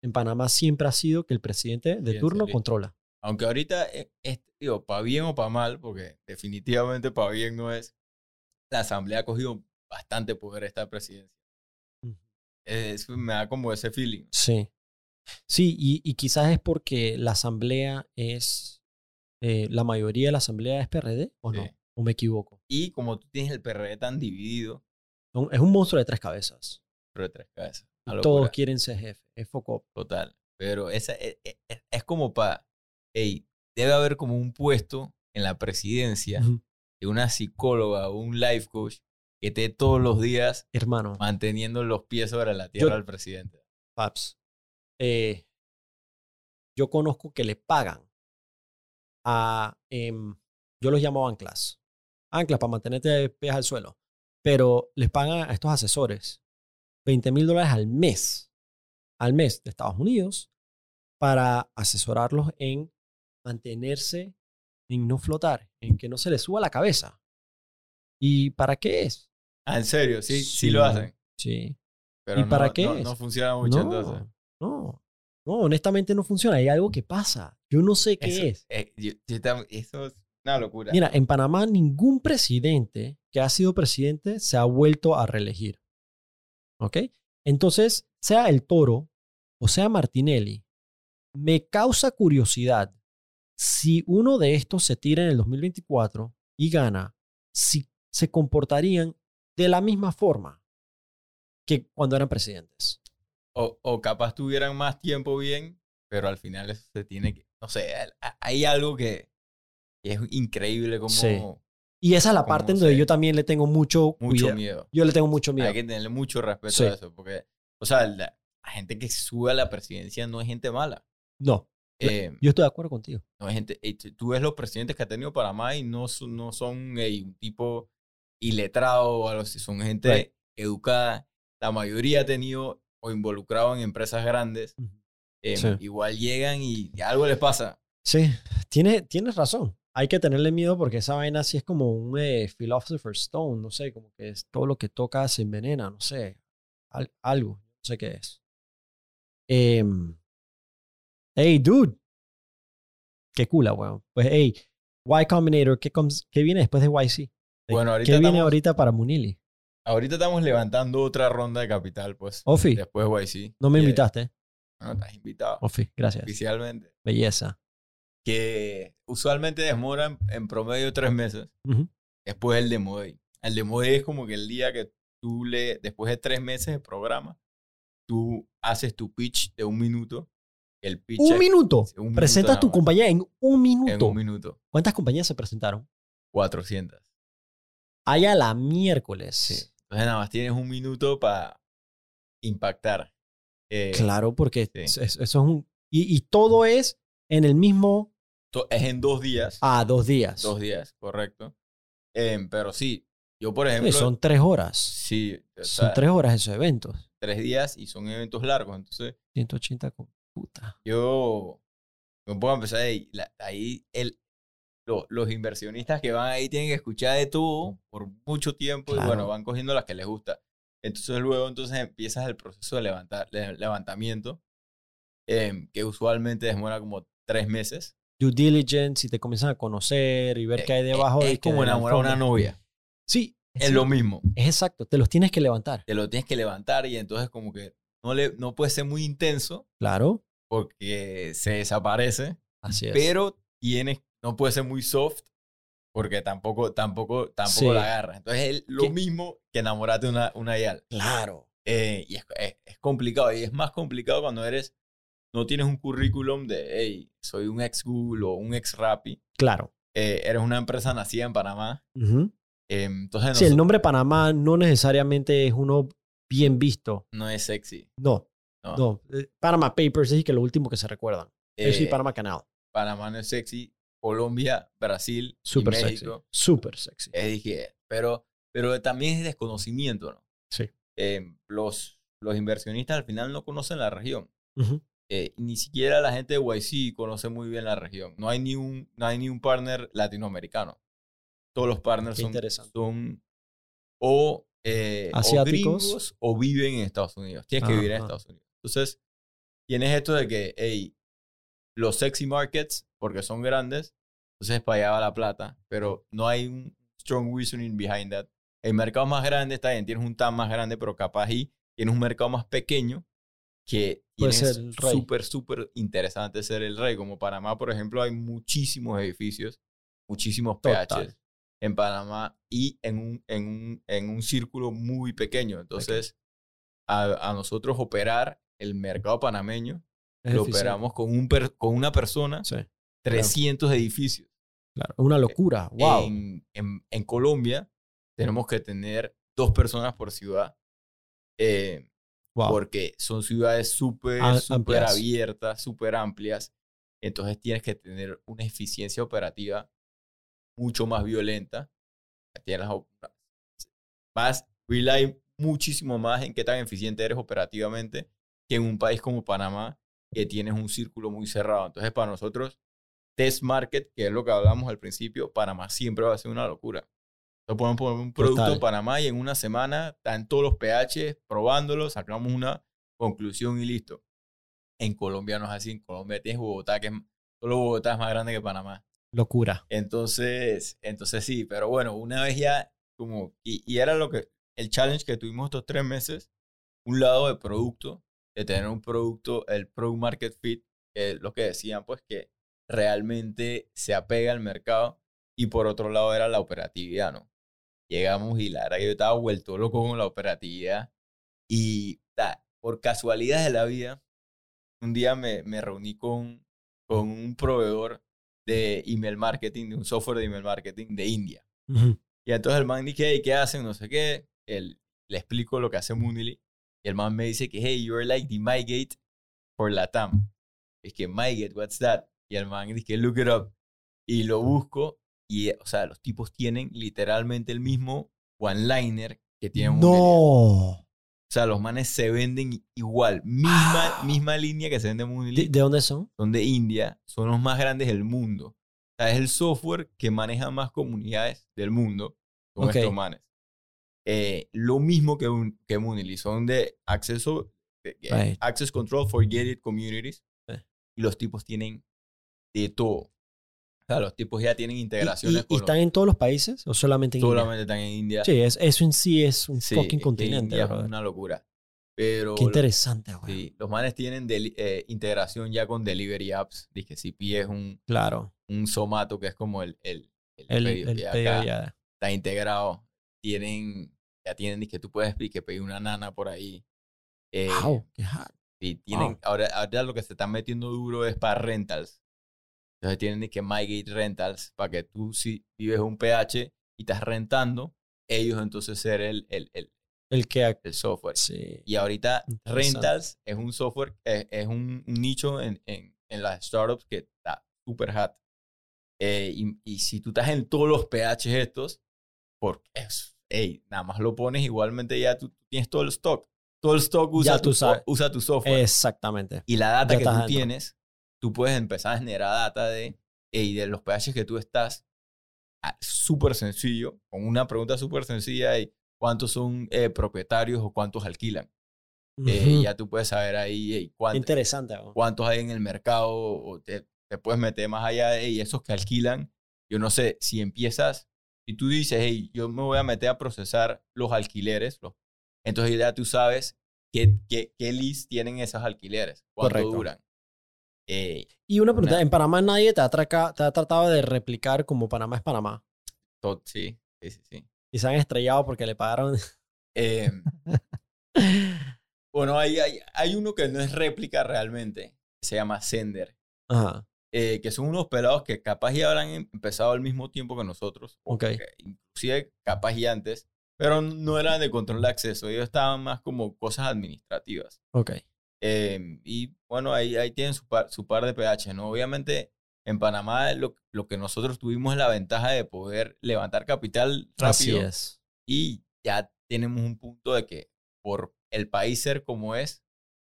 en Panamá siempre ha sido que el presidente de Bien, turno sí. controla. Aunque ahorita, eh, es, digo, para bien o para mal, porque definitivamente para bien no es, la Asamblea ha cogido bastante poder esta presidencia. Es- me da como ese feeling. Sí. Sí, y, y quizás es porque la asamblea es, eh, la mayoría de la asamblea es PRD, ¿o no? Sí. ¿O me equivoco? Y como tú tienes el PRD tan dividido, es un monstruo de tres cabezas. pero de tres cabezas. Todos quieren ser jefe. Es foco. Total. Pero esa, es, es- es como para, hey, debe haber como un puesto en la presidencia de una psicóloga o un life coach que esté todos los días Hermano, manteniendo los pies sobre la tierra Yo- al presidente. Paps, eh, yo conozco que le pagan a, em, yo los llamo anclas, anclas para mantenerte de pies al suelo, pero les pagan a estos asesores 20 mil dólares al mes, al mes de Estados Unidos, para asesorarlos en mantenerse, en no flotar, en que no se les suba la cabeza. ¿Y para qué es? Ah, en serio, sí, sí, lo hacen. Sí. Pero ¿Y para no, qué no, es? no funciona mucho entonces. No, no, honestamente no funciona. Hay algo que pasa. Yo no sé qué Eso, es. eh, yo- yo tam- eso es una locura. Mira, en Panamá ningún presidente que ha sido presidente se ha vuelto a reelegir. ¿Ok? Entonces, sea el Toro o sea Martinelli, me causa curiosidad si uno de estos se tira en el 2024 y gana, si se comportarían de la misma forma que cuando eran presidentes. O, o capaz tuvieran más tiempo bien, pero al final eso se tiene que, no sé, hay- algo que, que es increíble como Sí. Y esa es la parte en donde yo también le tengo mucho, mucho miedo. Yo le tengo mucho miedo. Hay que tenerle mucho respeto Sí. a eso, porque, o sea, la, la gente que sube a la presidencia no es gente mala. No, Eh, yo estoy de acuerdo contigo. no es gente, eh, tú- ves los presidentes que ha tenido Panamá y no son, no son un tipo iletrado o algo así, son gente Right. educada. La mayoría ha tenido o involucrado en empresas grandes. Eh, Sí. Igual llegan y algo les pasa. Sí, tiene, tienes razón. Hay que tenerle miedo porque esa vaina sí es como un eh, Philosopher's Stone, no sé, como que es todo lo que toca se envenena, no sé, al- algo, no sé qué es. Em, hey, dude. Qué cula, weón. Pues, hey, Y Combinator, ¿qué, qué viene después de YC? Eh, Bueno, ahorita ¿Qué viene estamos- ahorita para Munili? Ahorita estamos levantando otra ronda de capital, pues. Ofi, Después YC. no me Yeah. invitaste. No, estás invitado. Ofi, gracias. Oficialmente. Belleza. Que usualmente demoran en promedio tres meses. Ujú. Después el Demo Day. El Demo Day es como que el día que tú le, después de tres meses de programa, tú haces tu pitch de un minuto. El pitch Un es- minuto. Sí, un minuto Presentas tu compañía en un en minuto. un minuto. ¿Cuántas compañías se presentaron? 400. Hay a la miércoles. Sí. Entonces nada más tienes un minuto para impactar. Eh, Claro, porque Sí. es- es- eso es un... Y, y todo es en el mismo... Es en dos días. Ah, dos días. Dos días, correcto. Em, pero sí, yo por Sí, ejemplo... son tres horas. Sí, o Son tres horas esos eventos. tres días y son eventos largos. Entonces 180 con puta. yo me a empezar ahí. la- ahí el, lo- los inversionistas que van ahí tienen que escuchar de todo por mucho tiempo y Claro. bueno, van cogiendo las que les gusta. Entonces luego entonces empiezas el proceso de levantar, de levantamiento, em, que usualmente demora como tres meses. Due diligence y te comienzan a conocer y ver Eh, qué hay eh, debajo. Es, de que como enamorar a una novia. Sí. Es sí, lo mismo. Es exacto. Te los tienes que levantar. Te lo tienes que levantar y entonces como que no, le, no puede ser muy intenso Claro. porque se desaparece, Así es. pero tienes, no puede ser muy soft porque tampoco, tampoco, tampoco Sí. la agarras. Entonces es lo ¿Qué? mismo que enamorarte de una, una YAL. Claro. Eh, y es, es- es complicado, y es más complicado cuando eres, no tienes un currículum de, hey, soy un ex Google o un ex Rappi. Claro. Eh, eres una empresa nacida en Panamá. Ujú. Eh, entonces Sí, el nombre Panamá no necesariamente es uno bien visto. no es sexy. No, No. no. Eh, Panama Papers es que lo último que se recuerdan. Sí, Eh, Panama Canal. Panamá no es sexy. Colombia, Brasil, y Súper sexy. México. Súper sexy. Dije, pero, pero también es desconocimiento, ¿no? Sí. Eh, los, los inversionistas al final no conocen la región. Eh, ni siquiera la gente de YC conoce muy bien la región. No hay ni un, no hay ni un partner latinoamericano. Todos los partners son, son o, eh, o Asiáticos. gringos o viven en Estados Unidos. Tienes que vivir en. Estados Unidos. Entonces, tienes esto de que, hey, los sexy markets, porque son grandes, entonces para allá va la plata, pero no hay un strong reasoning behind that. El mercado más grande está bien, tienes un TAM más grande, pero capaz ahí tienes un mercado más pequeño que rey. súper, súper interesante ser el rey. Como Panamá, por ejemplo, hay muchísimos edificios, muchísimos Total. PHs en Panamá y en un, en un, en un círculo muy pequeño. Entonces, a, a nosotros operar el mercado panameño, Es lo eficiente. operamos con, un per- con una persona, Sí, 300 edificios. claro. Una locura. Wow. En, en, en Colombia tenemos que tener dos personas por ciudad. eh, wow. porque son ciudades súper, súper abiertas, súper amplias. Entonces tienes que tener una eficiencia operativa mucho más violenta. Tienes más, rely muchísimo más en qué tan eficiente eres operativamente que en un país como Panamá, que tienes un círculo muy cerrado. Entonces, para nosotros, test market, que es lo que hablamos al principio, Panamá siempre va a ser una locura. Entonces, podemos poner un producto Total. en Panamá y en una semana están todos los pH, probándolo, sacamos una conclusión y listo. En Colombia no es así. En Colombia tienes Bogotá, que es, solo Bogotá es más grande que Panamá. Locura. Entonces, entonces sí, pero bueno, una vez ya, como, y, y era lo que, el challenge que tuvimos estos tres meses, un lado de producto, de tener un producto, el Pro Market Fit, que es lo que decían, pues que realmente se apega al mercado, y por otro lado era la operatividad, ¿no? Llegamos y la verdad que yo estaba vuelto loco con la operatividad, y ta, por casualidad de la vida, un día me, me reuní con, con un proveedor de email marketing, de un software de email marketing de India. Ujú. Y entonces el man dice, ¿qué hacen? No sé qué. Él, le explico lo que hace Moonily. Y el man me dice que, hey, you're like the MyGate for Latam. Es que, MyGate, what's that? Y el man dice, look it up. Y lo busco. Y, o sea, los tipos tienen literalmente el mismo one-liner que tiene Moonily. No. O sea, los manes se venden igual. Misma, misma línea que se vende Moonily ¿De, de dónde son? son de India, son los más grandes del mundo. O sea, es el software que maneja más comunidades del mundo. Son Ok. estos manes. Eh, lo mismo que, un, que Moonily, son de acceso, de- de Right. access control for gated communities. Y los tipos tienen de todo. O sea, los tipos ya tienen ¿Y, integraciones y- y con están en todos los países o solamente en los, India? solamente están en India. Sí, es, eso en sí es un Sí, fucking es que continente. India es una locura. Pero Qué interesante, güey. sí, los manes tienen eh, integración ya con delivery apps. Dije, si pides un, Claro. un Somato, que es como el, el, el El, pedido, que acá está integrado. Tienen, ya tienen, que tú puedes pedir, que pedir una nana por ahí. Eh, Wow, qué hot. y tienen, wow. ahora, ahora lo que se están metiendo duro es para rentals. Entonces tienen que MyGate Rentals para que tú si vives un PH y estás rentando, ellos entonces ser el, el, el, El que. el software. Sí. Y ahorita. Rentals es un software, es, es un, un nicho en, en, en las startups que está súper hot. Eh, y, y si tú estás en todos los PH estos, porque es, ey, nada más lo pones, igualmente ya tú, tienes todo el stock. Todo el stock usa, tú tu, sabes. usa tu software. Exactamente. y la data ya que tú estás adentro. tienes, tú puedes empezar a generar data de, ey, de los PH que tú estás. ah, Súper sencillo, con una pregunta súper sencilla y cuántos son eh, propietarios o cuántos alquilan. Eh, Ujú. ya tú puedes saber ahí cuántos, interesante. cuántos hay en el mercado o te, te puedes meter más allá de esos que alquilan. Yo no sé, si empiezas y tú dices, hey, yo me voy a meter a procesar los alquileres, los- entonces ya tú sabes qué, qué, qué list tienen esos alquileres, cuánto Correcto. duran. Eh, Y una pregunta: Una- ¿en Panamá nadie te ha, traca- te ha tratado de replicar como Panamá es Panamá? Tot- sí, sí, sí, sí. Y se han estrellado porque le pagaron. Eh, bueno, hay, hay, hay uno que no es réplica realmente, se llama Sender, Ajá. Eh, que son unos pelados que capaz ya habrán em- empezado al mismo tiempo que nosotros, o Ok. que inclusive capaz y antes, pero no eran de control de acceso, ellos estaban más como cosas administrativas. Ok. Eh, y bueno, ahí, ahí tienen su par, su par de PH, ¿no? Obviamente en Panamá lo, lo que nosotros tuvimos es la ventaja de poder levantar capital Así rápido es. y ya tenemos un punto de que por el país ser como es,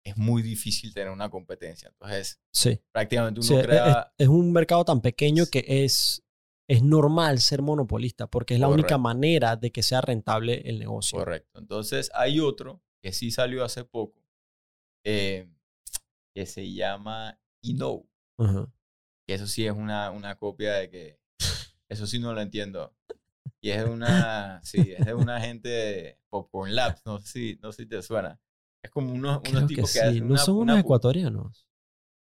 es muy difícil tener una competencia. Entonces, Sí. prácticamente uno Sí, es, es- crea... es un mercado tan pequeño que es, es normal ser monopolista porque es la única Correcto. manera de que sea rentable el negocio. Correcto. Entonces, hay otro que sí salió hace poco, eh, que se llama Ino. Ajá. Que eso sí es una, una copia de que... Eso sí no lo entiendo. Y es de una... Sí, es de una gente de Popcorn Labs. No sé si, no sé si te suena. Es como unos, Creo unos que tipos que, sí. hacen No una- son una unos pu- ecuatorianos.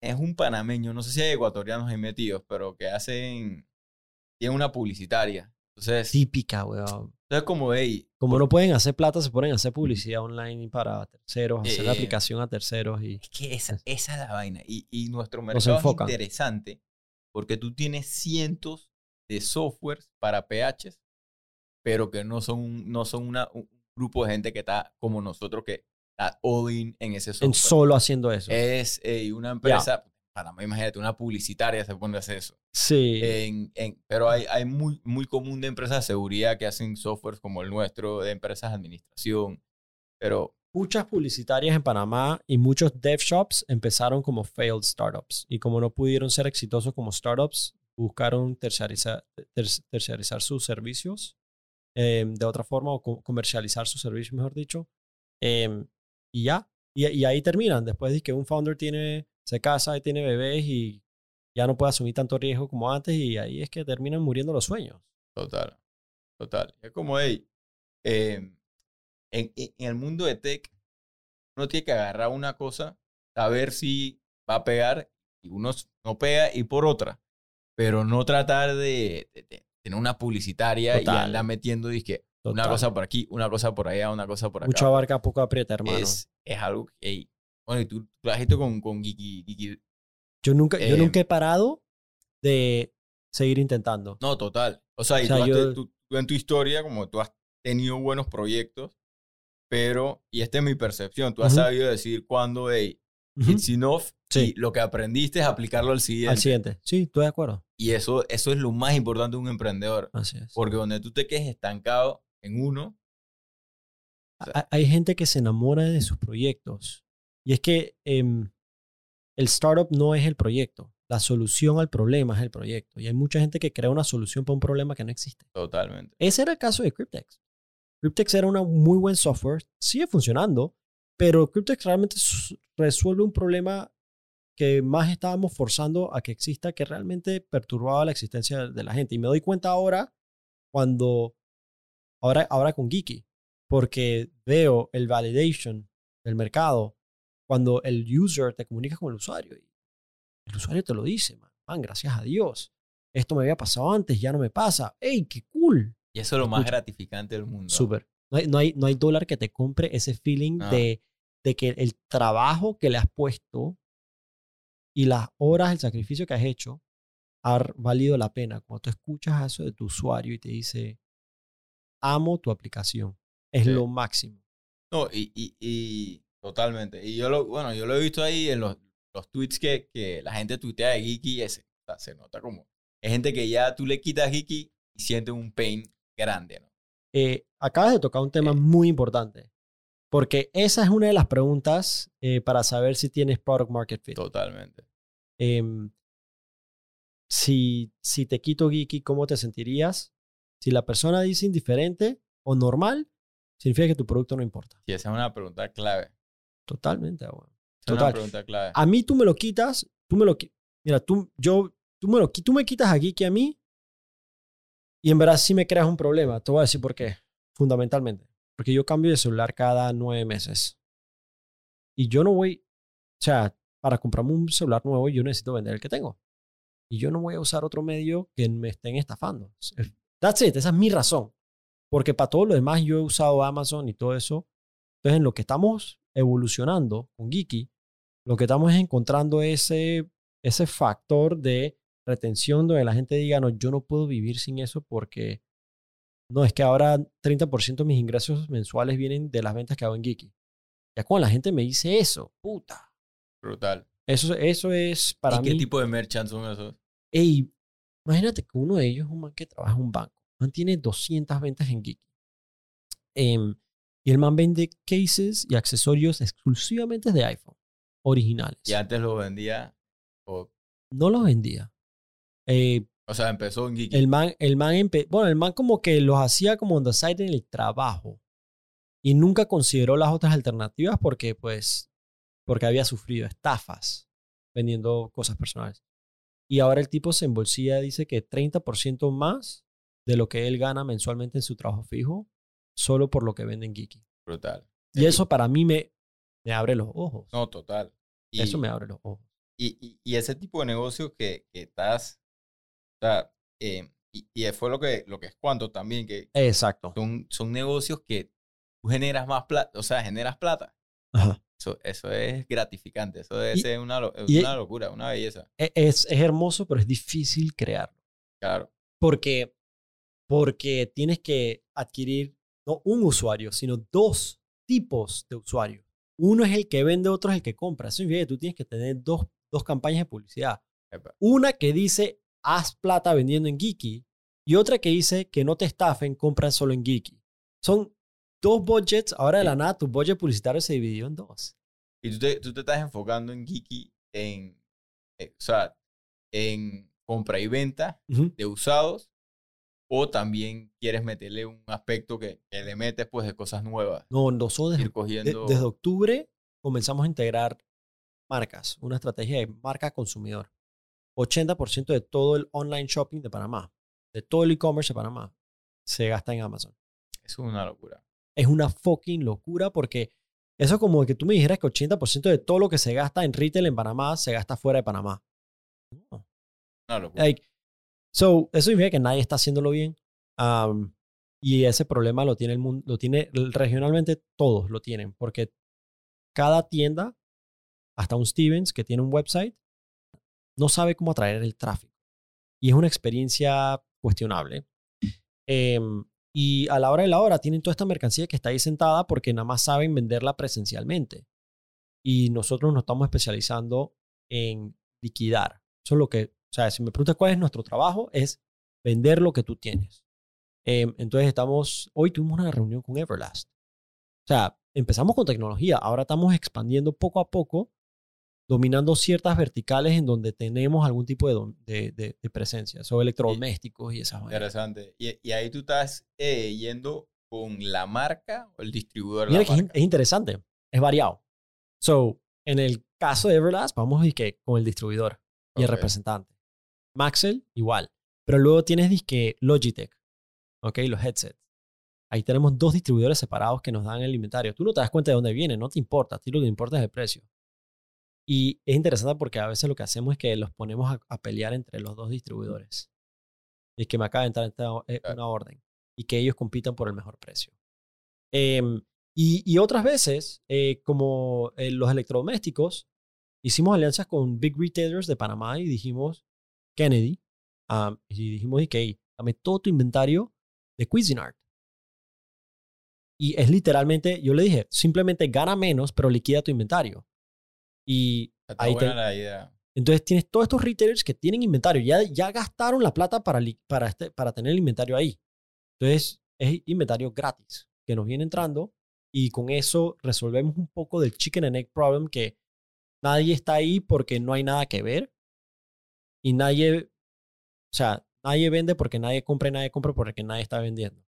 es un panameño, no sé si hay ecuatorianos ahí metidos, pero que hacen, tienen una publicitaria. Entonces, Típica, weón. entonces como, hey, Como no pueden hacer plata, se ponen a hacer publicidad online para terceros, hacer la Eh, aplicación a terceros y... es que esa, esa es la vaina. Y, y nuestro mercado es interesante porque tú tienes cientos de softwares para PHs, pero que no son, no son una, un grupo de gente que está como nosotros, que all in en ese software. En solo haciendo eso. es eh, una empresa, Panamá, imagínate, una publicitaria se pone a hacer eso. sí. En, en- pero hay, hay muy, muy común de empresas de seguridad que hacen softwares como el nuestro, de empresas de administración. Pero Muchas publicitarias en Panamá y muchos dev shops empezaron como failed startups. Y como no pudieron ser exitosos como startups, buscaron terciarizar, ter- terciarizar sus servicios eh, de otra forma o co- comercializar sus servicios, mejor dicho. Eh, y ya. Y, y ahí terminan. Después de que un founder tiene, se casa y tiene bebés y ya no puede asumir tanto riesgo como antes. Y ahí es que terminan muriendo los sueños. total, total. Es como, hey, eh, en, el mundo de tech, uno tiene que agarrar una cosa, saber si va a pegar, y uno no pega y por otra. Pero no tratar de, de- de tener una publicitaria Total. y andar metiendo, dizque, una Total. cosa por aquí, una cosa por allá, una cosa por acá. Mucho abarca, poco aprieta, hermano. es, es algo que, ey, bueno, y tú, tú lo has hecho con, con Geeky, Geeky- Yo nunca, yo Eh, nunca he parado de seguir intentando. No, total. O sea, y O sea, tú, has- yo- tú- tú en tu historia, como tú has tenido buenos proyectos, pero, y esta es mi percepción, tú has Ujú. sabido decir cuándo, hey, Ujú. it's enough, Sí. y lo que aprendiste es aplicarlo al siguiente. Al siguiente. Sí, estoy de acuerdo. Y eso, eso es lo más importante de un emprendedor, Así es. porque donde tú te quedes estancado en uno, Ha- Hay gente que se enamora de sus proyectos. Y es que em, el startup no es el proyecto. La solución al problema es el proyecto. Y hay mucha gente que crea una solución para un problema que no existe. totalmente. Ese era el caso de Cryptex. Cryptex era un muy buen software, sigue funcionando, pero Cryptex realmente resuelve un problema que más estábamos forzando a que exista, que realmente perturbaba la existencia de la gente. Y me doy cuenta ahora, cuando, ahora, ahora con Geeky, porque veo el validation del mercado, cuando el user te comunica con el usuario. Y el usuario te lo dice, man, man, gracias a Dios. Esto me había pasado antes, ya no me pasa. ¡Ey, qué cool! Y eso es lo más gratificante del mundo. Súper. No hay, no, hay, no hay dólar que te compre ese feeling No. de, de que el trabajo que le has puesto y las horas, el sacrificio que has hecho, ha valido la pena. Cuando tú escuchas eso de tu usuario y te dice, amo tu aplicación, es Sí. lo máximo. No, y, y, y totalmente. Y yo lo, bueno, yo lo he visto ahí en los, los tweets que, que la gente tuitea de Geeky, ese, o sea, se nota como, es gente que ya tú le quitas Geeky y siente un pain grande, ¿no? Eh, acabas de tocar un tema Eh. muy importante, porque esa es una de las preguntas eh, para saber si tienes product market fit. Totalmente. Em, si, si te quito Geeky, ¿cómo te sentirías? Si la persona dice indiferente o normal, significa que tu producto no importa. Sí, esa es una pregunta clave. Totalmente, bueno. Esa es una Total. pregunta clave. A mí tú me lo quitas, tú me lo Mira, tú, yo, tú, me lo, tú me quitas a Geeky a mí y en verdad sí me creas un problema. Te voy a decir por qué. Fundamentalmente. Porque yo cambio de celular cada nueve meses. Y yo no voy, o sea, para comprarme un celular nuevo, yo necesito vender el que tengo. Y yo no voy a usar otro medio que me estén estafando. That's it, esa es mi razón. Porque para todo lo demás yo he usado Amazon y todo eso. Entonces, en lo que estamos evolucionando con Geeky, lo que estamos es encontrando ese, ese factor de retención donde la gente diga, no, yo no puedo vivir sin eso porque no, es que ahora 30% de mis ingresos mensuales vienen de las ventas que hago en Geeky. Ya cuando la gente me dice eso, puta. Brutal. Eso, eso es para ¿Y mí. qué tipo de merchants son esos? Ey, imagínate que uno de ellos es un man que trabaja en un banco. El man tiene 200 ventas en Geeky. Em, y el man vende cases y accesorios exclusivamente de iPhone, originales. Y antes lo vendía, o, No los vendía. Eh, o sea, empezó en Geeky. el man, el man, empe- bueno, el man como que los hacía como on the side en el trabajo. Y nunca consideró las otras alternativas porque, pues, porque había sufrido estafas vendiendo cosas personales. Y ahora el tipo se embolsilla, dice que 30% más de lo que él gana mensualmente en su trabajo fijo, solo por lo que vende en Geeky. Brutal. Y eso para mí me, me abre los ojos. No, total. Y, Eso me abre los ojos. y, y, y ese tipo de negocio que, que estás, o sea, eh, y, y fue lo que, lo que es cuanto también, que Exacto. son, son negocios que tú generas más plata, o sea, generas plata. Ajá. Eso, eso es gratificante, eso debe Y- ser una, una locura, una belleza. E- Es, es hermoso, pero es difícil crearlo. Claro, Porque, porque tienes que adquirir no un usuario, sino dos tipos de usuarios. Uno es el que vende, otro es el que compra. Eso significa que tú tienes que tener dos, dos campañas de publicidad. Epa. Una que dice, haz plata vendiendo en Geeky, y otra que dice que no te estafen, compra solo en Geeky. Son dos budgets. Ahora de la nada, tu budget publicitario se dividió en dos. Y tú te, tú te estás enfocando en Geeky, en, eh, o sea, en compra y venta Ujú. de usados, o también quieres meterle un aspecto que, que le metes pues de cosas nuevas, No, nosotros desde ir De- cogiendo... desde octubre comenzamos a integrar marcas, una estrategia de marca consumidor. 80% de todo el online shopping de Panamá, de todo el e-commerce de Panamá, se gasta en Amazon. Es una locura. Es una fucking locura porque eso es como que tú me dijeras que 80% de todo lo que se gasta en retail en Panamá se gasta fuera de Panamá. No. Una locura. Like, so, eso significa que nadie está haciéndolo bien. Um, y ese problema lo tiene el mundo, lo tiene regionalmente todos lo tienen, porque cada tienda, hasta un Stevens que tiene un website, no sabe cómo atraer el tráfico. Y es una experiencia cuestionable. Em, y a la hora de la hora tienen toda esta mercancía que está ahí sentada porque nada más saben venderla presencialmente. Y nosotros nos estamos especializando en liquidar. Eso es lo que, o sea, si me preguntas cuál es nuestro trabajo, es vender lo que tú tienes. Em, entonces estamos, hoy tuvimos una reunión con Everlast. O sea, empezamos con tecnología, ahora estamos expandiendo poco a poco, dominando ciertas verticales en donde tenemos algún tipo de, de, de- de presencia, sobre electrodomésticos y esas vainas. Interesante. Y, y ahí tú estás eh, yendo con la marca o el distribuidor de Mira la que es, in- marca. es interesante, es variado. So, en el caso de Everlast, vamos a que con el distribuidor y el representante. Maxell, igual. Pero luego tienes disque Logitech, ¿ok? Los headsets. Ahí tenemos dos distribuidores separados que nos dan el inventario. Tú no te das cuenta de dónde viene, no te importa. A ti lo que te importa es el precio. Y es interesante porque a veces lo que hacemos es que los ponemos a, a pelear entre los dos distribuidores. Y que me acaba de entrar esta- eh, una orden. Y que ellos compitan por el mejor precio. Em, y, y otras veces, eh, como eh, los electrodomésticos, hicimos alianzas con big retailers de Panamá y dijimos, Kennedy, um, y dijimos, ok, dame todo tu inventario de Cuisinart. Y es literalmente, yo le dije, simplemente gana menos, pero liquida tu inventario. Y Está ahí buena te- la idea. entonces tienes todos estos retailers que tienen inventario, ya, ya gastaron la plata para, para, este, para tener el inventario ahí. Entonces es inventario gratis que nos viene entrando y con eso resolvemos un poco del chicken and egg problem que nadie está ahí porque no hay nada que ver y nadie, o sea, nadie vende porque nadie compra y nadie compra porque nadie está vendiendo.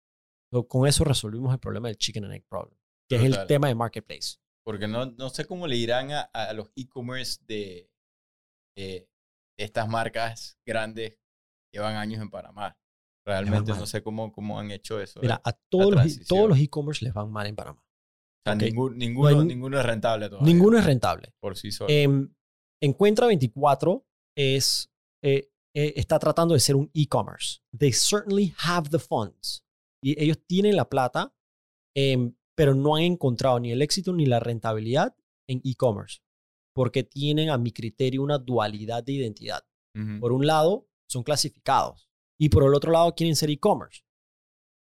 So, con eso resolvimos el problema del chicken and egg problem, que es el tema de marketplace. Porque no, no sé cómo le dirán a, a los e-commerce de eh, estas marcas grandes que llevan años en Panamá. Realmente no sé cómo, cómo han hecho eso. Mira, eh. a todos los, todos los e-commerce les van mal en Panamá. o sea, ok. ningún- ninguno, No hay- ninguno es rentable todavía. Ninguno es rentable. Por sí solo. Em, Encuentra 24 es, eh, eh, está tratando de ser un e-commerce. They certainly have the funds. Y ellos tienen la plata, em, pero no han encontrado ni el éxito ni la rentabilidad en e-commerce. Porque tienen, a mi criterio, una dualidad de identidad. Por un lado, son clasificados. Y por el otro lado, quieren ser e-commerce.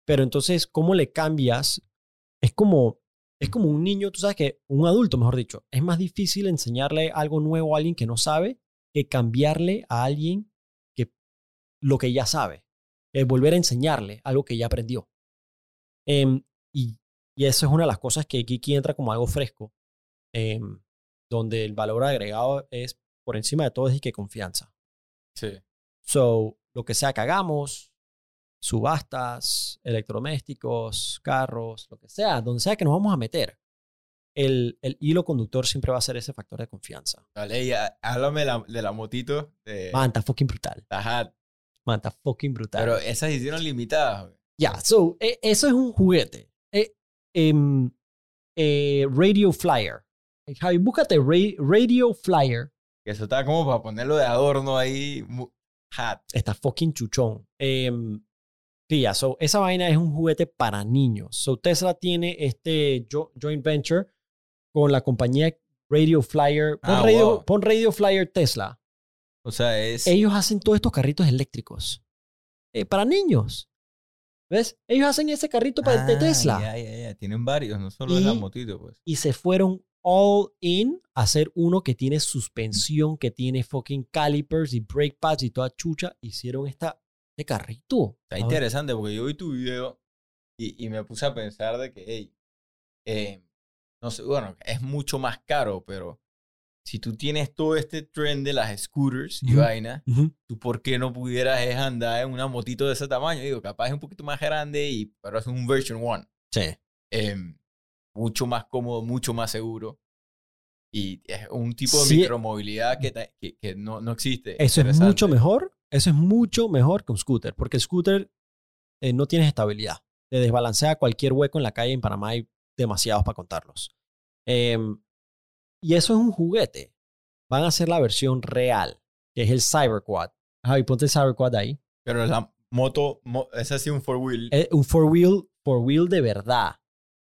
Pero entonces, ¿cómo le cambias? Es como, es como un niño, tú sabes que, un adulto, mejor dicho, es más difícil enseñarle algo nuevo a alguien que no sabe que cambiarle a alguien que lo que ya sabe. Es volver a enseñarle algo que ya aprendió. Em, y, eso es una de las cosas que Kiki entra como algo fresco, em, donde el valor agregado es por encima de todo es y que confianza. Sí. So, lo que sea que hagamos, subastas, electrodomésticos, carros, lo que sea, donde sea que nos vamos a meter, el, el hilo conductor siempre va a ser ese factor de confianza. Vale, y ah, háblame de la, de la motito de Man, está fucking brutal. la Hat. Man, está fucking brutal. Pero esas hicieron limitadas. Ya, so, e- eso es un juguete. Eh, em, eh, Radio Flyer. Eh, Javi, búscate Ra- Radio Flyer. Eso está como para ponerlo de adorno ahí. Hat. Está fucking chuchón. Em, sí, ya, so, esa vaina es un juguete para niños. So, Tesla tiene este jo- joint venture con la compañía Radio Flyer. Pon, Ah, Radio, wow. pon Radio Flyer Tesla. O sea, es. Ellos hacen todos estos carritos eléctricos eh, para niños. ¿Ves? Ellos hacen ese carrito para, de Ah, Tesla. Ya, ya, ya. Tienen varios, no solo es la Y- motito, pues. y se fueron all in a hacer uno que tiene suspensión, que tiene fucking calipers y brake pads y toda chucha. Hicieron esta, este carrito. Está Ah, interesante porque yo vi tu video y, y me puse a pensar de que, hey, eh, no sé, bueno, es mucho más caro, pero si tú tienes todo este trend de las scooters y Ujú. vaina, ujú. ¿tú por qué no pudieras es andar en una motito de ese tamaño? Digo, capaz es un poquito más grande, y, pero es un version 1. Sí. em, mucho más cómodo, mucho más seguro. Y es un tipo de Sí. micromovilidad que, ta- que, que no, no existe. Eso es mucho mejor. Eso es mucho mejor que un scooter. Porque el scooter eh, no tienes estabilidad. Te desbalancea cualquier hueco en la calle. En Panamá hay demasiados para contarlos. Em, y eso es un juguete. Van a hacer la versión real, que es el Cyberquad. Javi, ponte el Cyberquad ahí. Pero la moto, mo- esa sí un four wheel. Eh, un four wheel, four wheel de verdad.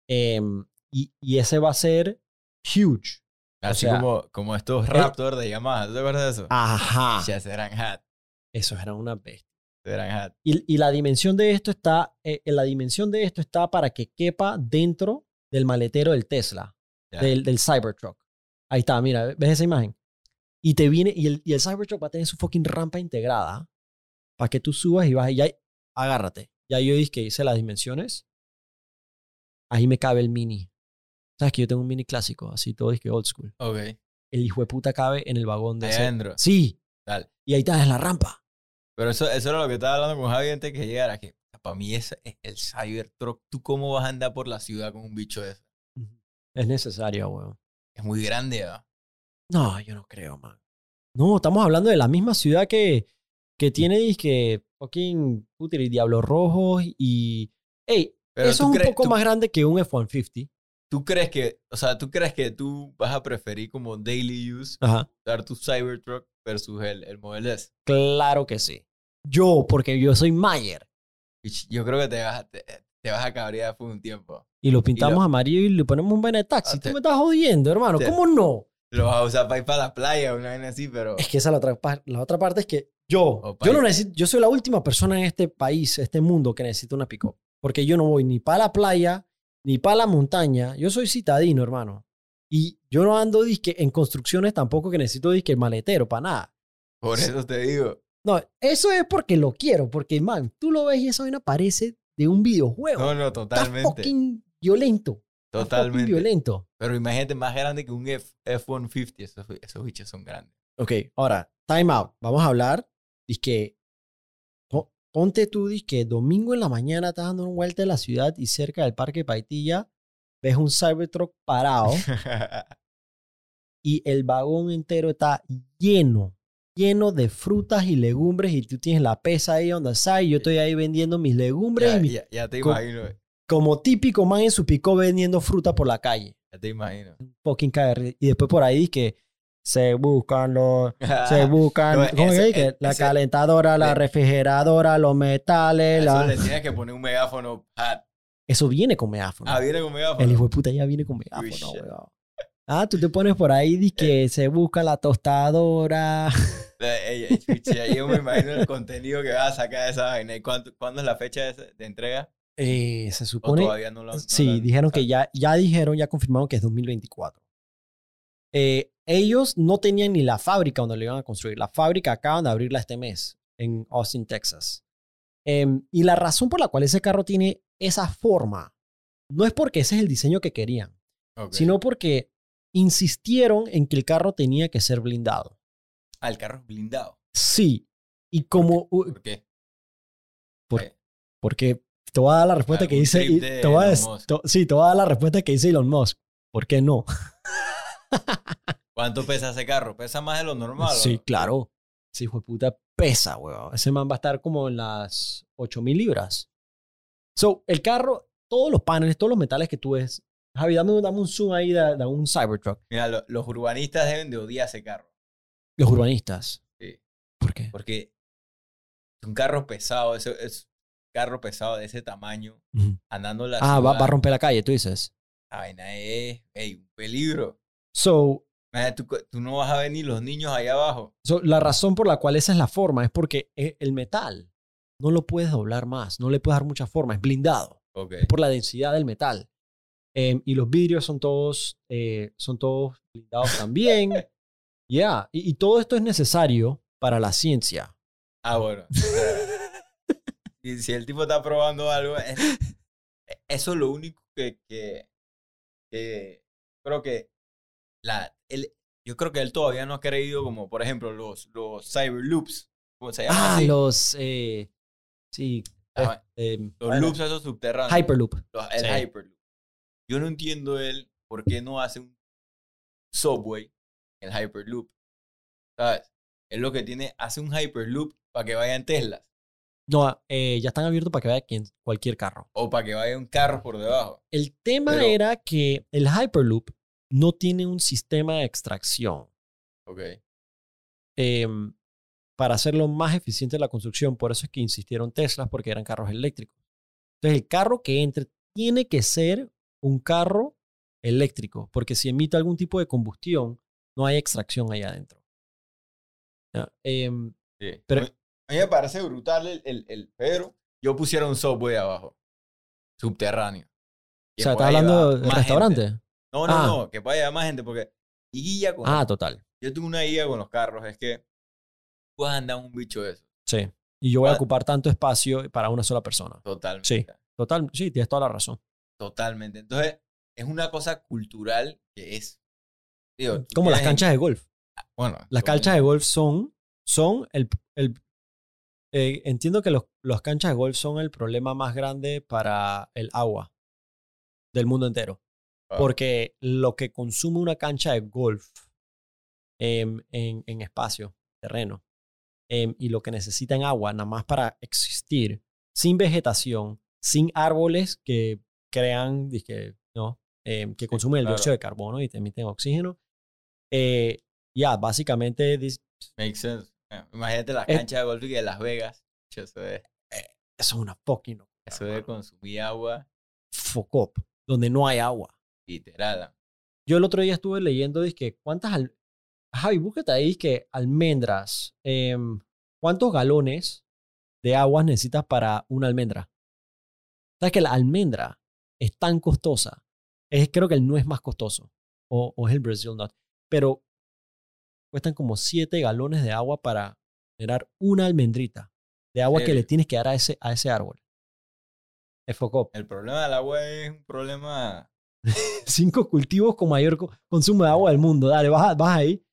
Em, y, y ese va a ser huge. así sea, como, como estos Raptor de Yamaha. ¿Tú te acuerdas de eso? Ajá. Ya serán hat. Esos eran una bestia. Serán hat. Y, y la dimensión de esto está, eh, la dimensión de esto está para que quepa dentro del maletero del Tesla, del Cybertruck. Ahí está, mira, ¿ves esa imagen? Y te viene, y el, y el Cybertruck va a tener su fucking rampa integrada para que tú subas y bajes. Y ahí, agárrate. Ya yo dije que hice las dimensiones. Ahí me cabe el mini. Sabes que yo tengo un mini clásico, así todo que old school. Ok. El hijo de puta cabe en el vagón de Ahí ese. adentro. Sí. Dale. Y ahí está, es la rampa. Pero eso, eso era lo que estaba hablando con Javi antes que llegara. Que para mí ese es el Cybertruck. ¿Tú cómo vas a andar por la ciudad con un bicho de eso? Es necesario, weón. Es muy grande, ¿ah? No, yo no creo, man. No, estamos hablando de la misma ciudad que, que tiene que fucking puta, y Diablos Rojos y... Ey, Pero eso es un poco tú- más grande que un F-150. ¿Tú crees que, o sea, tú crees que tú vas a preferir como daily use Ajá. usar tu Cybertruck versus el, el Model S? Claro que sí. Yo, porque yo soy Mayer. Yo creo que te vas, a- te, te vas a cabrear por un tiempo. Y lo pintamos lo- amarillo y le ponemos un vaina de taxi. Ah, Tú me estás jodiendo, hermano. te- ¿Cómo no? Lo vas a usar para ir para la playa, una vaina así, pero... Es que esa es la otra, la otra parte es que yo, O pa' yo no necesito, yo soy la última persona en este país, este mundo que necesita una pick Porque yo no voy ni para la playa, ni para la montaña. Yo soy citadino, hermano. Y yo no ando disque en construcciones tampoco que necesito disque maletero, para nada. Por eso te digo. No, eso es porque lo quiero, porque, man, tú lo ves y eso vaina parece de un videojuego. No, no, Está totalmente. fucking violento. Totalmente. violento. Pero imagínate más grande que un F, F-150. Esos, esos bichos son grandes. Ok, ahora, time out. Vamos a hablar. Dice que po- ponte tú, dice que domingo en la mañana estás dando una vuelta en la ciudad y cerca del Parque Paitilla ves un Cybertruck parado y el vagón entero está lleno, lleno de frutas y legumbres y tú tienes la pesa ahí donde está y yo estoy ahí vendiendo mis legumbres ya, y ya- ya te imagino. Como típico man en su pico vendiendo fruta por la calle. Ya te imagino. fucking caer. Y después por ahí que se buscan los, se buscan, No, ¿cómo ese- es que? La ese- calentadora, la le- refrigeradora, los metales, Eso la- le tienes que poner un megáfono. Ah, Eso viene con megáfono. ah, viene con megáfono. El hijo de puta ya viene con megáfono, weón. Ah, tú te pones por ahí y que se busca la tostadora. Eh, ahí yo me imagino el contenido que va a sacar de esa vaina. ¿Y cuánto- cuándo es la fecha de entrega? Eh, se ¿O supone... todavía no lo no Sí, lo han dijeron que ya, ya dijeron, ya confirmaron que es 2024. Eh, ellos no tenían ni la fábrica donde lo iban a construir. La fábrica acaban de abrirla este mes en Austin, Texas. Em, y la razón por la cual ese carro tiene esa forma no es porque ese es el diseño que querían, sino porque insistieron en que el carro tenía que ser blindado. Ah, el carro es blindado. Sí. Y como... ¿Por qué? Por- Eh, Porque te voy a dar la respuesta que dice... y- te voy a sí, te voy a dar la respuesta que dice Elon Musk. ¿Por qué no? ¿Cuánto pesa ese carro? ¿Pesa más de lo normal? Sí, o? claro. Ese hijo de puta pesa, weón. Ese man va a estar como en las 8000 libras. So, el carro, todos los paneles, todos los metales que tú ves. Javi, dame, dame un zoom ahí de, de un Cybertruck. Mira, lo- los urbanistas deben de odiar ese carro. Los urbanistas. Sí. ¿Por qué? Porque es un carro pesado, es un carro pesado de ese tamaño, Ujú. andando en la Ah, va, va a romper la calle, tú dices. La vaina es ey, un peligro. So, Tú, tú no vas a ver ni los niños allá abajo. so, la razón por la cual esa es la forma es porque e- el metal no lo puedes doblar más, no le puedes dar mucha forma, es blindado. Ok. por la densidad del metal. Em, y los vidrios son todos, eh, son todos blindados también. Ya, y, y todo esto es necesario para la ciencia. Ah, bueno. y si el tipo está probando algo, es- eso es lo único que, que, que creo que la, él, yo creo que él todavía no ha creído como, por ejemplo, los, los cyberloops. ¿Cómo se llama? Ah, así? los, eh, sí, Ah, em, los bueno, loops esos subterráneos. Hyperloop. Los- el Sí. Hyperloop. Yo no entiendo él por qué no hace un subway en el Hyperloop. ¿Sabes? Es lo que tiene, hace un Hyperloop para que vayan Teslas No, eh, ya están abiertos para que vaya quien, cualquier carro. o para que vayan carros por debajo. El tema Pero- era que el Hyperloop no tiene un sistema de extracción. Ok. em, para hacerlo más eficiente la construcción. Por eso es que insistieron Teslas, porque eran carros eléctricos. Entonces, el carro que entre tiene que ser un carro eléctrico, porque si emite algún tipo de combustión, no hay extracción ahí adentro. Ya, em, Sí. Pero- a mí me parece brutal el, el, el- pero yo pusiera un subway abajo, subterráneo. o sea, ¿estás hablando de restaurante? gente. No, no, Ah. no, que pueda llevar más gente porque y guía con Ah, total. yo tengo una guía con los carros, es que puedes andar un bicho de eso, Sí. Y yo voy a Ah. ocupar tanto espacio para una sola persona. totalmente. Sí. Total, sí, tienes toda la razón. Totalmente. Entonces, es una cosa cultural que es digo, Como las canchas de golf. bueno, Las canchas de golf son, son el, el eh, entiendo que los, los canchas de golf son el problema más grande para el agua del mundo entero. Ah. Porque lo que consume una cancha de golf em, en, en espacio, terreno, em, y lo que necesita en agua, nada más para existir, sin vegetación, sin árboles que crean, dizque, ¿no? Em, que consumen el claro. dióxido de carbono y te emiten oxígeno. Eh, ya, básicamente, dis- Makes sense. Imagínate las canchas de golf de Las Vegas. Eso es, eso es una fucking locura, eso de consumir agua, Fuck up, donde no hay agua. literal. Yo el otro día estuve leyendo, dizque, ¿cuántas... Al... Javi, búsquete ahí, que almendras, em, ¿cuántos galones de agua necesitas para una almendra? ¿Sabes que la almendra es tan costosa? Es, creo que el no es más costoso, o, o es el Brazil Nut, pero cuestan como 7 galones de agua para generar una almendrita de agua que le tienes que dar a ese, a ese árbol. Es. El problema del agua es un problema. Cinco cultivos con mayor co- consumo de agua del mundo. Dale, baja, baja ahí.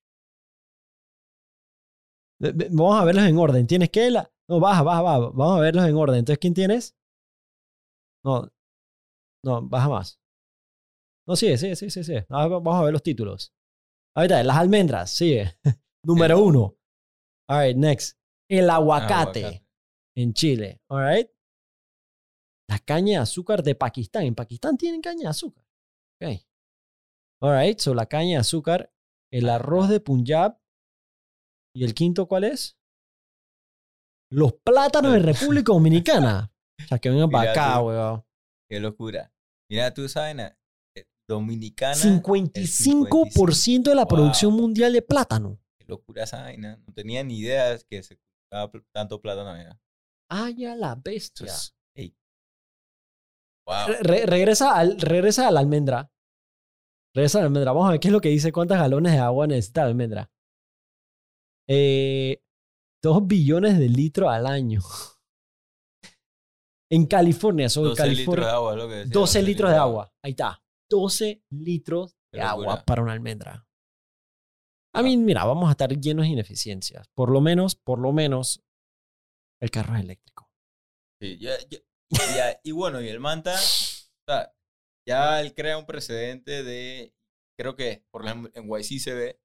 Vamos a verlos en orden. ¿Tienes que la? No, baja, baja, baja. Vamos a verlos en orden. Entonces, ¿quién tienes? No, no, baja más. No, sigue, sigue, sigue. sigue. Ah, Vamos a ver los títulos. Ahorita, las almendras, sigue. Número El- uno. All right, next. El aguacate, aguacate. en Chile. All right. La caña de azúcar de Pakistán. En Pakistán tienen caña de azúcar. Ok. All right. So la caña de azúcar el arroz de Punjab. ¿Y el quinto cuál es? Los plátanos de República Dominicana. O sea, que vengan para acá, weón. Qué locura. Mira, tú sabes, na- eh, Dominicana. el 55% de la Wow. producción mundial de plátano. Qué locura esa vaina. No tenía ni idea de que se cultivaba tanto plátano allá. ¡Ay, a la bestia! es- ey. Wow. Re- re- regresa, al, regresa a la almendra. Regresa a la almendra. Vamos a ver qué es lo que dice. ¿Cuántas galones de agua necesita la almendra? Eh, dos billones de litros al año. En California, eso en 12 litros de agua, lo que decía. 12 litros de agua. Ahí está. 12 litros de agua para una almendra. A mí, mira, vamos a estar llenos de ineficiencias. Por lo menos, por lo menos, el carro es eléctrico. Sí, ya- ya- y, ya- y bueno, y el Manta, o sea, ya él crea un precedente de, creo que por ejemplo en YC se ve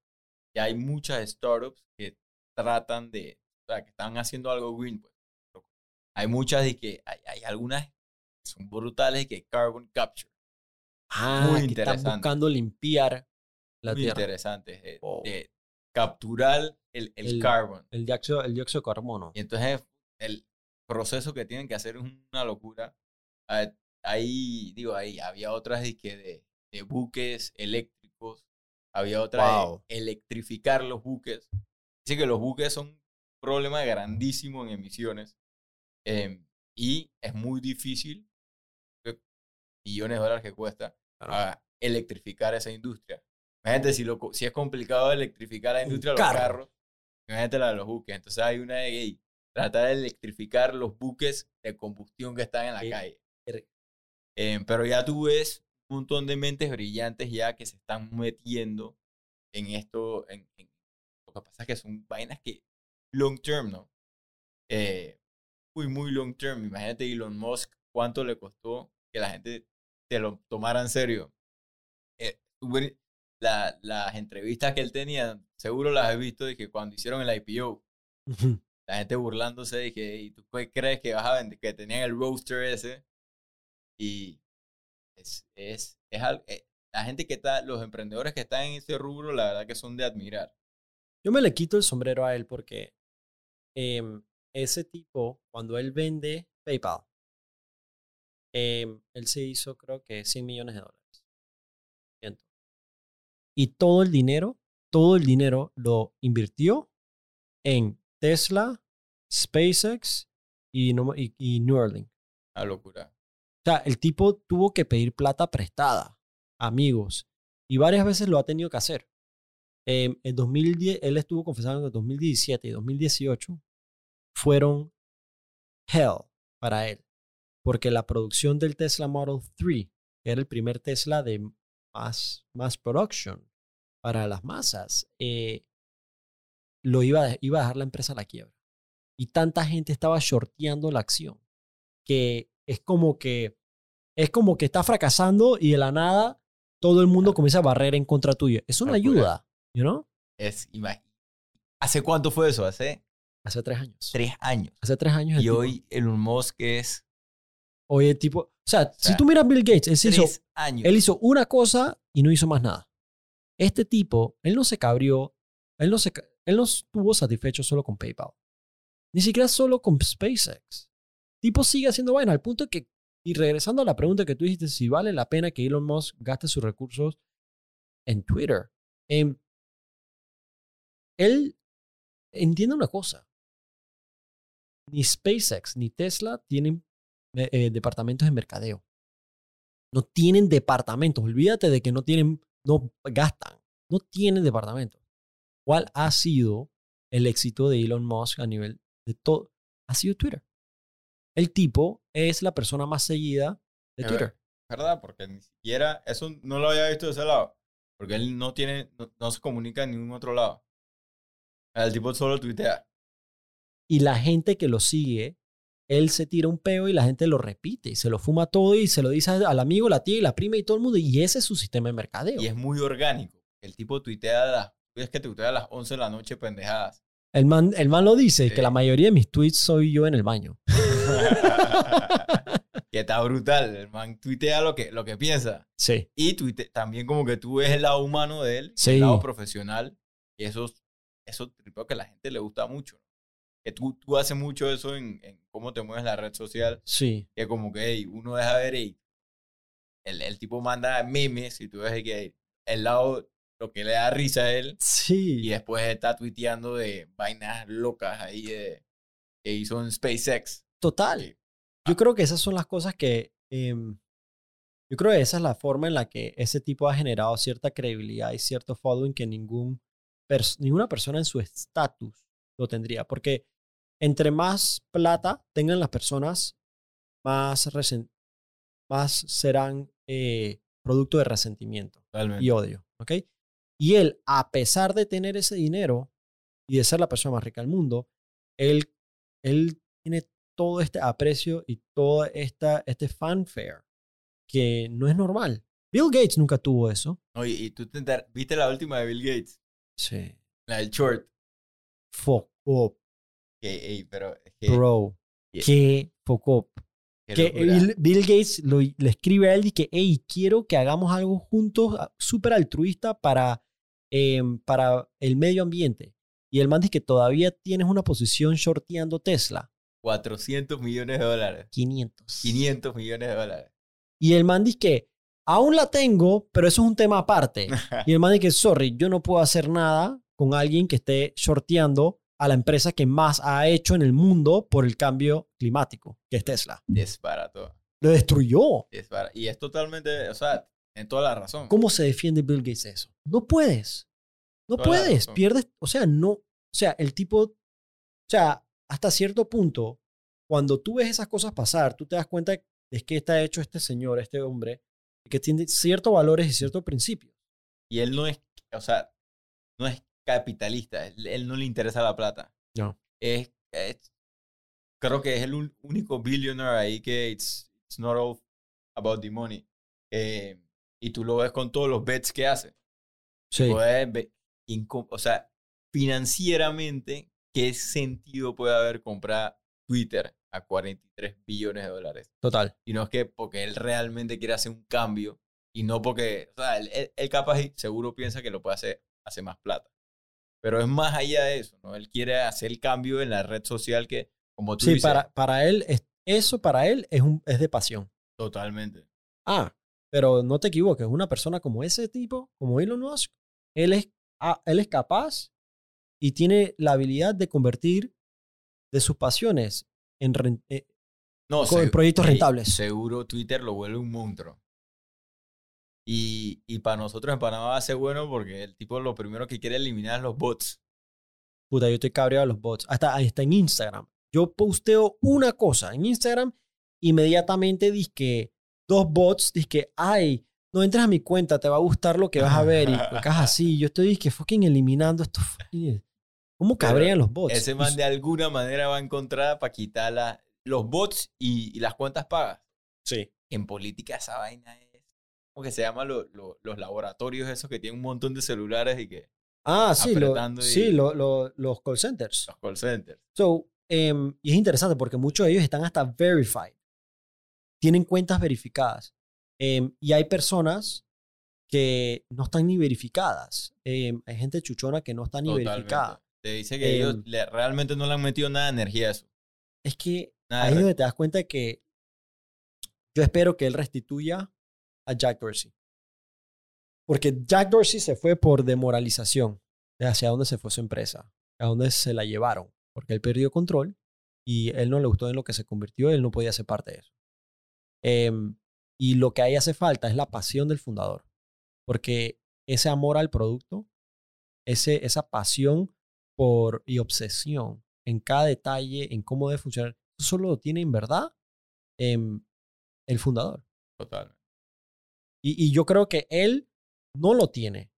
que hay muchas startups que tratan de, o sea, que están haciendo algo green. Pues. Hay muchas de que, hay, hay algunas que son brutales que carbon capture, Ah, Muy que están interesante. buscando limpiar la muy tierra. de, Wow. de capturar el, el, El- carbon. El dióxido, el dióxido de carbono. Y entonces el proceso que tienen que hacer es una locura. Ah, Ahí, digo, ahí había otras de, que de, de buques eléctricos, había otra Wow. de electrificar los buques. Dice que los buques son un problema grandísimo en emisiones em, y es muy difícil, eh, millones de dólares que cuesta, a electrificar esa industria. Imagínate si, lo, si es complicado electrificar la industria de los carro. carros, imagínate la de los buques. Entonces hay una de hey, tratar de electrificar los buques de combustión que están en la Eh, calle. Em, pero ya tú ves un montón de mentes brillantes ya que se están metiendo en esto. En, en- lo que pasa es que son vainas que long term, ¿no? Eh, muy, muy long term. Imagínate Elon Musk, cuánto le costó que la gente se lo tomara en serio. Eh, la- las entrevistas que él tenía, seguro las has visto, de que cuando hicieron el IPO, la gente burlándose de que, ¿y tú qué crees que vas a vender? Que tenían el roaster ese. Y es, es, es al- eh, la gente que está, los emprendedores que están en ese rubro, la verdad que son de admirar. Yo me le quito el sombrero a él porque em, ese tipo, cuando él vende PayPal, em, él se hizo creo que 100 millones de dólares. Y todo el dinero, todo el dinero lo invirtió en Tesla, SpaceX y, y, y Neuralink. Una locura. O sea, el tipo tuvo que pedir plata prestada, amigos, y varias veces lo ha tenido que hacer. Em, en 2010, él estuvo confesando que en 2017 y 2018 fueron hell para él, porque la producción del Tesla Model 3 que era el primer Tesla de mass, mass production para las masas, eh, lo iba a, iba a dejar la empresa a la quiebra. Y tanta gente estaba shorteando la acción que es como que es como que está fracasando y de la nada todo el mundo comienza a barrer en contra tuya. Es una ayuda, you know? Es, ¿Hace cuánto fue eso? Hace Hace tres años. tres años. Hace tres años. Y hoy Elon Musk es hoy el tipo, o sea, si sea, tú miras Bill Gates, él, hizo, años. él hizo una cosa y no hizo más nada. Este tipo, él no se cabrió, él no, se, él no estuvo satisfecho solo con PayPal. Ni siquiera solo con SpaceX. Tipo sigue haciendo vaina al punto que, y regresando a la pregunta que tú dijiste, si vale la pena que Elon Musk gaste sus recursos en Twitter. em, él entiende una cosa. Ni SpaceX ni Tesla tienen eh, departamentos de mercadeo. No tienen departamentos. Olvídate de que no tienen, no gastan. No tienen departamentos. ¿Cuál ha sido el éxito de Elon Musk a nivel de todo? Ha sido Twitter. El tipo es la persona más seguida de Es Twitter. ¿Verdad? Porque ni siquiera, eso no lo había visto de ese lado. Porque él no tiene, no, no se comunica en ningún otro lado. El tipo solo tuitea. Y la gente que lo sigue, él se tira un peo y la gente lo repite y se lo fuma todo y se lo dice al amigo, la tía y la prima y todo el mundo. Y ese es su sistema de mercadeo. Y es muy orgánico. El tipo tuitea a las, es que tuitea a las 11 de la noche pendejadas. El man, el man lo dice, Sí. que la mayoría de mis tweets soy yo en el baño. que está brutal. El man tuitea lo que, lo que piensa. Sí. Y tuite, también como que tú ves el lado humano de él, Sí. el lado profesional. Y eso, eso creo que a la gente le gusta mucho. Que tú, tú haces mucho eso en, en cómo te mueves la red social. Sí. Que como que hey, uno deja ver y el, el tipo manda memes y tú ves que el lado, lo que le da risa a él. Sí. Y después está tuiteando de vainas locas ahí de, que hizo en SpaceX. Total. Sí. Yo creo que esas son las cosas que... em, yo creo que esa es la forma en la que ese tipo ha generado cierta credibilidad y cierto following que ningún pers- ninguna persona en su estatus lo tendría. Porque entre más plata tengan las personas, más, resen- más serán eh, producto de resentimiento Totalmente. y odio. ¿ok? Y él, a pesar de tener ese dinero y de ser la persona más rica del mundo, él, él tiene todo este aprecio y todo esta, este fanfare que no es normal. Bill Gates nunca tuvo eso. No, y, y tú te enter- viste la última de Bill Gates, Sí. la del short. Fuck up, Que, ey, pero que, bro. que- Qué qué Que. Bill, Bill Gates lo- le escribe a él y que, hey, quiero que hagamos algo juntos ah, súper altruista para, em, para el medio ambiente. Y el man dice que todavía tienes una posición shorteando Tesla. 400 millones de dólares. 500. 500 millones de dólares. Y el man dice que aún la tengo, pero eso es un tema aparte. Y el man dice que, sorry, yo no puedo hacer nada con alguien que esté shorteando a la empresa que más ha hecho en el mundo por el cambio climático, que es Tesla. Desbarato. Lo destruyó. Desbara- Y es totalmente, o sea, en toda la razón. ¿Cómo se defiende Bill Gates de eso? No puedes. No Toda puedes. Pierdes. O sea, no. O sea, el tipo. O sea, hasta cierto punto, cuando tú ves esas cosas pasar, tú te das cuenta de que está hecho este señor, este hombre, que tiene ciertos valores y ciertos principios. Y él no es, o sea, no es capitalista. Él, no le interesa la plata. No. Es, es- creo que es el único billionaire ahí que it's, it's not all about the money. Eh, y tú lo ves con todos los bets que hace. Sí. Puedes o sea, financieramente, ¿qué sentido puede haber comprar Twitter a 43 billones de dólares? Total. Y no es que porque él realmente quiere hacer un cambio y no porque, o sea, él, él- capaz y seguro piensa que lo puede hacer, hacer más plata. Pero es más allá de eso, ¿no? Él quiere hacer el cambio en la red social que, como tú Sí, dices, para, para él, es- eso para él es, un, es de pasión. totalmente. Ah, pero no te equivoques, una persona como ese tipo, como Elon Musk, él es, ah, él es capaz y tiene la habilidad de convertir de sus pasiones en, eh, No, Con proyectos rentables. Seguro Twitter lo vuelve un monstruo. Y, y para nosotros en Panamá va a ser bueno porque el tipo lo primero que quiere eliminar es los bots. puta, yo estoy cabreado de los bots. Hasta, hasta en Instagram. Yo posteo una cosa en Instagram, inmediatamente que dos bots, que ay, no entres a mi cuenta, te va a gustar lo que vas a ver. Y cosas así. Yo estoy que fucking eliminando esto. ¿Cómo cabrean los bots? Ese man de alguna manera va a encontrar para quitar la- los bots y, y las cuentas pagas. Sí. En política esa vaina es... ¿Cómo que se llama lo- lo- los laboratorios esos que tienen un montón de celulares y que... Ah, sí, lo- y- sí lo- lo- los call centers. Los call centers. So, em, y es interesante porque muchos de ellos están hasta verified. Tienen cuentas verificadas. Em, y hay personas que no están ni verificadas. Em, hay gente chuchona que no está ni Totalmente. verificada. Te dice que ellos le- realmente no le han metido nada de energía a eso. Es que Nada ahí es donde te das cuenta de que yo espero que él restituya a Jack Dorsey. Porque Jack Dorsey se fue por demoralización de hacia dónde se fue su empresa, a dónde se la llevaron, porque él perdió control y él no le gustó en lo que se convirtió, él no podía ser parte de eso. Em, y lo que ahí hace falta es la pasión del fundador, porque ese amor al producto, ese, esa pasión por, y obsesión en cada detalle, en cómo debe funcionar, eso solo lo tiene en verdad em, el fundador. Total. Y, y yo creo que él no lo tiene.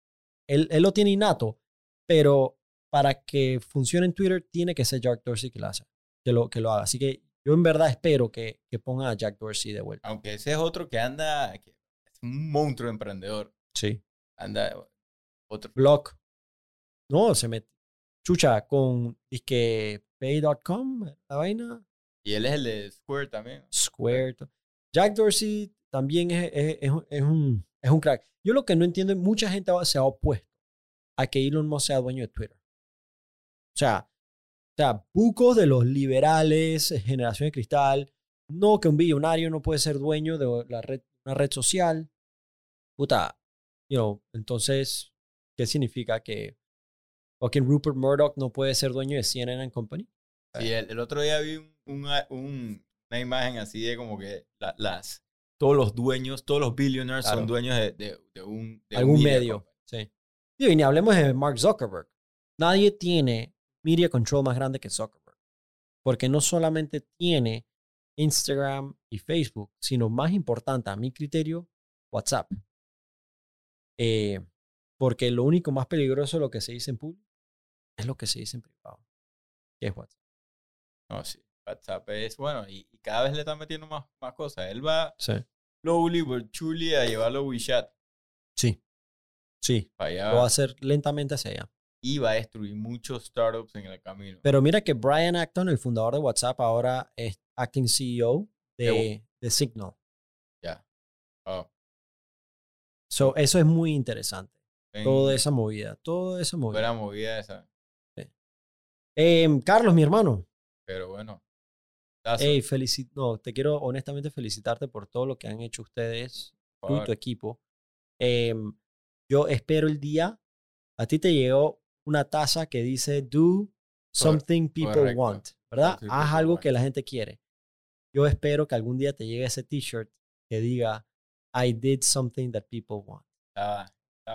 Él, él lo tiene innato, pero para que funcione en Twitter tiene que ser Jack Dorsey que lo, hace, que lo, que lo haga. Así que yo en verdad espero que, que ponga a Jack Dorsey de vuelta. Aunque ese es otro que anda... que es un monstruo emprendedor. Sí. Anda... Otro... Block. No, se mete. Chucha, con que pay.com, la vaina, Y él es el de Square también. Square. Jack Dorsey también es, es, un, es un crack. Yo lo que no entiendo es mucha gente se ha opuesto a que Elon Musk sea dueño de Twitter. O sea, o sea, bucos de los liberales, generación de cristal, no que un billonario no puede ser dueño de la red, una red social. Puta, you know, entonces, ¿qué significa que fucking Rupert Murdoch no puede ser dueño de CNN Company? Sí, el, otro día vi un, una imagen así de como que las todos los dueños, todos los billionaires son dueños de, de, un algún medio. Sí. Y ni hablemos de Mark Zuckerberg. Nadie tiene media control más grande que Zuckerberg. Porque no solamente tiene Instagram y Facebook, sino más importante a mi criterio, WhatsApp. Eh, porque lo único más peligroso de lo que se dice en público es lo que se dice en privado, que es WhatsApp. No, sí. WhatsApp es bueno y, cada vez le están metiendo más, más cosas. Él va sí. slowly but surely a llevarlo a WeChat. Sí. Sí. Lo va a hacer lentamente hacia allá. Y va a destruir muchos startups en el camino. Pero mira que Brian Acton, el fundador de WhatsApp, ahora es acting CEO de, de Signal. Ya. Oh. So, eso es muy interesante. Toda esa movida. Toda esa movida. Buena movida esa. Em, Carlos, mi hermano. Pero bueno. Hey, no, te quiero honestamente felicitarte por todo lo que han hecho ustedes, tú y tu equipo. Em, yo espero el día. A ti te llegó una taza que dice Do something people want, ¿verdad? Haz algo que la gente quiere. Yo espero que algún día te llegue ese t-shirt que diga I did something that people want. Ah,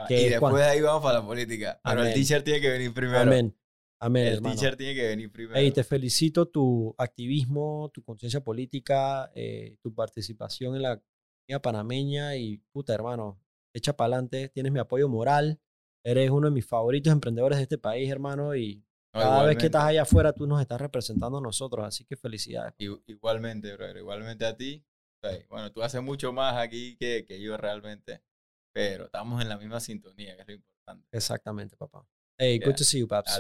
y después de ahí vamos para la política. Pero el t-shirt tiene que venir primero. Amén. Amén. El t-shirt tiene que venir primero. Hey, te felicito tu activismo, tu conciencia política, eh, tu participación en la comunidad panameña y puta hermano, echa para adelante, tienes mi apoyo moral, eres uno de mis favoritos emprendedores de este país, hermano, y cada vez que estás allá afuera tú nos estás representando a nosotros, así que felicidades. Igualmente, brother, igualmente a ti. Bueno, tú haces mucho más aquí que, que yo realmente, pero estamos en la misma sintonía, que es lo importante. Exactamente, papá. Hey, good to see you, Paps.